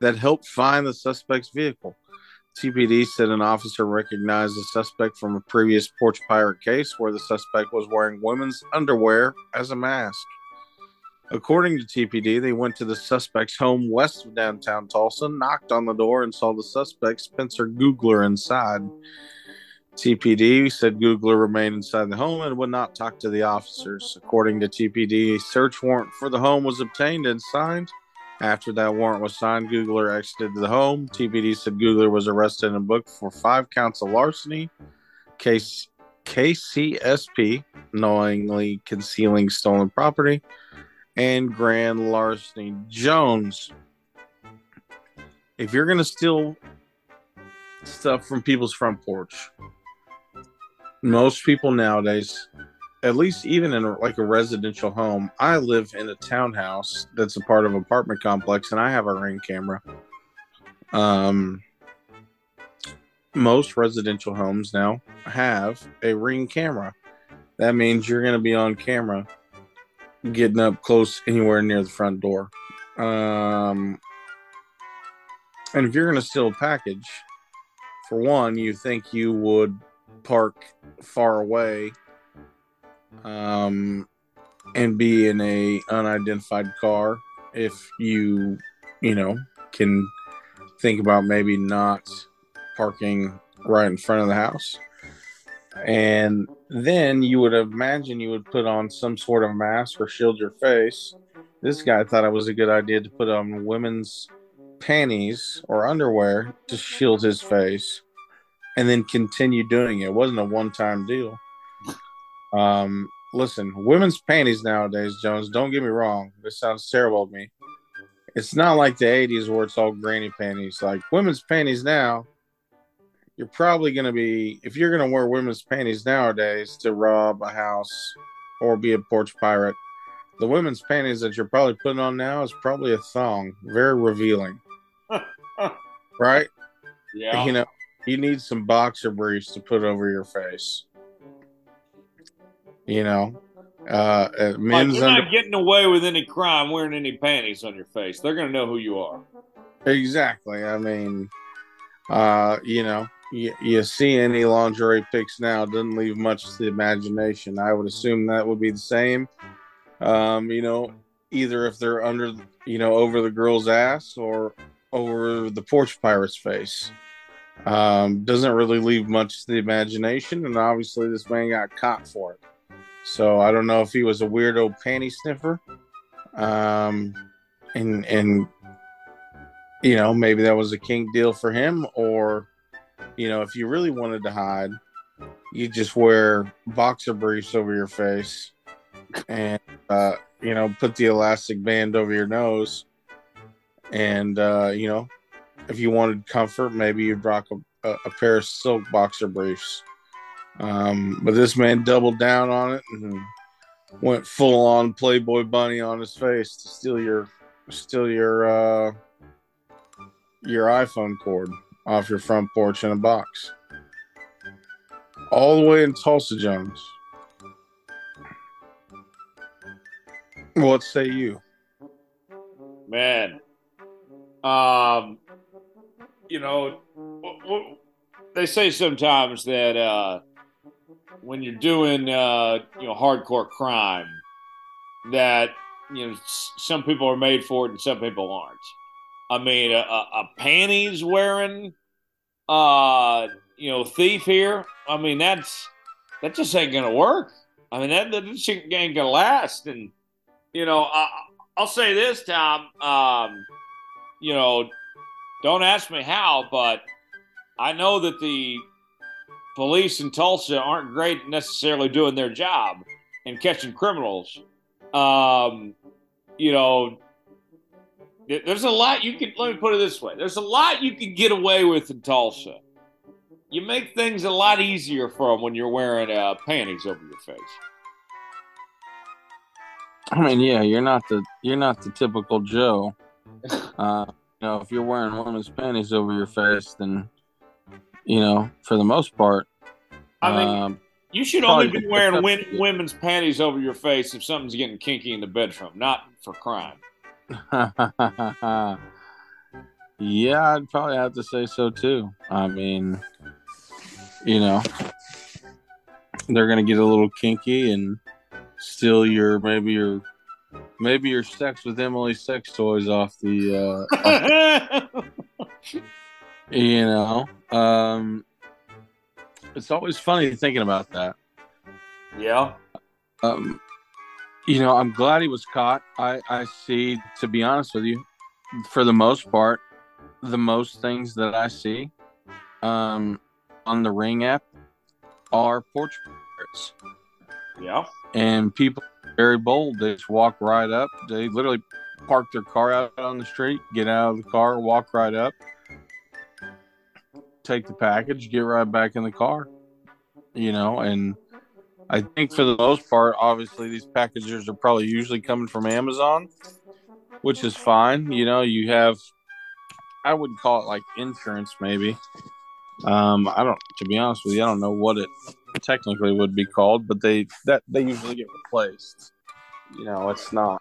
that helped find the suspect's vehicle. TPD said an officer recognized the suspect from a previous porch pirate case where the suspect was wearing women's underwear as a mask. According to TPD, they went to the suspect's home west of downtown Tulsa, knocked on the door, and saw the suspect, Spencer Googler, inside. TPD said Googler remained inside the home and would not talk to the officers. According to TPD, a search warrant for the home was obtained and signed. After that warrant was signed, Googler exited the home. TPD said Googler was arrested and booked for five counts of larceny, case KCSP, knowingly concealing stolen property, and grand larceny. Jones, if you're going to steal stuff from people's front porch, most people nowadays, at least even in like a residential home, I live in a townhouse that's a part of apartment complex, and I have a ring camera. Um, most residential homes now have a ring camera. That means you're going to be on camera getting up close anywhere near the front door. Um, and if you're going to steal a package, for one, you think you would park far away um, and be in a unidentified car if you, you know, can think about maybe not parking right in front of the house. And then you would imagine you would put on some sort of mask or shield your face. This guy thought it was a good idea to put on women's panties or underwear to shield his face and then continue doing it. It wasn't a one time deal. Um, listen, women's panties nowadays, Jones, don't get me wrong. This sounds terrible to me. It's not like the 80s where it's all granny panties. Like women's panties now, you're probably going to be, if you're going to wear women's panties nowadays to rob a house or be a porch pirate, the women's panties that you're probably putting on now is probably a thong, very revealing. right? Yeah. You know, you need some boxer briefs to put over your face. You know, uh, uh, Like, men's you're under- not getting away with any crime wearing any panties on your face. They're going to know who you are. exactly. I mean, uh, you know, you, you see any lingerie pics now doesn't leave much to the imagination. I would assume that would be the same. Um, you know, either if they're under, you know, over the girl's ass or over the porch pirate's face. Um, doesn't really leave much to the imagination, and obviously this man got caught for it. So I don't know if he was a weirdo panty sniffer, um, and and you know maybe that was a kink deal for him, or you know if you really wanted to hide, you just wear boxer briefs over your face, and uh, you know put the elastic band over your nose, and uh, you know if you wanted comfort, maybe you'd rock a, a, pair of silk boxer briefs. Um, but this man doubled down on it and went full on Playboy bunny on his face to steal your steal your uh, your iPhone cord off your front porch in a box. All the way in Tulsa, Jones. What say you? Man. Um, you know, they say sometimes that uh, when you're doing uh, you know hardcore crime that you know some people are made for it and some people aren't. I mean, a, a, panties wearing, uh, you know, thief here. I mean, that's that just ain't gonna work. I mean, that that just ain't gonna last. And you know, I, I'll say this, Tom. Um, you know, don't ask me how, but I know that the police in Tulsa aren't great necessarily doing their job and catching criminals. Um, you know, there's a lot you can. Let me put it this way: there's a lot you can get away with in Tulsa. You make things a lot easier for them when you're wearing uh, panties over your face. I mean, yeah, you're not the you're not the typical Joe. Uh, you know, if you're wearing women's panties over your face, then you know, for the most part, I mean, um, you should only be wearing win- women's panties over your face if something's getting kinky in the bedroom, not for crime. Yeah, I'd probably have to say so too. I mean, you know, they're gonna get a little kinky and steal your maybe your maybe your sex with Emily sex toys off the uh off, you know. Um it's always funny thinking about that. Yeah. Um you know, I'm glad he was caught. I I see to be honest with you, for the most part, the most things that I see um on the ring app are porch pirates. Yeah. And people very bold. They just walk right up. They literally park their car out on the street, get out of the car, walk right up, take the package, get right back in the car. You know, and I think for the most part, obviously these packages are probably usually coming from Amazon, which is fine. You know, you have I would call it like insurance maybe. Um, I don't to be honest with you, I don't know what it technically would be called, but they that they usually get replaced. You know, it's not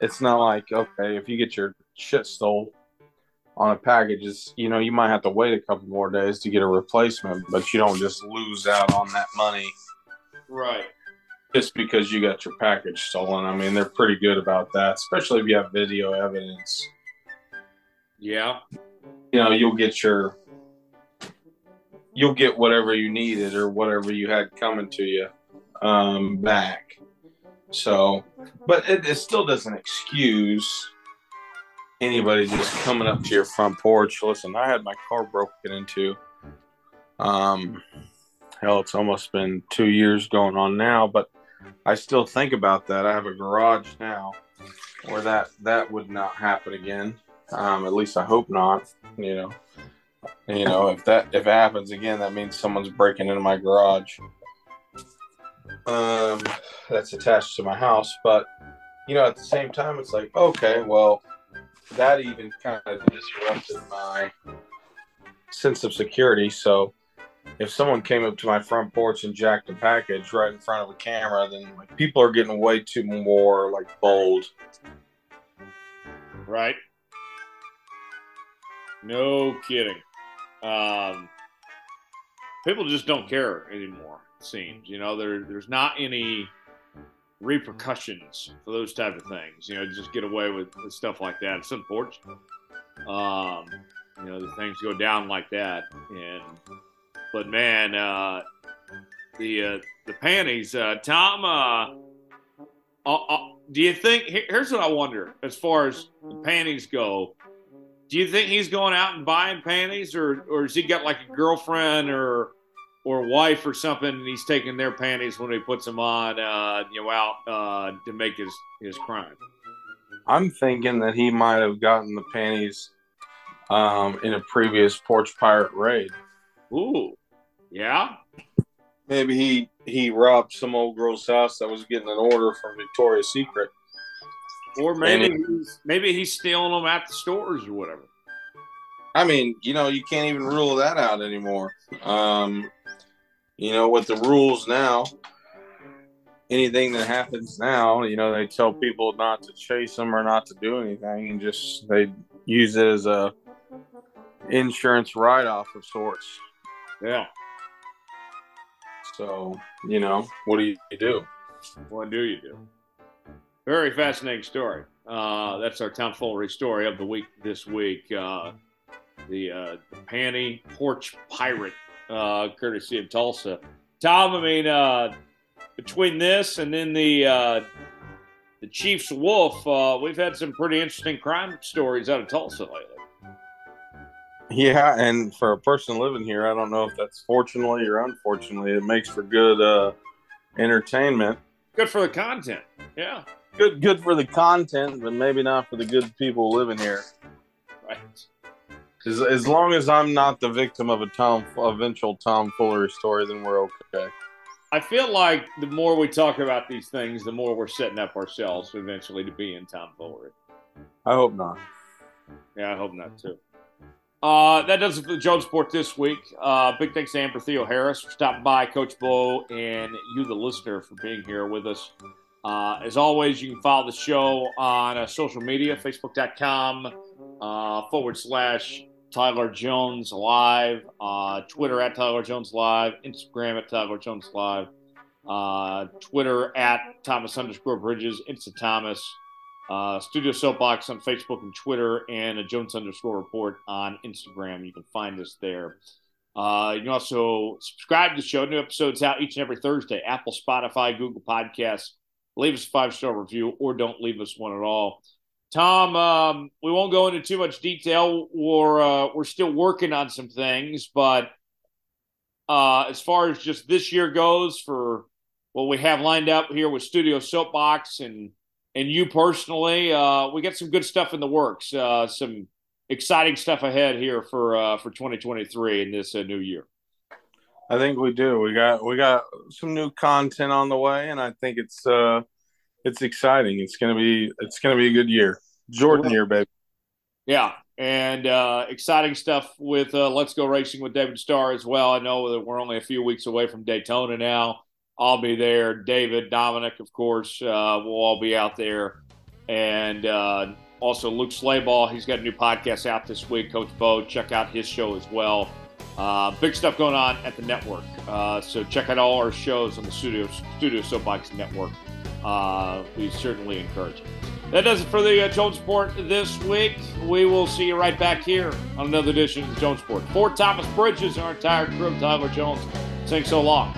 it's not like okay, if you get your shit stole on a package, it's you know, you might have to wait a couple more days to get a replacement, but you don't just lose out on that money. Right. Just because you got your package stolen. I mean, they're pretty good about that, especially if you have video evidence. Yeah. You know, you'll get your you'll get whatever you needed or whatever you had coming to you um, back. So, but it, it still doesn't excuse anybody just coming up to your front porch. Listen, I had my car broken into. Um, hell, it's almost been two years going on now, but I still think about that. I have a garage now where that that would not happen again. Um, at least I hope not. You know, you know, if that if it happens again, that means someone's breaking into my garage. Um, that's attached to my house, but you know, at the same time, it's like, okay, well, that even kind of disrupted my sense of security. So, if someone came up to my front porch and jacked a package right in front of a camera, then like people are getting way too more like bold. Right. No kidding. Um, people just don't care anymore. It seems you know there there's not any repercussions for those type of things. You know, just get away with, stuff like that. It's unfortunate. Um, you know, the things go down like that, and but man, uh, the uh, the panties, uh, Tom. Uh, uh, uh do you think? Here's what I wonder: as far as the panties go, do you think he's going out and buying panties, or or has he got like a girlfriend or or wife or something, and he's taking their panties when he puts them on, uh, you know, out uh, to make his his crime? I'm thinking that he might have gotten the panties um, in a previous porch pirate raid. Ooh, yeah. Maybe he he robbed some old girl's house that was getting an order from Victoria's Secret or maybe he's, maybe he's stealing them at the stores or whatever. I mean, you know, you can't even rule that out anymore. Um, you know, with the rules now, anything that happens now, you know, they tell people not to chase them or not to do anything, and just they use it as a insurance write off of sorts. Yeah. So you know, what do you do? What do you do? Very fascinating story. Uh, that's our tomfoolery story of the week this week. Uh, the, uh, the panty porch pirate, uh, courtesy of Tulsa. Tom, I mean, uh, between this and then the uh, the Chiefs Wolf, uh, we've had some pretty interesting crime stories out of Tulsa lately. Yeah, and for a person living here, I don't know if that's fortunately or unfortunately, it makes for good uh, entertainment. Good for the content. Yeah. Good, good for the content, but maybe not for the good people living here. Right. As, as long as I'm not the victim of a tom eventual tomfoolery story, then we're okay. I feel like the more we talk about these things, the more we're setting up ourselves eventually to be in Tom tomfoolery. I hope not. Yeah, I hope not too. Uh, that does it for the Jones Report this week. Uh, big thanks to Amber Theoharis for stopping by, Coach Bo, and you, the listener, for being here with us. Uh, as always, you can follow the show on uh, social media, facebook.com uh, forward slash Tyler Jones Live, Twitter at Tyler Jones Live, Instagram at Tyler Jones Live, Twitter at Thomas underscore Bridges, Insta Thomas, uh, Studio Soapbox on Facebook and Twitter, and a Jones underscore report on Instagram. You can find us there. Uh, you can also subscribe to the show. New episodes out each and every Thursday. Apple, Spotify, Google Podcasts. Leave us a five star review or don't leave us one at all. Tom, um, we won't go into too much detail. We're uh, we're still working on some things, but uh, as far as just this year goes, for what we have lined up here with Studio Soapbox and and you personally, uh, we got some good stuff in the works. Uh, some exciting stuff ahead here for uh, for 2023 in this uh, new year. I think we do. We got we got some new content on the way, and I think it's uh it's exciting. It's gonna be it's gonna be a good year. Jordan year, baby. Yeah, and uh, exciting stuff with uh, Let's Go Racing with David Starr as well. I know that we're only a few weeks away from Daytona now. I'll be there. David, Dominic, of course, uh, we'll all be out there. And uh, also Luke Slayball, he's got a new podcast out this week. Coach Bo, check out his show as well. Uh, big stuff going on at the network. Uh, so check out all our shows on the Studio, Studio Soapbox Network. Uh, we certainly encourage it. That does it for the uh, Jones Report this week. We will see you right back here on another edition of the Jones Report. For Thomas Bridges our entire crew, Tyler Jones, saying so long.